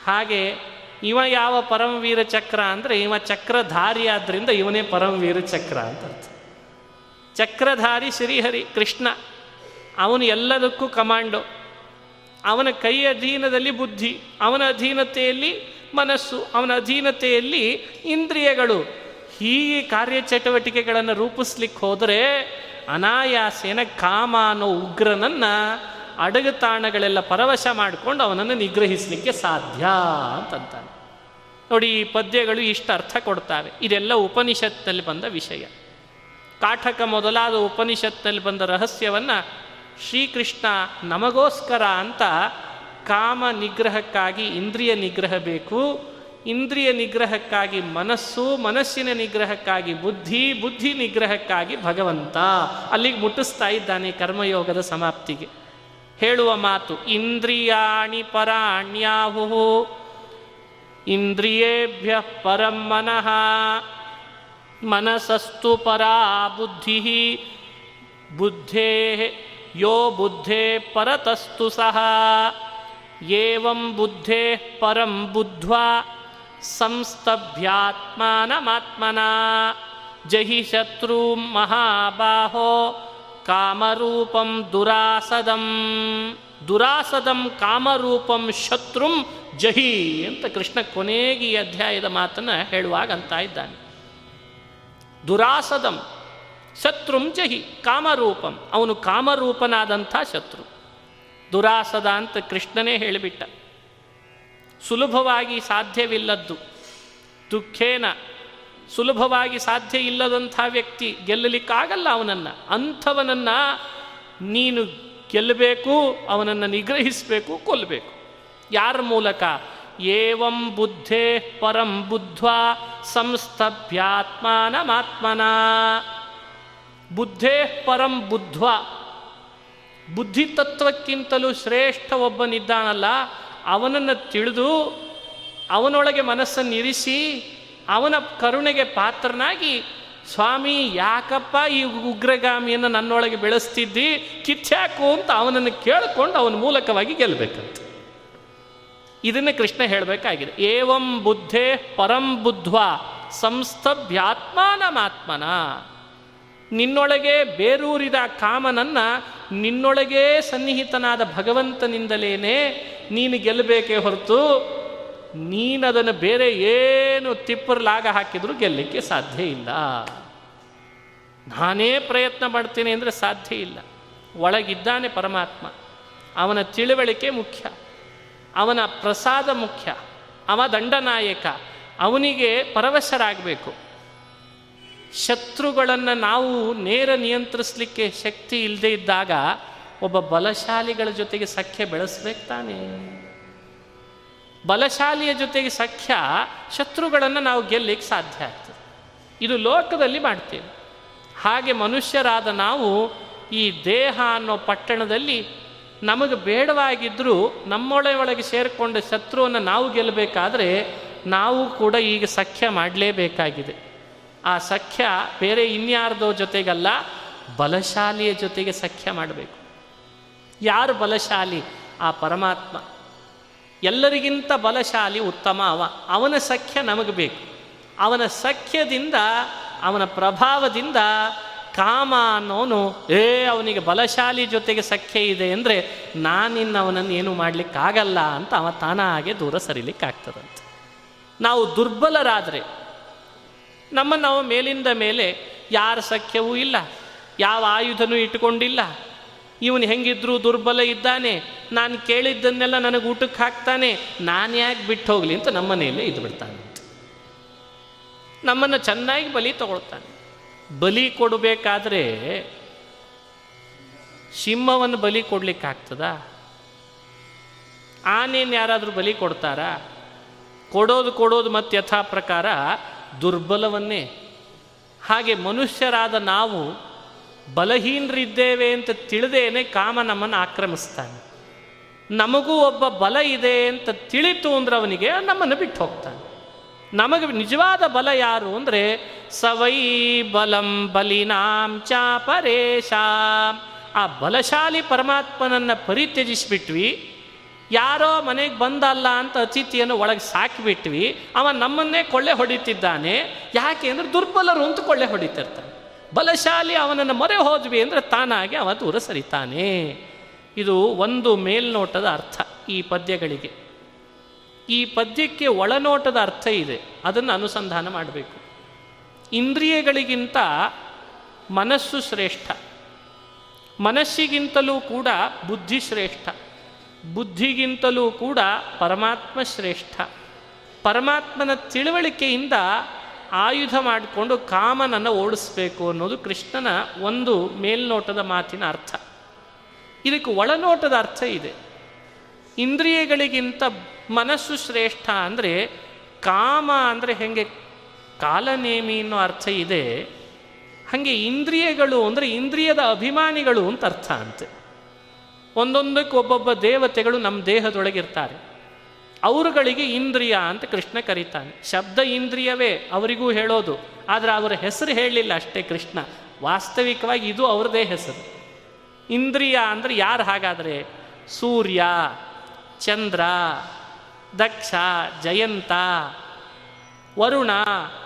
ಹಾಗೆ ಇವ ಯಾವ ಪರಮವೀರ ಚಕ್ರ ಅಂದರೆ ಇವ ಚಕ್ರಧಾರಿ ಆದ್ದರಿಂದ ಇವನೇ ಪರಮವೀರ ಚಕ್ರ ಅಂತ ಅರ್ಥ. ಚಕ್ರಧಾರಿ ಶ್ರೀಹರಿ ಕೃಷ್ಣ, ಅವನು ಎಲ್ಲದಕ್ಕೂ ಕಮಾಂಡೋ. ಅವನ ಕೈ ಅಧೀನದಲ್ಲಿ ಬುದ್ಧಿ, ಅವನ ಅಧೀನತೆಯಲ್ಲಿ ಮನಸ್ಸು, ಅವನ ಅಧೀನತೆಯಲ್ಲಿ ಇಂದ್ರಿಯಗಳು. ಹೀಗೆ ಕಾರ್ಯಚಟುವಟಿಕೆಗಳನ್ನು ರೂಪಿಸ್ಲಿಕ್ಕೆ ಹೋದರೆ ಅನಾಯಾಸೇನ ಕಾಮ ಅನ್ನೋ ಉಗ್ರನನ್ನು ಅಡಗುತಾಣಗಳೆಲ್ಲ ಪರವಶ ಮಾಡಿಕೊಂಡು ಅವನನ್ನು ನಿಗ್ರಹಿಸಲಿಕ್ಕೆ ಸಾಧ್ಯ ಅಂತಂತಾನೆ. ನೋಡಿ ಈ ಪದ್ಯಗಳು ಇಷ್ಟು ಅರ್ಥ ಕೊಡ್ತಾವೆ. ಇದೆಲ್ಲ ಉಪನಿಷತ್ನಲ್ಲಿ ಬಂದ ವಿಷಯ. ಕಾಠಕ ಮೊದಲಾದ ಉಪನಿಷತ್ನಲ್ಲಿ ಬಂದ ರಹಸ್ಯವನ್ನು ಶ್ರೀಕೃಷ್ಣ ನಮಗೋಸ್ಕರ ಅಂತ ಕಾಮ ನಿಗ್ರಹಕ್ಕಾಗಿ ಇಂದ್ರಿಯ ನಿಗ್ರಹ ಬೇಕು, ಇಂದ್ರಿಯ ನಿಗ್ರಹಕ್ಕಾಗಿ ಮನಸ್ಸು, ಮನಸ್ಸಿನ ನಿಗ್ರಹಕ್ಕಾಗಿ ಬುದ್ಧಿ ಬುದ್ಧಿ ನಿಗ್ರಹಕ್ಕಾಗಿ ಭಗವಂತ. ಅಲ್ಲಿಗೆ ಮುಟ್ಟಿಸ್ತಾ ಇದ್ದಾನೆ ಕರ್ಮಯೋಗದ ಸಮಾಪ್ತಿಗೆ. ಹೇಳುವ ಮಾತು, ಇಂದ್ರಿಯಾಣಿ ಪರಾಣ್ಯಾಹು ಇಂದ್ರಿಯೇಭ್ಯ ಪರಂ ಮನಃ, ಮನಸಸ್ತು ಪರಾ ಬುದ್ಧಿ, ಬುದ್ಧೇ ಯೋ ಬುದ್ಧೇ ಪರತಸ್ತು ಸಹ, ಏವಂ ಬುದ್ಧೇ ಪರಂ ಬುದ್ಧ್ವಾ, ಸಂಸ್ತಭ್ಯಾತ್ಮಾನಮಾತ್ಮನ, ಜಹಿ ಶತ್ರು ಮಹಾಬಾಹೋ ಕಾಮರೂಪಂ ದುರಾಸದಂ. ದುರಾಸದಂ ಕಾಮರೂಪಂ ಶತ್ರುಂ ಜಹಿ ಅಂತ ಕೃಷ್ಣ ಕೊನೆಗೆ ಈ ಅಧ್ಯಾಯದ ಮಾತನ್ನು ಹೇಳುವಾಗ ಅಂತ ಇದ್ದಾನೆ ದುರಾಸದಂ ಶತ್ರುಂ ಜಹಿ ಕಾಮರೂಪಂ. ಅವನು ಕಾಮರೂಪನಾದಂಥ ಶತ್ರು. ದುರಾಸದ ಅಂತ ಕೃಷ್ಣನೇ ಹೇಳಿಬಿಟ್ಟ. ಸುಲಭವಾಗಿ ಸಾಧ್ಯವಿಲ್ಲದ್ದು ದುಃಖೇನ ಸುಲಭವಾಗಿ ಸಾಧ್ಯ ಇಲ್ಲದಂಥ ವ್ಯಕ್ತಿ ಗೆಲ್ಲಲಿಕ್ಕಾಗಲ್ಲ ಅವನನ್ನು. ಅಂಥವನನ್ನು ನೀನು ಗೆಲ್ಲಬೇಕು, ಅವನನ್ನು ನಿಗ್ರಹಿಸಬೇಕು ಕೊಲ್ಲಬೇಕು ಯಾರ ಮೂಲಕ? ಏವಂ ಬುದ್ಧೇ ಪರಂ ಬುದ್ಧ್ವಾ ಸಂಸ್ತಭ್ಯಾತ್ಮಾನಮಾತ್ಮನ ಬುದ್ಧೇ ಪರಂ ಬುದ್ಧ್ವ. ಬುದ್ಧಿ ತತ್ವಕ್ಕಿಂತಲೂ ಶ್ರೇಷ್ಠ ಒಬ್ಬನಿದ್ದಾನಲ್ಲ, ಅವನನ್ನು ತಿಳಿದು ಅವನೊಳಗೆ ಮನಸ್ಸನ್ನು ಇರಿಸಿ ಅವನ ಕರುಣೆಗೆ ಪಾತ್ರನಾಗಿ, ಸ್ವಾಮಿ, ಯಾಕಪ್ಪ ಈ ಉಗ್ರಗಾಮಿಯನ್ನು ನನ್ನೊಳಗೆ ಬೆಳೆಸ್ತಿದ್ದಿ? ಕಿತ್ಯಾಕು ಅಂತ ಅವನನ್ನು ಕೇಳಿಕೊಂಡು ಅವನ ಮೂಲಕವಾಗಿ ಗೆಲ್ಲಬೇಕಂತ. ಇದನ್ನು ಕೃಷ್ಣ ಹೇಳಬೇಕಾಗಿದೆ. ಏವಂ ಬುದ್ಧೇ ಪರಂ ಬುದ್ಧ್ವ ಸಂಸ್ಥಭ್ಯಾತ್ಮಾನಮಾತ್ಮನ. ನಿನ್ನೊಳಗೆ ಬೇರೂರಿದ ಕಾಮನನ್ನು ನಿನ್ನೊಳಗೇ ಸನ್ನಿಹಿತನಾದ ಭಗವಂತನಿಂದಲೇನೆ ನೀನು ಗೆಲ್ಲಬೇಕೇ ಹೊರತು ನೀನದನ್ನು ಬೇರೆ ಏನು ತಿಪ್ಪರ್ಲಾಗ ಹಾಕಿದರೂ ಗೆಲ್ಲಕ್ಕೆ ಸಾಧ್ಯ ಇಲ್ಲ. ನಾನೇ ಪ್ರಯತ್ನ ಮಾಡ್ತೀನಿ ಅಂದರೆ ಸಾಧ್ಯ ಇಲ್ಲ. ಒಳಗಿದ್ದಾನೆ ಪರಮಾತ್ಮ. ಅವನ ತಿಳುವಳಿಕೆ ಮುಖ್ಯ. ಅವನ ಪ್ರಸಾದ ಮುಖ್ಯ. ಅವ ದಂಡನಾಯಕ. ಅವನಿಗೆ ಪರವಶರಾಗಬೇಕು. ಶತ್ರುಗಳನ್ನು ನಾವು ನೇರ ನಿಯಂತ್ರಿಸಲಿಕ್ಕೆ ಶಕ್ತಿ ಇಲ್ಲದೇ ಇದ್ದಾಗ ಒಬ್ಬ ಬಲಶಾಲಿಗಳ ಜೊತೆಗೆ ಸಖ್ಯ ಬೆಳೆಸ್ಬೇಕು ತಾನೇ. ಬಲಶಾಲಿಯ ಜೊತೆಗೆ ಸಖ್ಯ ಶತ್ರುಗಳನ್ನು ನಾವು ಗೆಲ್ಲಲಿಕ್ಕೆ ಸಾಧ್ಯ ಆಗ್ತದೆ. ಇದು ಲೋಕದಲ್ಲಿ ಮಾಡ್ತೇವೆ. ಹಾಗೆ ಮನುಷ್ಯರಾದ ನಾವು ಈ ದೇಹ ಅನ್ನೋ ಪಟ್ಟಣದಲ್ಲಿ ನಮಗೆ ಬೇಡವಾಗಿದ್ದರೂ ನಮ್ಮೊಳೆ ಒಳಗೆ ಸೇರಿಕೊಂಡ ಶತ್ರುವನ್ನು ನಾವು ಗೆಲ್ಲಬೇಕಾದ್ರೆ ನಾವು ಕೂಡ ಈಗ ಸಖ್ಯ ಮಾಡಲೇಬೇಕಾಗಿದೆ. ಆ ಸಖ್ಯ ಬೇರೆ ಇನ್ಯಾರ್ದೋ ಜೊತೆಗಲ್ಲ, ಬಲಶಾಲಿಯ ಜೊತೆಗೆ ಸಖ್ಯ ಮಾಡಬೇಕು. ಯಾರು ಬಲಶಾಲಿ? ಆ ಪರಮಾತ್ಮ. ಎಲ್ಲರಿಗಿಂತ ಬಲಶಾಲಿ ಉತ್ತಮ ಅವ. ಅವನ ಸಖ್ಯ ನಮಗೆ ಬೇಕು. ಅವನ ಸಖ್ಯದಿಂದ, ಅವನ ಪ್ರಭಾವದಿಂದ ಕಾಮ ಅನ್ನೋನು, ಏ, ಅವನಿಗೆ ಬಲಶಾಲಿ ಜೊತೆಗೆ ಸಖ್ಯ ಇದೆ ಅಂದರೆ ನಾನಿನ್ನು ಅವನನ್ನು ಏನು ಮಾಡಲಿಕ್ಕಾಗಲ್ಲ ಅಂತ ಅವ ತಾನಾಗೆ ದೂರ ಸರಿಲಿಕ್ಕಾಗ್ತದಂತೆ. ನಾವು ದುರ್ಬಲರಾದರೆ ನಮ್ಮನ್ನು ನಾವು ಮೇಲಿಂದ ಮೇಲೆ ಯಾರ ಸಖ್ಯವೂ ಇಲ್ಲ, ಯಾವ ಆಯುಧನೂ ಇಟ್ಟುಕೊಂಡಿಲ್ಲ ಇವನು ಹೆಂಗಿದ್ರು ದುರ್ಬಲ ಇದ್ದಾನೆ. ನಾನು ಕೇಳಿದ್ದನ್ನೆಲ್ಲ ನನಗೆ ಊಟಕ್ಕೆ ಹಾಕ್ತಾನೆ. ನಾನು ಯಾಕೆ ಬಿಟ್ಟು ಹೋಗಲಿ ಅಂತ ನಮ್ಮನೆಯಲ್ಲೇ ಇದ್ದು ಬಿಡ್ತಾನೆ. ನಮ್ಮನ್ನು ಚೆನ್ನಾಗಿ ಬಲಿ ತಗೊಳ್ತಾನೆ. ಬಲಿ ಕೊಡಬೇಕಾದ್ರೆ ಸಿಂಹವನ್ನು ಬಲಿ ಕೊಡ್ಲಿಕ್ಕಾಗ್ತದ ಆನೇನು ಯಾರಾದರೂ ಬಲಿ ಕೊಡ್ತಾರಾ? ಕೊಡೋದು ಕೊಡೋದು ಮತ್ತು ಯಥಾ ಪ್ರಕಾರ ದುರ್ಬಲವನ್ನೇ. ಹಾಗೆ ಮನುಷ್ಯರಾದ ನಾವು ಬಲಹೀನರಿದ್ದೇವೆ ಅಂತ ತಿಳಿದೇನೆ ಕಾಮ ನಮ್ಮನ್ನು ಆಕ್ರಮಿಸ್ತಾನೆ. ನಮಗೂ ಒಬ್ಬ ಬಲ ಇದೆ ಅಂತ ತಿಳಿತು ಅಂದ್ರೆ ಅವನಿಗೆ ನಮ್ಮನ್ನು ಬಿಟ್ಟು ಹೋಗ್ತಾನೆ. ನಮಗೆ ನಿಜವಾದ ಬಲ ಯಾರು ಅಂದರೆ, ಸವೈ ಬಲಂ ಬಲಿನಾಂ ಚ ಪರೇಶಾಂ. ಆ ಬಲಶಾಲಿ ಪರಮಾತ್ಮನನ್ನು ಪರಿತ್ಯಜಿಸಿಬಿಟ್ವಿ. ಯಾರೋ ಮನೆಗೆ ಬಂದಲ್ಲ ಅಂತ ಅತಿಥಿಯನ್ನು ಒಳಗೆ ಸಾಕಿಬಿಟ್ವಿ. ಅವ ನಮ್ಮನ್ನೇ ಕೊಳ್ಳೆ ಹೊಡಿತಿದ್ದಾನೆ. ಯಾಕೆ ಅಂದರೆ ದುರ್ಬಲರು ಅಂತ ಕೊಳ್ಳೆ ಹೊಡಿತಿರ್ತಾನೆ ಬಲಶಾಲಿ ಅವನನ್ನು ಮೊರೆ ಹೋದ್ವಿ ಅಂದರೆ ತಾನಾಗಿ ಅವ ದೂರ ಸರಿತಾನೆ ಇದು ಒಂದು ಮೇಲ್ನೋಟದ ಅರ್ಥ ಈ ಪದ್ಯಗಳಿಗೆ. ಈ ಪದ್ಯಕ್ಕೆ ಒಳನೋಟದ ಅರ್ಥ ಇದೆ, ಅದನ್ನು ಅನುಸಂಧಾನ ಮಾಡಬೇಕು. ಇಂದ್ರಿಯಗಳಿಗಿಂತ ಮನಸ್ಸು ಶ್ರೇಷ್ಠ, ಮನಸ್ಸಿಗಿಂತಲೂ ಕೂಡ ಬುದ್ಧಿ ಶ್ರೇಷ್ಠ, ಬುದ್ಧಿಗಿಂತಲೂ ಕೂಡ ಪರಮಾತ್ಮ ಶ್ರೇಷ್ಠ, ಪರಮಾತ್ಮನ ತಿಳುವಳಿಕೆಯಿಂದ ಆಯುಧ ಮಾಡಿಕೊಂಡು ಕಾಮನನ್ನು ಓಡಿಸ್ಬೇಕು ಅನ್ನೋದು ಕೃಷ್ಣನ ಒಂದು ಮೇಲ್ನೋಟದ ಮಾತಿನ ಅರ್ಥ. ಇದಕ್ಕೆ ಒಳನೋಟದ ಅರ್ಥ ಇದೆ. ಇಂದ್ರಿಯಗಳಿಗಿಂತ ಮನಸ್ಸು ಶ್ರೇಷ್ಠ ಅಂದರೆ ಕಾಮ ಅಂದರೆ ಹೆಂಗೆ ಕಾಲನೇಮಿ ಅನ್ನೋ ಅರ್ಥ ಇದೆ. ಹಾಗೆ ಇಂದ್ರಿಯಗಳು ಅಂದರೆ ಇಂದ್ರಿಯದ ಅಭಿಮಾನಿಗಳು ಅಂತ ಅರ್ಥ ಅಂತೆ. ಒಂದೊಂದಕ್ಕೆ ಒಬ್ಬೊಬ್ಬ ದೇವತೆಗಳು ನಮ್ಮ ದೇಹದೊಳಗಿರ್ತಾರೆ. ಅವರುಗಳಿಗೆ ಇಂದ್ರಿಯ ಅಂತ ಕೃಷ್ಣ ಕರೀತಾನೆ. ಶಬ್ದ ಇಂದ್ರಿಯವೇ ಅವರಿಗೂ ಹೇಳೋದು. ಆದರೆ ಅವರ ಹೆಸರು ಹೇಳಲಿಲ್ಲ ಅಷ್ಟೇ ಕೃಷ್ಣ. ವಾಸ್ತವಿಕವಾಗಿ ಇದು ಅವ್ರದೇ ಹೆಸರು. ಇಂದ್ರಿಯ ಅಂದರೆ ಯಾರು ಹಾಗಾದರೆ? ಸೂರ್ಯ, ಚಂದ್ರ, ದಕ್ಷ, ಜಯಂತ, ವರುಣ,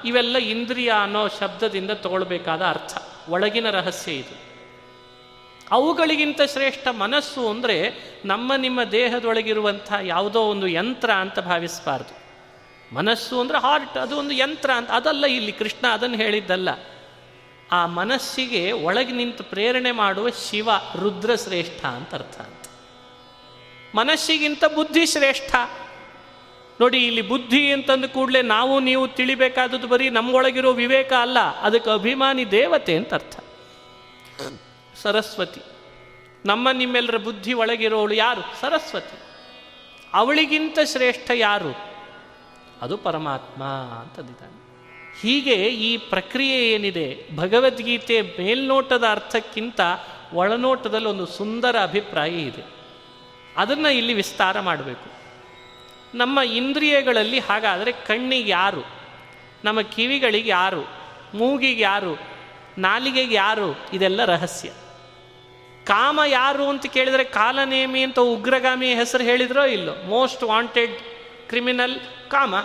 ಇವೆಲ್ಲ ಇಂದ್ರಿಯ ಅನ್ನೋ ಶಬ್ದದಿಂದ ತಗೊಳ್ಬೇಕಾದ ಅರ್ಥ. ಒಳಗಿನ ರಹಸ್ಯ ಇದು. ಅವುಗಳಿಗಿಂತ ಶ್ರೇಷ್ಠ ಮನಸ್ಸು ಅಂದರೆ ನಮ್ಮ ನಿಮ್ಮ ದೇಹದೊಳಗಿರುವಂಥ ಯಾವುದೋ ಒಂದು ಯಂತ್ರ ಅಂತ ಭಾವಿಸಬಾರ್ದು. ಮನಸ್ಸು ಅಂದರೆ ಹಾರ್ಟ್ ಅದು ಒಂದು ಯಂತ್ರ ಅಂತ, ಅದಲ್ಲ ಇಲ್ಲಿ ಕೃಷ್ಣ ಅದನ್ನು ಹೇಳಿದ್ದಲ್ಲ. ಆ ಮನಸ್ಸಿಗೆ ಒಳಗೆ ನಿಂತು ಪ್ರೇರಣೆ ಮಾಡುವ ಶಿವ ರುದ್ರ ಶ್ರೇಷ್ಠ ಅಂತ ಅರ್ಥ ಅಂತ. ಮನಸ್ಸಿಗಿಂತ ಬುದ್ಧಿ ಶ್ರೇಷ್ಠ. ನೋಡಿ ಇಲ್ಲಿ ಬುದ್ಧಿ ಅಂತಂದು ಕೂಡಲೇ ನಾವು ನೀವು ತಿಳಿಬೇಕಾದದ್ದು ಬರೀ ನಮ್ಮೊಳಗಿರೋ ವಿವೇಕ ಅಲ್ಲ, ಅದಕ್ಕೆ ಅಭಿಮಾನಿ ದೇವತೆ ಅಂತ ಅರ್ಥ. ಸರಸ್ವತಿ. ನಮ್ಮ ನಿಮ್ಮೆಲ್ಲರ ಬುದ್ಧಿ ಒಳಗಿರೋಳು ಯಾರು? ಸರಸ್ವತಿ. ಅವಳಿಗಿಂತ ಶ್ರೇಷ್ಠ ಯಾರು? ಅದು ಪರಮಾತ್ಮ ಅಂತಂದಿದ್ದಾನೆ. ಹೀಗೆ ಈ ಪ್ರಕ್ರಿಯೆ ಏನಿದೆ? ಭಗವದ್ಗೀತೆ ಮೇಲ್ನೋಟದ ಅರ್ಥಕ್ಕಿಂತ ಒಳನೋಟದಲ್ಲಿ ಒಂದು ಸುಂದರ ಅಭಿಪ್ರಾಯ ಇದೆ. ಅದನ್ನು ಇಲ್ಲಿ ವಿಸ್ತಾರ ಮಾಡಬೇಕು. ನಮ್ಮ ಇಂದ್ರಿಯಗಳಲ್ಲಿ ಹಾಗಾದರೆ ಕಣ್ಣಿಗೆ ಯಾರು? ನಮ್ಮ ಕಿವಿಗಳಿಗೆ ಯಾರು? ಮೂಗಿಗೆ ಯಾರು? ನಾಲಿಗೆಗೆ ಯಾರು? ಇದೆಲ್ಲ ರಹಸ್ಯ. ಕಾಮ ಯಾರು ಅಂತ ಕೇಳಿದರೆ ಕಾಲನೇಮಿ ಅಂತ ಉಗ್ರಗಾಮಿ ಹೆಸರು ಹೇಳಿದ್ರೋ ಇಲ್ಲೋ? ಮೋಸ್ಟ್ ವಾಂಟೆಡ್ ಕ್ರಿಮಿನಲ್ ಕಾಮ.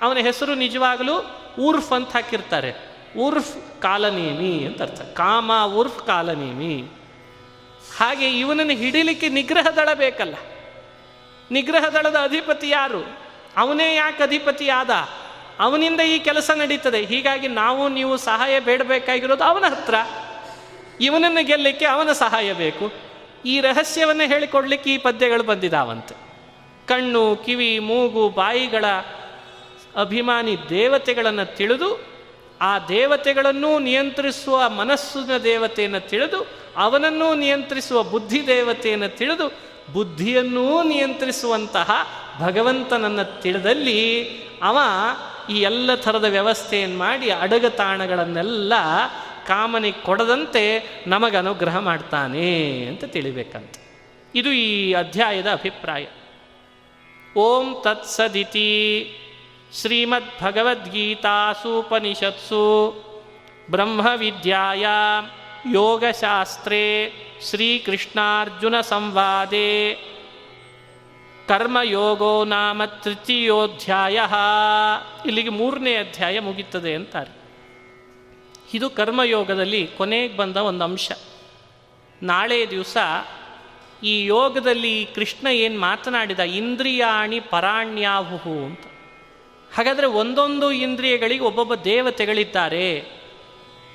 ಅವನ ಹೆಸರು ನಿಜವಾಗಲೂ ಉರ್ಫ್ ಅಂತ ಹಾಕಿರ್ತಾರೆ. ಉರ್ಫ್ ಕಾಲನೇಮಿ ಅಂತ ಅರ್ಥ. ಕಾಮ, ಉರ್ಫ್ ಕಾಲನೇಮಿ. ಹಾಗೆ ಇವನನ್ನು ಹಿಡಿಲಿಕ್ಕೆ ನಿಗ್ರಹ ದಳ ಬೇಕಲ್ಲ. ನಿಗ್ರಹ ದಳದ ಅಧಿಪತಿ ಯಾರು? ಅವನೇ ಯಾಕೆ ಅಧಿಪತಿ ಆದ? ಅವನಿಂದ ಈ ಕೆಲಸ ನಡೀತದೆ. ಹೀಗಾಗಿ ನಾವು ನೀವು ಸಹಾಯ ಬೇಡಬೇಕಾಗಿರೋದು ಅವನ ಹತ್ರ. ಇವನನ್ನು ಗೆಲ್ಲಲಿಕ್ಕೆ ಅವನ ಸಹಾಯ ಬೇಕು. ಈ ರಹಸ್ಯವನ್ನು ಹೇಳಿಕೊಡ್ಲಿಕ್ಕೆ ಈ ಪದ್ಯಗಳು ಬಂದಿದಾವಂತೆ. ಕಣ್ಣು, ಕಿವಿ, ಮೂಗು, ಬಾಯಿಗಳ ಅಭಿಮಾನಿ ದೇವತೆಗಳನ್ನು ತಿಳಿದು, ಆ ದೇವತೆಗಳನ್ನೂ ನಿಯಂತ್ರಿಸುವ ಮನಸ್ಸಿನ ದೇವತೆಯನ್ನು ತಿಳಿದು, ಅವನನ್ನೂ ನಿಯಂತ್ರಿಸುವ ಬುದ್ಧಿ ದೇವತೆಯನ್ನು ತಿಳಿದು, ಬುದ್ಧಿಯನ್ನೂ ನಿಯಂತ್ರಿಸುವಂತಹ ಭಗವಂತನನ್ನು ತಿಳಿದಲ್ಲಿ ಅವ ಈ ಎಲ್ಲ ಥರದ ವ್ಯವಸ್ಥೆಯನ್ನು ಮಾಡಿ ಅಡಗತಾಣಗಳನ್ನೆಲ್ಲ ಕಾಮನಿಗೆ ಕೊಡದಂತೆ ನಮಗೆ ಅನುಗ್ರಹ ಮಾಡ್ತಾನೆ ಅಂತ ತಿಳಿಬೇಕಂತ. ಇದು ಈ ಅಧ್ಯಾಯದ ಅಭಿಪ್ರಾಯ. ಓಂ ತತ್ಸದಿತಿ ಶ್ರೀಮದ್ ಭಗವದ್ಗೀತಾಸೂಪನಿಷತ್ಸು ಬ್ರಹ್ಮವಿದ್ಯಾಯ ಯೋಗಶಾಸ್ತ್ರೇ ಶ್ರೀಕೃಷ್ಣಾರ್ಜುನ ಸಂವಾದೆ ಕರ್ಮಯೋಗೋ ನಾಮ ತೃತೀಯೋಧ್ಯಾಯ. ಇಲ್ಲಿಗೆ ಮೂರನೇ ಅಧ್ಯಾಯ ಮುಗಿತದೆ ಅಂತಾರೆ. ಇದು ಕರ್ಮಯೋಗದಲ್ಲಿ ಕೊನೆಗೆ ಬಂದ ಒಂದು ಅಂಶ. ನಾಳೆ ದಿವಸ ಈ ಯೋಗದಲ್ಲಿ ಕೃಷ್ಣ ಏನು ಮಾತನಾಡಿದ? ಇಂದ್ರಿಯಾಣಿ ಪರಾಣ್ಯಾಹುಹು ಅಂತ. ಹಾಗಾದರೆ ಒಂದೊಂದು ಇಂದ್ರಿಯಗಳಿಗೆ ಒಬ್ಬೊಬ್ಬ ದೇವತೆಗಳಿದ್ದಾರೆ.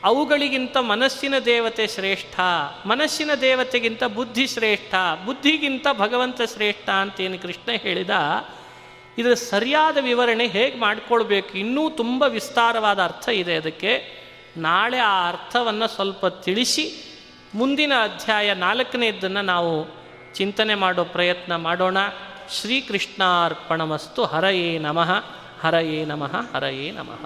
ಅವುಗಳಿಗಿಂತ ಮನಸ್ಸಿನ ದೇವತೆ ಶ್ರೇಷ್ಠ, ಮನಸ್ಸಿನ ದೇವತೆಗಿಂತ ಬುದ್ಧಿ ಶ್ರೇಷ್ಠ, ಬುದ್ಧಿಗಿಂತ ಭಗವಂತ ಶ್ರೇಷ್ಠ ಅಂತೇನು ಕೃಷ್ಣ ಹೇಳಿದ, ಇದರ ಸರಿಯಾದ ವಿವರಣೆ ಹೇಗೆ ಮಾಡಿಕೊಳ್ಬೇಕು? ಇನ್ನೂ ತುಂಬ ವಿಸ್ತಾರವಾದ ಅರ್ಥ ಇದೆ ಅದಕ್ಕೆ. ನಾಳೆ ಆ ಅರ್ಥವನ್ನು ಸ್ವಲ್ಪ ತಿಳಿಸಿ ಮುಂದಿನ ಅಧ್ಯಾಯ ನಾಲ್ಕನೇದನ್ನು ನಾವು ಚಿಂತನೆ ಮಾಡೋ ಪ್ರಯತ್ನ ಮಾಡೋಣ. ಶ್ರೀಕೃಷ್ಣಾರ್ಪಣಮಸ್ತು ಹರಯೇ ನಮಃ ಹರಯೇ ನಮಃ ಹರಯೇ ನಮಃ.